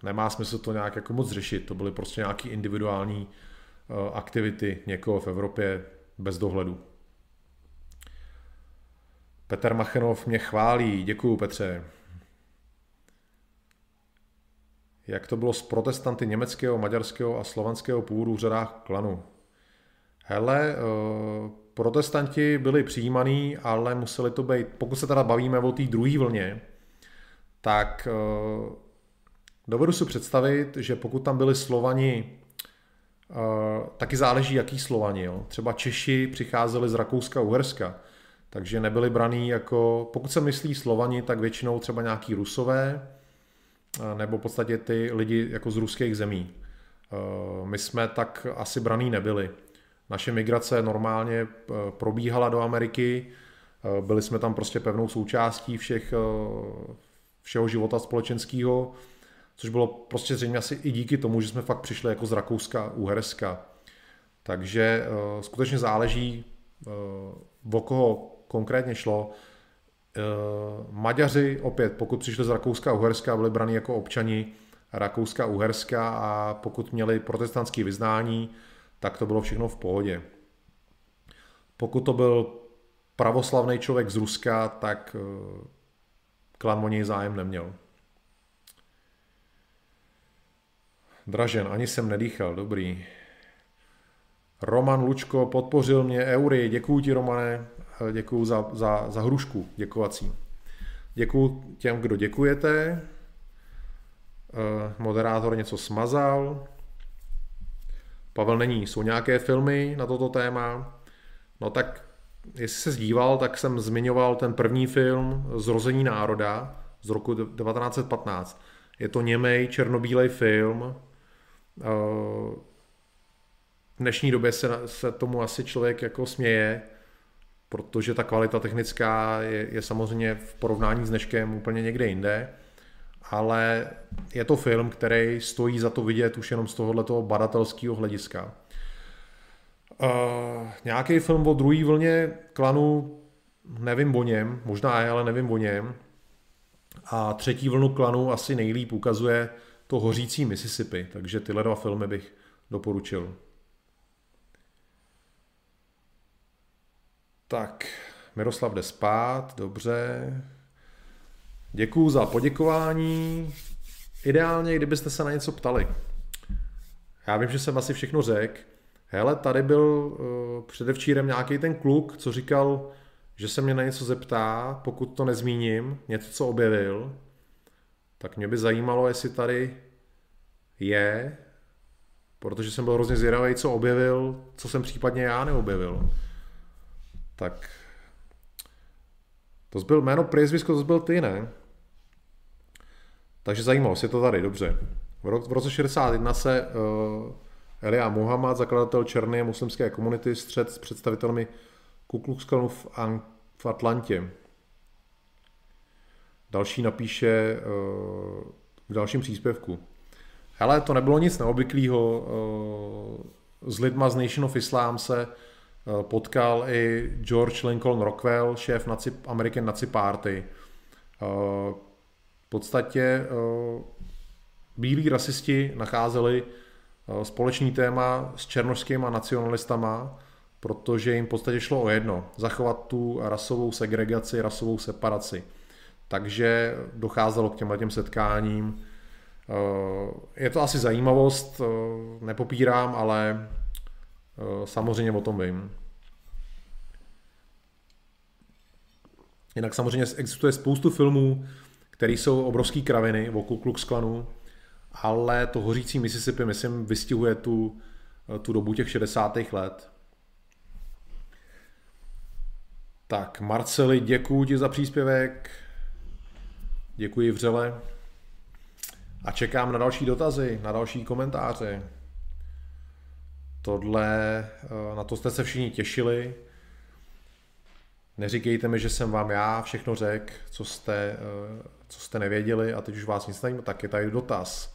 nemá smysl to nějak jako moc řešit. To byly prostě nějaké individuální eh, aktivity někoho v Evropě bez dohledu. Petr Machenov mě chválí. Děkuju, Petře. Jak to bylo s protestanty německého, maďarského a slovanského původu v řadách klanu? Hele, eh, protestanti byli přijímaný, ale museli to být, pokud se teda bavíme o té druhé vlně, tak eh, dovedu si představit, že pokud tam byli Slovani, eh, taky záleží, jaký Slovani. Jo? Třeba Češi přicházeli z Rakouska, Uherska, takže nebyli braný jako, pokud se myslí Slovani, tak většinou třeba nějaký Rusové, nebo v podstatě ty lidi jako z ruských zemí. My jsme tak asi braný nebyli. Naše migrace normálně probíhala do Ameriky, byli jsme tam prostě pevnou součástí všech, všeho života společenského, což bylo prostě zřejmě asi i díky tomu, že jsme fakt přišli jako z Rakouska, Uherska. Takže skutečně záleží, o koho konkrétně šlo. Maďaři opět, pokud přišli z Rakouska a Uherska, byli braní jako občani Rakouska a Uherska a pokud měli protestantské vyznání, tak to bylo všechno v pohodě. Pokud to byl pravoslavný člověk z Ruska, tak eh, klan o něj zájem neměl. Dražen, ani jsem nedýchal, dobrý. Roman Lučko podpořil mě eury, děkuji ti Romane, eh, děkuji za, za, za hrušku děkovací. Děkuji těm, kdo děkujete. Eh, moderátor něco smazal. Pavel není, jsou nějaké filmy na toto téma. No tak, jestli se zdíval, tak jsem zmiňoval ten první film Zrození národa z roku 1915. Je to němej černobílej film. Eh, v dnešní době se, se tomu asi člověk jako směje, protože ta kvalita technická je, je samozřejmě v porovnání s dneškem úplně někde jinde ale je to film, který stojí za to vidět už jenom z tohoto badatelského hlediska. Uh, nějaký film o druhé vlně klanu, nevím o něm, možná je, ale nevím o něm. A třetí vlnu klanu asi nejlíp ukazuje to hořící Mississippi, takže tyhle dva filmy bych doporučil. Tak, Miroslav jde spát, dobře. Děkuju za poděkování. Ideálně, kdybyste se na něco ptali. Já vím, že jsem asi všechno řekl. Hele, tady byl uh, předevčírem nějaký ten kluk, co říkal, že se mě na něco zeptá, pokud to nezmíním, něco, co objevil, tak mě by zajímalo, jestli tady je, protože jsem byl hrozně zvědavý, co objevil, co jsem případně já neobjevil. Tak to byl jméno priezvisko, to byl ty, ne? Takže zajímavost, je to tady, dobře. V roce 61 se uh, Elia Muhammad, zakladatel černé muslimské komunity, střed s představitelmi Ku Klux v, An- v Atlantě. Další napíše uh, v dalším příspěvku. Hele, to nebylo nic neobvyklého. Uh, s lidma z Nation of Islam se potkal i George Lincoln Rockwell, šéf Nazi, American Nazi Party. Uh, v podstatě eh, bílí rasisti nacházeli eh, společný téma s černožskými nacionalistama, protože jim v podstatě šlo o jedno, zachovat tu rasovou segregaci, rasovou separaci. Takže docházelo k těmhle těm setkáním. Eh, je to asi zajímavost, nepopírám, ale samozřejmě o tom vím. Jinak samozřejmě existuje spoustu filmů, který jsou obrovský kraviny o Ku Klux Klanu, ale to hořící Mississippi, myslím, vystihuje tu, tu dobu těch 60. let. Tak, Marceli, děkuji ti za příspěvek. Děkuji vřele. A čekám na další dotazy, na další komentáře. Tohle, eh, na to jste se všichni těšili. Neříkejte mi, že jsem vám já všechno řekl, co jste, eh, co jste nevěděli a teď už vás nic nevím, tak je tady dotaz.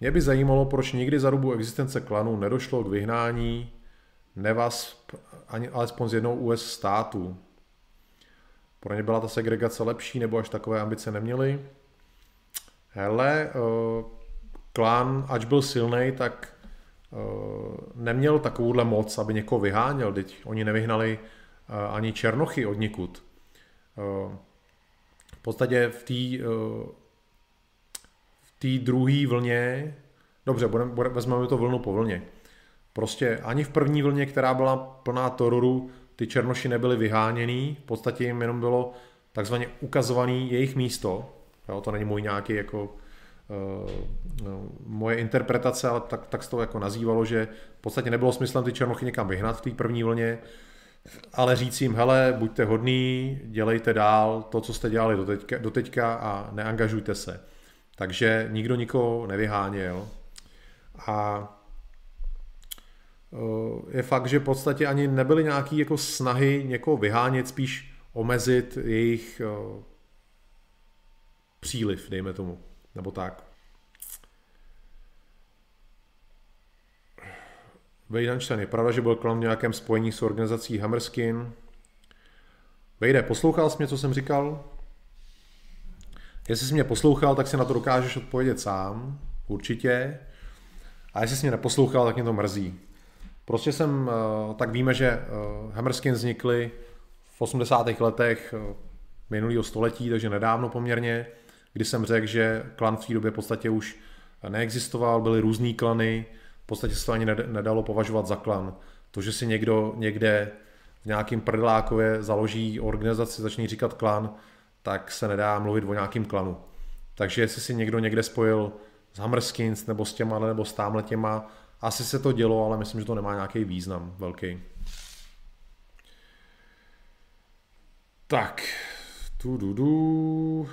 Mě by zajímalo, proč nikdy za dobu existence klanu nedošlo k vyhnání Nevasp ani alespoň z jednou US států. Pro ně byla ta segregace lepší, nebo až takové ambice neměli? Hele, uh, klan, ač byl silný, tak neměl takovouhle moc, aby někoho vyháněl. Teď oni nevyhnali uh, ani Černochy od nikud. Uh, v podstatě v té v té druhé vlně, dobře, vezmeme to vlnu po vlně. Prostě ani v první vlně, která byla plná teroru, ty černoši nebyli vyháněný, v podstatě jim jenom bylo takzvaně ukazovaný jejich místo. Jo, to není můj nějaký jako moje interpretace, ale tak, tak se to jako nazývalo, že v podstatě nebylo smyslem ty černochy někam vyhnat v té první vlně, ale říct jim, hele, buďte hodní, dělejte dál to, co jste dělali doteďka, doteďka a neangažujte se. Takže nikdo nikoho nevyháněl. A eh, je fakt, že v podstatě ani nebyly nějaké jako snahy někoho vyhánět, spíš omezit jejich eh, příliv, dejme tomu, nebo tak. Vejdanšten, je pravda, že byl v nějakém spojení s organizací Hammerskin. Vejde, poslouchal jsi mě, co jsem říkal? Jestli jsi mě poslouchal, tak si na to dokážeš odpovědět sám, určitě. A jestli jsi mě neposlouchal, tak mě to mrzí. Prostě jsem, eh, tak víme, že eh, Hammerskin vznikly v 80. letech eh, minulého století, takže nedávno poměrně, kdy jsem řekl, že klan v té době v podstatě už neexistoval, byly různý klany, v podstatě se to ani nedalo považovat za klan. To, že si někdo někde v nějakým prdelákově založí organizaci, začne říkat klan, tak se nedá mluvit o nějakým klanu. Takže jestli si někdo někde spojil s Hammerskins nebo s těma nebo s tamhle těma, asi se to dělo, ale myslím, že to nemá nějaký význam velký. Tak, tu du du.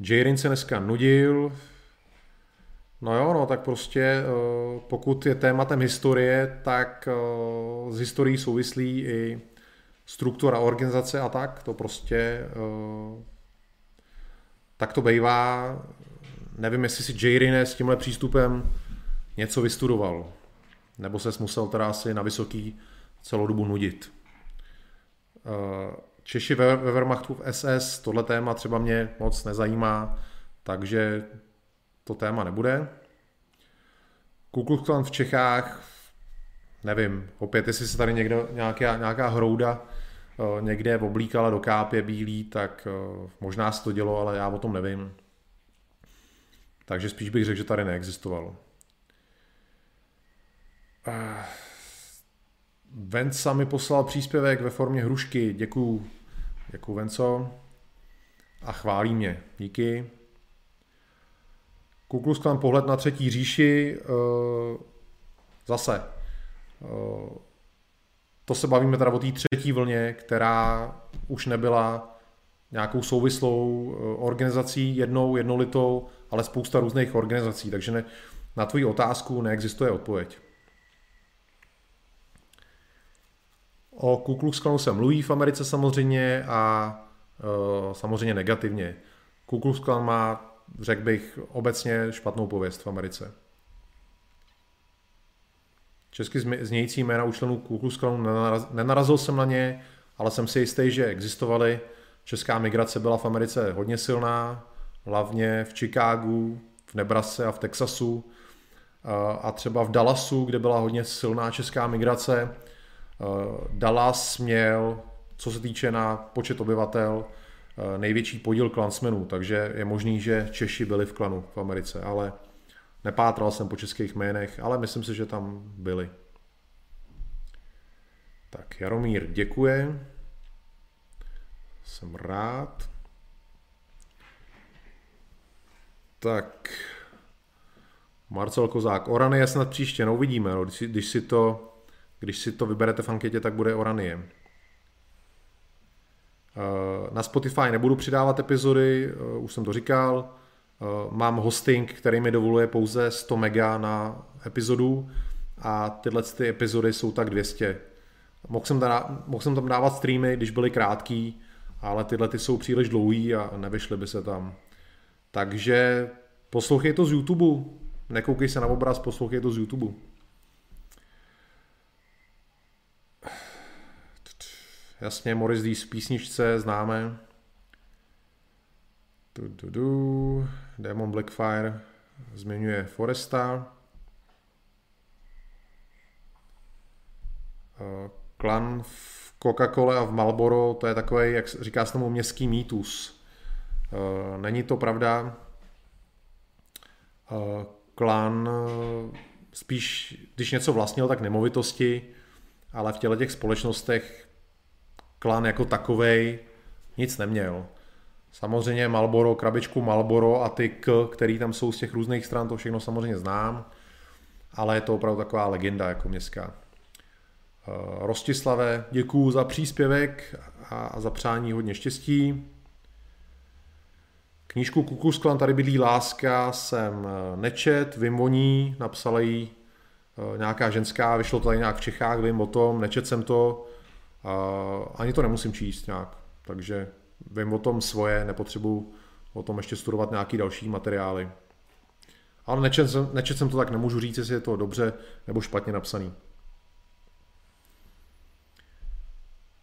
Jairin se dneska nudil. No jo, no tak prostě eh, pokud je tématem historie, tak eh, z historií souvislí i struktura organizace a tak, to prostě eh, tak to bývá. Nevím, jestli si Jairine s tímhle přístupem něco vystudoval, nebo se musel teda asi na vysoký celou dobu nudit. Češi ve, ve Wehrmachtu v SS, tohle téma třeba mě moc nezajímá, takže to téma nebude. Ku Klux Klan v Čechách, nevím, opět, jestli se tady někdo, nějaká, nějaká hrouda eh, někde oblíkala do kápě bílý, tak eh, možná se to dělo, ale já o tom nevím. Takže spíš bych řekl, že tady neexistovalo. Uh, Venca mi poslal příspěvek ve formě hrušky. Děkuju. Děkuju, Venco. A chválí mě. Díky. Kuklus Klan pohled na třetí říši. Eh, zase. Eh, to se bavíme teda o té třetí vlně, která už nebyla nějakou souvislou eh, organizací, jednou, jednolitou, ale spousta různých organizací, takže ne, na tvoji otázku neexistuje odpověď. O Ku Klux Klanu se mluví v Americe samozřejmě a e, samozřejmě negativně. Ku Klux Klan má, řekl bych, obecně špatnou pověst v Americe. Česky znějící jména u členů Ku Klux Klanu nenarazil jsem na ně, ale jsem si jistý, že existovaly. Česká migrace byla v Americe hodně silná, hlavně v Chicagu, v Nebrasse a v Texasu a třeba v Dallasu, kde byla hodně silná česká migrace, Dallas měl, co se týče na počet obyvatel, eh, největší podíl klansmenů, takže je možný, že Češi byli v klanu v Americe, ale nepátral jsem po českých jménech, ale myslím si, že tam byli. Tak Jaromír děkuje. Jsem rád. Tak Marcel Kozák. Orany je snad příště, no uvidíme, no, když, si, když si to když si to vyberete v anketě, tak bude Oranie. Eh, na Spotify nebudu přidávat epizody, eh, už jsem to říkal. Eh, mám hosting, který mi dovoluje pouze 100 mega na epizodu a tyhle ty epizody jsou tak 200. Mohl jsem, dá, mohl jsem tam dávat streamy, když byly krátký, ale tyhle ty jsou příliš dlouhý a nevyšly by se tam. Takže poslouchej to z YouTube. Nekoukej se na obraz, poslouchej to z YouTube. Jasně, Morris D. z písničce známe. Du, du, du. Demon Blackfire zmiňuje Foresta. Eh, klan v Coca-Cola a v Marlboro, to je takový, jak říká se tomu, městský mýtus. Eh, není to pravda. Eh, klan spíš, když něco vlastnil, tak nemovitosti, ale v těle těch společnostech klan jako takovej nic neměl. Samozřejmě Malboro, krabičku Malboro a ty K, který tam jsou z těch různých stran, to všechno samozřejmě znám, ale je to opravdu taková legenda jako městská. Eh, Rostislave, děkuju za příspěvek a za přání hodně štěstí. Knížku Kukus Klan tady bydlí láska jsem eh, nečet, vím o ní, napsala ji eh, nějaká ženská, vyšlo to tady nějak v Čechách, vím o tom, nečet jsem to, ani to nemusím číst nějak, takže vím o tom svoje, nepotřebuji o tom ještě studovat nějaký další materiály. Ale nečet jsem, nečet jsem to tak, nemůžu říct, jestli je to dobře nebo špatně napsaný.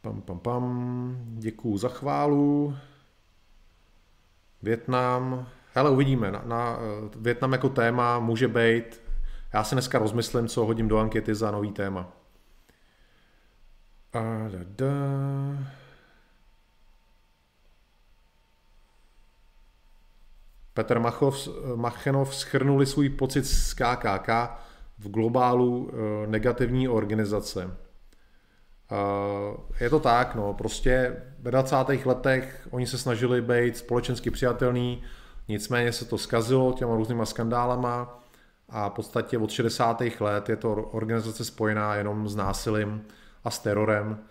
Pam, pam, pam. Děkuju za chválu. Větnam. Hele, uvidíme. Na, na, Větnam jako téma může být. Já se dneska rozmyslím, co hodím do ankety za nový téma. A da, da. Petr Machov, Machenov schrnuli svůj pocit z KKK v globálu eh, negativní organizace. Je to tak, no, prostě ve 20. letech oni se snažili být společensky přijatelný, nicméně se to skazilo těma různýma skandálama a v podstatě od 60. let je to organizace spojená jenom s násilím a s terorem,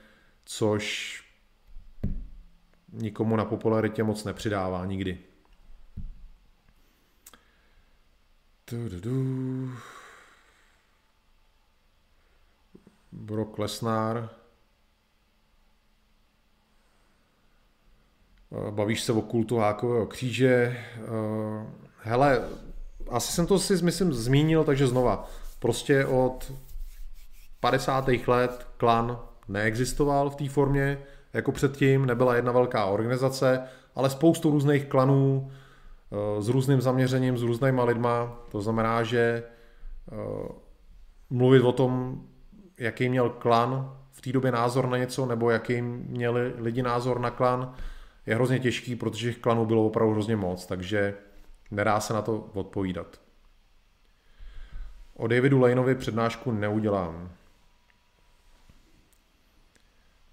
což nikomu na popularitě moc nepřidává nikdy. Brock Lesnar. Eh, bavíš se o kultu hákového kříže. Eh, hele, asi jsem to si myslím zmínil, takže znova. Prostě od 50. let klan neexistoval v té formě, jako předtím, nebyla jedna velká organizace, ale spoustu různých klanů eh, s různým zaměřením, s různýma lidma. To znamená, že mluvit o tom, jaký měl klan v té době názor na něco, nebo jaký měli lidi názor na klan, je hrozně těžký, protože těch klanů bylo opravdu hrozně moc, takže nedá se na to odpovídat. O Davidu Laneovi přednášku neudělám.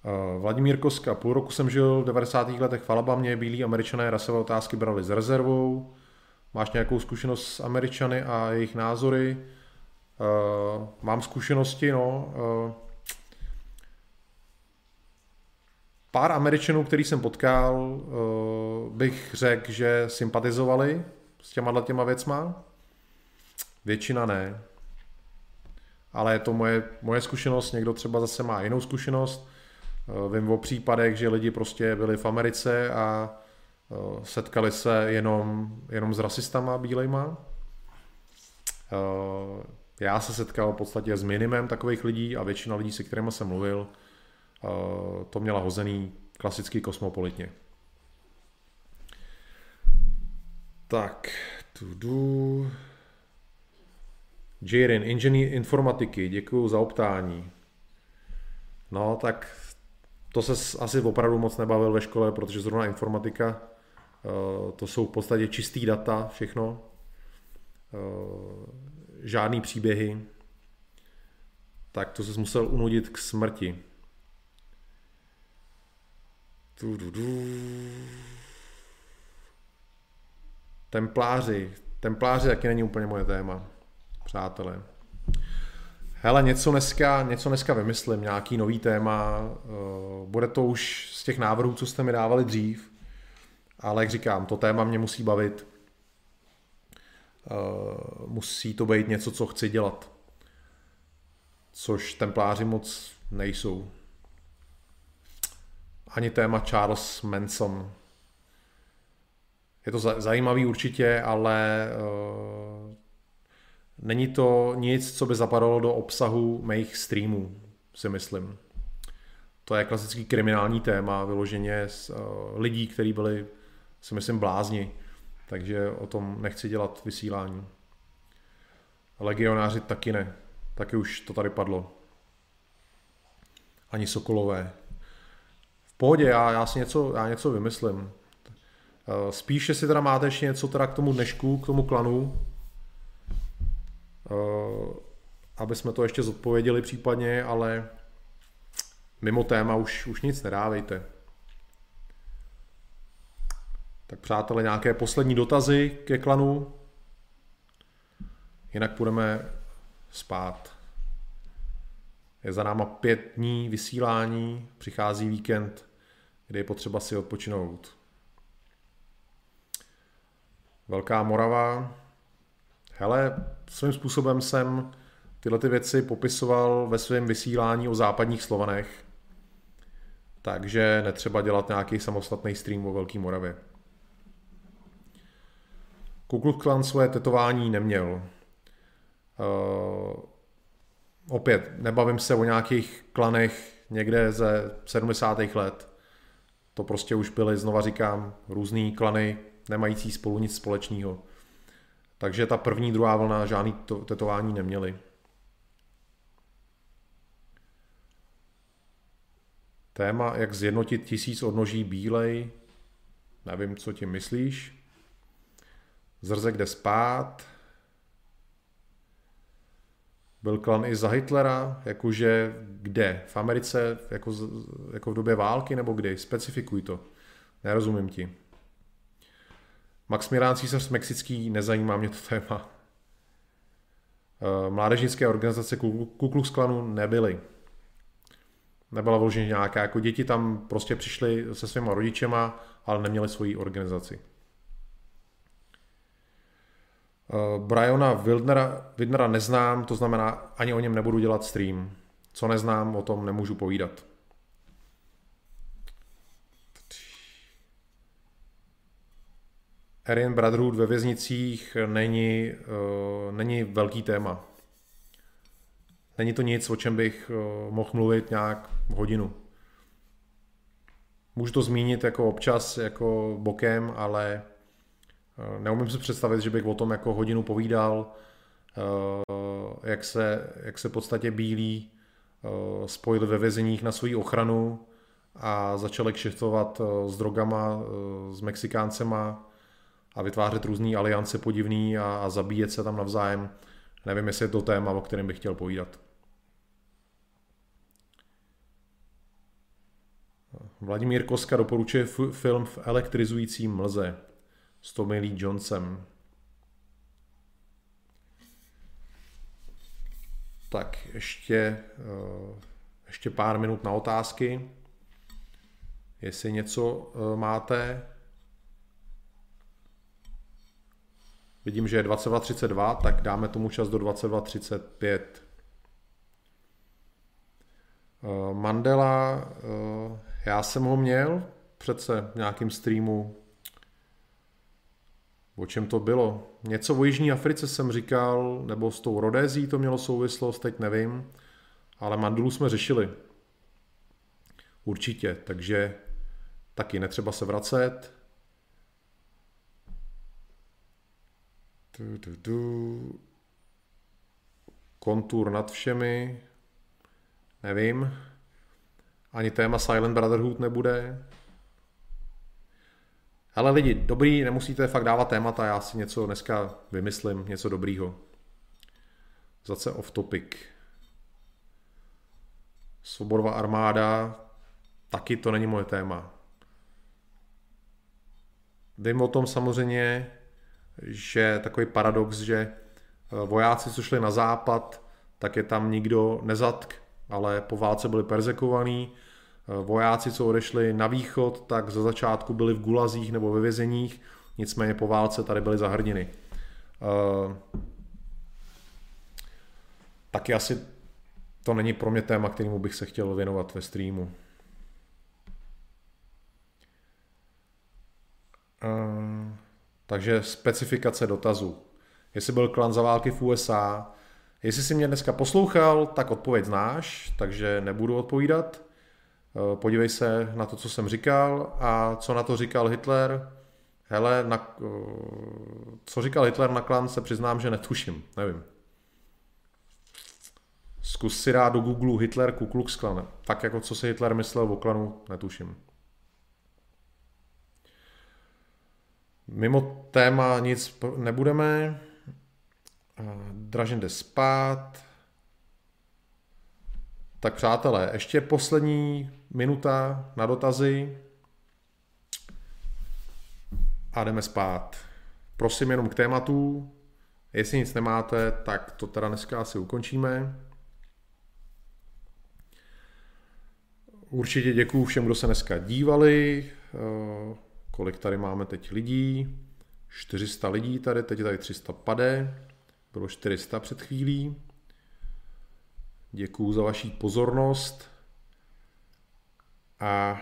Eh, Vladimír Koska. Půl roku jsem žil v 90. letech v Alabamě, bílí američané rasové otázky brali s rezervou. Máš nějakou zkušenost s američany a jejich názory? Uh, mám zkušenosti, no. Uh, pár Američanů, který jsem potkal, uh, bych řekl, že sympatizovali s těma těma věcma. Většina ne. Ale je to moje, moje zkušenost, někdo třeba zase má jinou zkušenost. Uh, vím o případech, že lidi prostě byli v Americe a uh, setkali se jenom, jenom s rasistama bílejma. Já se setkal v podstatě s minimem takových lidí a většina lidí, se kterými jsem mluvil, eh, to měla hozený klasický kosmopolitně. Tak, tudu. Jirin, inženýr informatiky, děkuji za optání. No, tak to se asi opravdu moc nebavil ve škole, protože zrovna informatika, eh, to jsou v podstatě čistý data, všechno. Eh, žádný příběhy, tak to se musel unudit k smrti. Du, du, du. Templáři. Templáři taky není úplně moje téma, přátelé. Hele, něco dneska, něco dneska vymyslím, nějaký nový téma. Eh, bude to už z těch návrhů, co jste mi dávali dřív. Ale jak říkám, to téma mě musí bavit. Eh, musí to být něco, co chci dělat. Což templáři moc nejsou. Ani téma Charles Manson. Je to zajímavý určitě, ale uh, není to nic, co by zapadalo do obsahu mých streamů, si myslím. To je klasický kriminální téma, vyloženě z uh, lidí, kteří byli, si myslím, blázni takže o tom nechci dělat vysílání. Legionáři taky ne, taky už to tady padlo. Ani Sokolové. V pohodě, já, já si něco, já něco vymyslím. Eh, spíše si teda máte ještě něco teda k tomu dnešku, k tomu klanu, aby jsme to ještě zodpověděli případně, ale mimo téma už, už nic nedávejte. Tak přátelé, nějaké poslední dotazy ke klanu? Jinak půjdeme spát. Je za náma pět dní vysílání, přichází víkend, kdy je potřeba si odpočinout. Velká Morava. Hele, svým způsobem jsem tyhle ty věci popisoval ve svém vysílání o západních Slovanech, takže netřeba dělat nějaký samostatný stream o Velký Moravě. Ku Klux Klan svoje tetování neměl. Uh, opět, nebavím se o nějakých klanech někde ze 70. let. To prostě už byly, znova říkám, různý klany, nemající spolu nic společného. Takže ta první, druhá vlna žádný tetování neměly. Téma, jak zjednotit tisíc odnoží bílej. Nevím, co tím myslíš. Zrze kde spát. Byl klan i za Hitlera, jakože kde? V Americe, jako, jako v době války, nebo kdy? Specifikuj to. Nerozumím ti. Maximilián císař mexický, nezajímá mě to téma. Eh, mládežnické organizace Ku Klux Klanu nebyly. Nebyla vloženě nějaká, jako děti tam prostě přišly se svýma rodičema, ale neměli svoji organizaci. Eh, Briana Wildnera, Wildnera neznám, to znamená, ani o něm nebudu dělat stream. Co neznám, o tom nemůžu povídat. Aryan Brotherhood ve věznicích není, uh, není velký téma. Není to nic, o čem bych uh, mohl mluvit nějak hodinu. Můžu to zmínit jako občas, jako bokem, ale uh, neumím si představit, že bych o tom jako hodinu povídal, uh, jak se, jak se v podstatě bílí uh, spojili ve vězeních na svoji ochranu a začali kšiftovat uh, s drogama, uh, s Mexikáncema, a vytvářet různé aliance podivný a, a zabíjet se tam navzájem. Nevím, jestli je to téma, o kterém bych chtěl povídat. Vladimír Koska doporučuje f- film v elektrizující mlze s Tommy Lee Johnsonem. Tak ještě, eh, ještě pár minut na otázky. Jestli něco eh, máte, Vidím, že je 22.32, tak dáme tomu čas do 22.35. Eh, Mandela, eh, já jsem ho měl přece v nějakým streamu. O čem to bylo? Něco o Jižní Africe jsem říkal, nebo s tou Rodézí to mělo souvislost, teď nevím. Ale Mandelu jsme řešili. Určitě, takže taky netřeba se vracet. Du, du, du. Kontur nad všemi. Nevím. Ani téma Silent Brotherhood nebude. Ale lidi, dobrý, nemusíte fakt dávat témata, já si něco dneska vymyslím, něco dobrýho. Zase off topic. Svobodová armáda, taky to není moje téma. Vím o tom samozřejmě, že takový paradox, že eh, vojáci, co šli na západ, tak je tam nikdo nezatk, ale po válce byli perzekovaní. Eh, vojáci, co odešli na východ, tak za začátku byli v gulazích nebo ve vězeních, nicméně po válce tady byli zahrdiny. Eh, taky asi to není pro mě téma, kterému bych se chtěl věnovat ve streamu. Uh... Takže specifikace dotazu. Jestli byl klan za války v USA, jestli jsi mě dneska poslouchal, tak odpověď znáš, takže nebudu odpovídat. Eh, podívej se na to, co jsem říkal a co na to říkal Hitler. Hele, na, eh, co říkal Hitler na klan, se přiznám, že netuším, nevím. Zkus si dát do Google Hitler Ku Klux Klan. Tak jako co si Hitler myslel o klanu, netuším. Mimo téma nic nebudeme. Dražen jde spát. Tak přátelé, ještě poslední minuta na dotazy a jdeme spát. Prosím jenom k tématu. Jestli nic nemáte, tak to teda dneska asi ukončíme. Určitě děkuju všem, kdo se dneska dívali. Kolik tady máme teď lidí? 400 lidí tady, teď je tady 300 pade. Bylo 400 před chvílí. Děkuju za vaši pozornost. A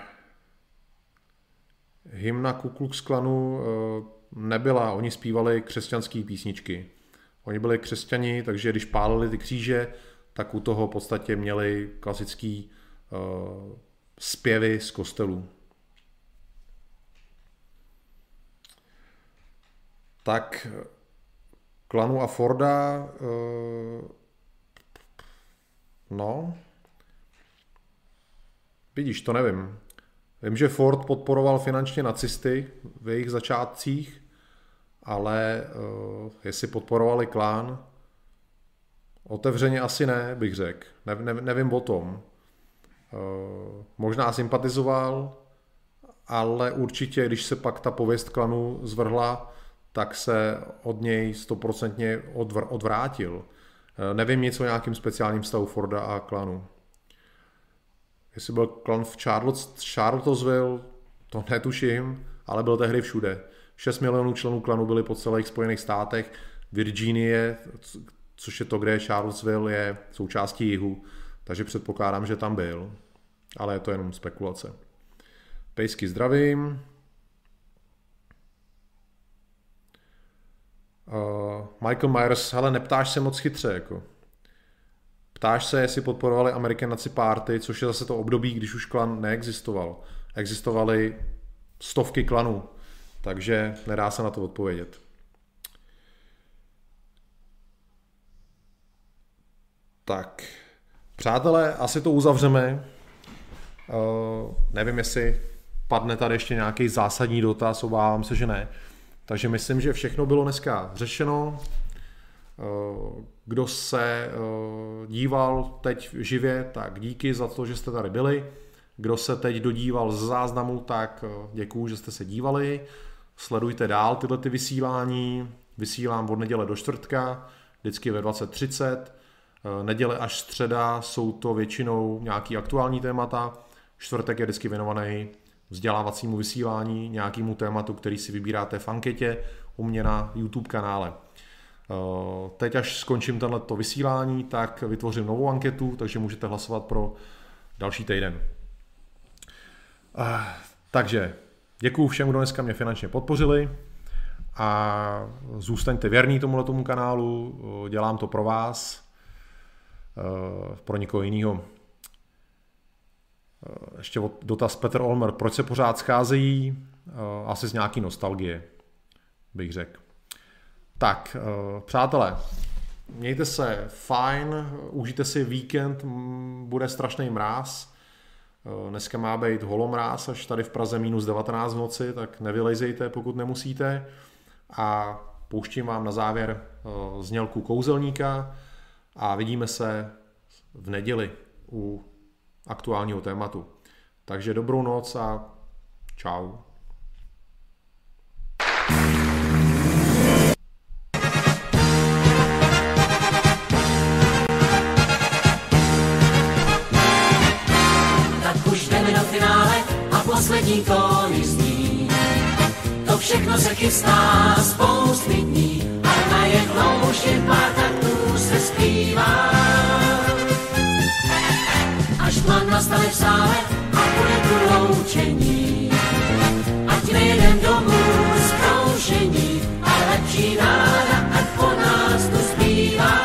hymna Ku Klux Klanu eh, nebyla, oni zpívali křesťanské písničky. Oni byli křesťani, takže když pálili ty kříže, tak u toho v podstatě měli klasický zpěvy z kostelů. Tak klanu a Forda, no, vidíš, to nevím. Vím, že Ford podporoval finančně nacisty v jejich začátcích, ale uh, jestli podporovali klán, otevřeně asi ne, bych řekl. Ne, ne, nevím o tom. Uh, možná sympatizoval, ale určitě, když se pak ta pověst klanu zvrhla, tak se od něj stoprocentně odvr- odvrátil. Uh, nevím nic o nějakým speciálním stavu Forda a klanu. Jestli byl klan v Charlottesville, to netuším, ale byl tehdy všude. 6 milionů členů klanu byli po celých Spojených státech. Virginie, což je to, kde je Charlottesville, je součástí jihu, takže předpokládám, že tam byl. Ale je to jenom spekulace. Pejsky zdravím. Uh, Michael Myers, ale neptáš se moc chytře, jako. Ptáš se, jestli podporovali American Nazi Party, což je zase to období, když už klan neexistoval. Existovaly stovky klanů, takže nedá se na to odpovědět. Tak, přátelé, asi to uzavřeme. Uh, nevím, jestli padne tady ještě nějaký zásadní dotaz, obávám se, že ne. Takže myslím, že všechno bylo dneska řešeno. Uh, kdo se uh, díval teď živě, tak díky za to, že jste tady byli. Kdo se teď dodíval z záznamu, tak uh, děkuju, že jste se dívali. Sledujte dál tyhle ty vysílání. Vysílám od neděle do čtvrtka, vždycky ve 20.30. Neděle až středa jsou to většinou nějaký aktuální témata. Čtvrtek je vždycky věnovaný vzdělávacímu vysílání, nějakému tématu, který si vybíráte v anketě u mě na YouTube kanále. Eh, teď, až skončím tenhle vysílání, tak vytvořím novou anketu, takže můžete hlasovat pro další týden. Eh, takže děkuji všem, kdo dneska mě finančně podpořili a zůstaňte věrní tomuhle tomu kanálu, eh, dělám to pro vás, pro někoho jiného. Ještě dotaz Petr Olmer, proč se pořád scházejí? Asi z nějaký nostalgie, bych řekl. Tak, eh, přátelé, mějte se fajn, užijte si víkend, bude strašný mráz. Eh, dneska má být holomráz, až tady v Praze minus 19 v noci, tak nevylejzejte, pokud nemusíte. A pouštím vám na závěr eh, znělku kouzelníka a vidíme se v neděli u aktuálního tématu. Takže dobrou noc a čau. poslední kolizní. To všechno se chystá spousty dní, a najednou už jen pár taktů se zpívá. Až plán nastane v sále a bude tu loučení, ať nejedem domů z kroušení, a lepší náda, ať po nás tu zpívá.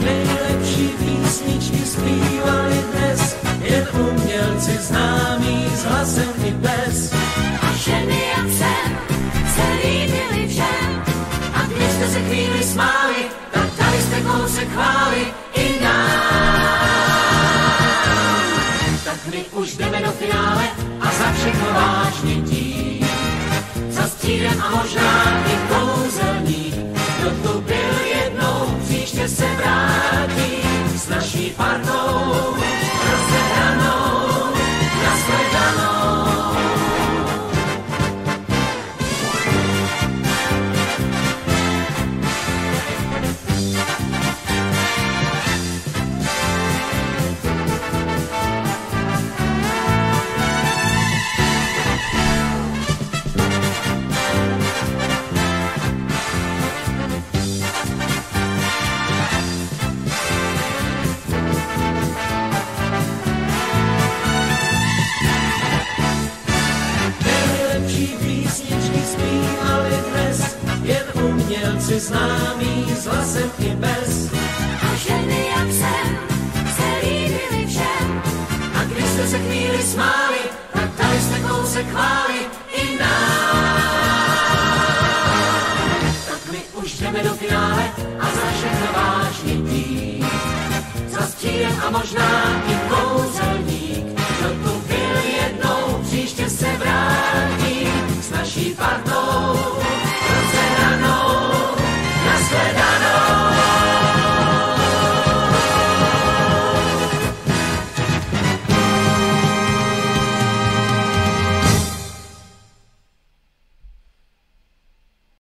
Nejlepší písničky zpívali dnes, jen umělci známí s hlasem i bez. A ženy jak jsem se líbily všem. A když jste se chvíli smáli, tak dali jste kousek chvály i nám. Tak my už jdeme do finále a za všechno vážně tím. Za střídem a možná i kouzelník, kdo tu byl jednou, příště se vrátí s naší partou. si známý s hlasem i bez. A ženy jak jsem se líbily všem. A když jste se chvíli smáli, tak tady jste kousek chváli i nás. Tak my už jdeme do finále a za všechno vážný tým. Za střídem a možná i kouzelník. Kdo tu byl jednou, příště se vrátí s naší partou.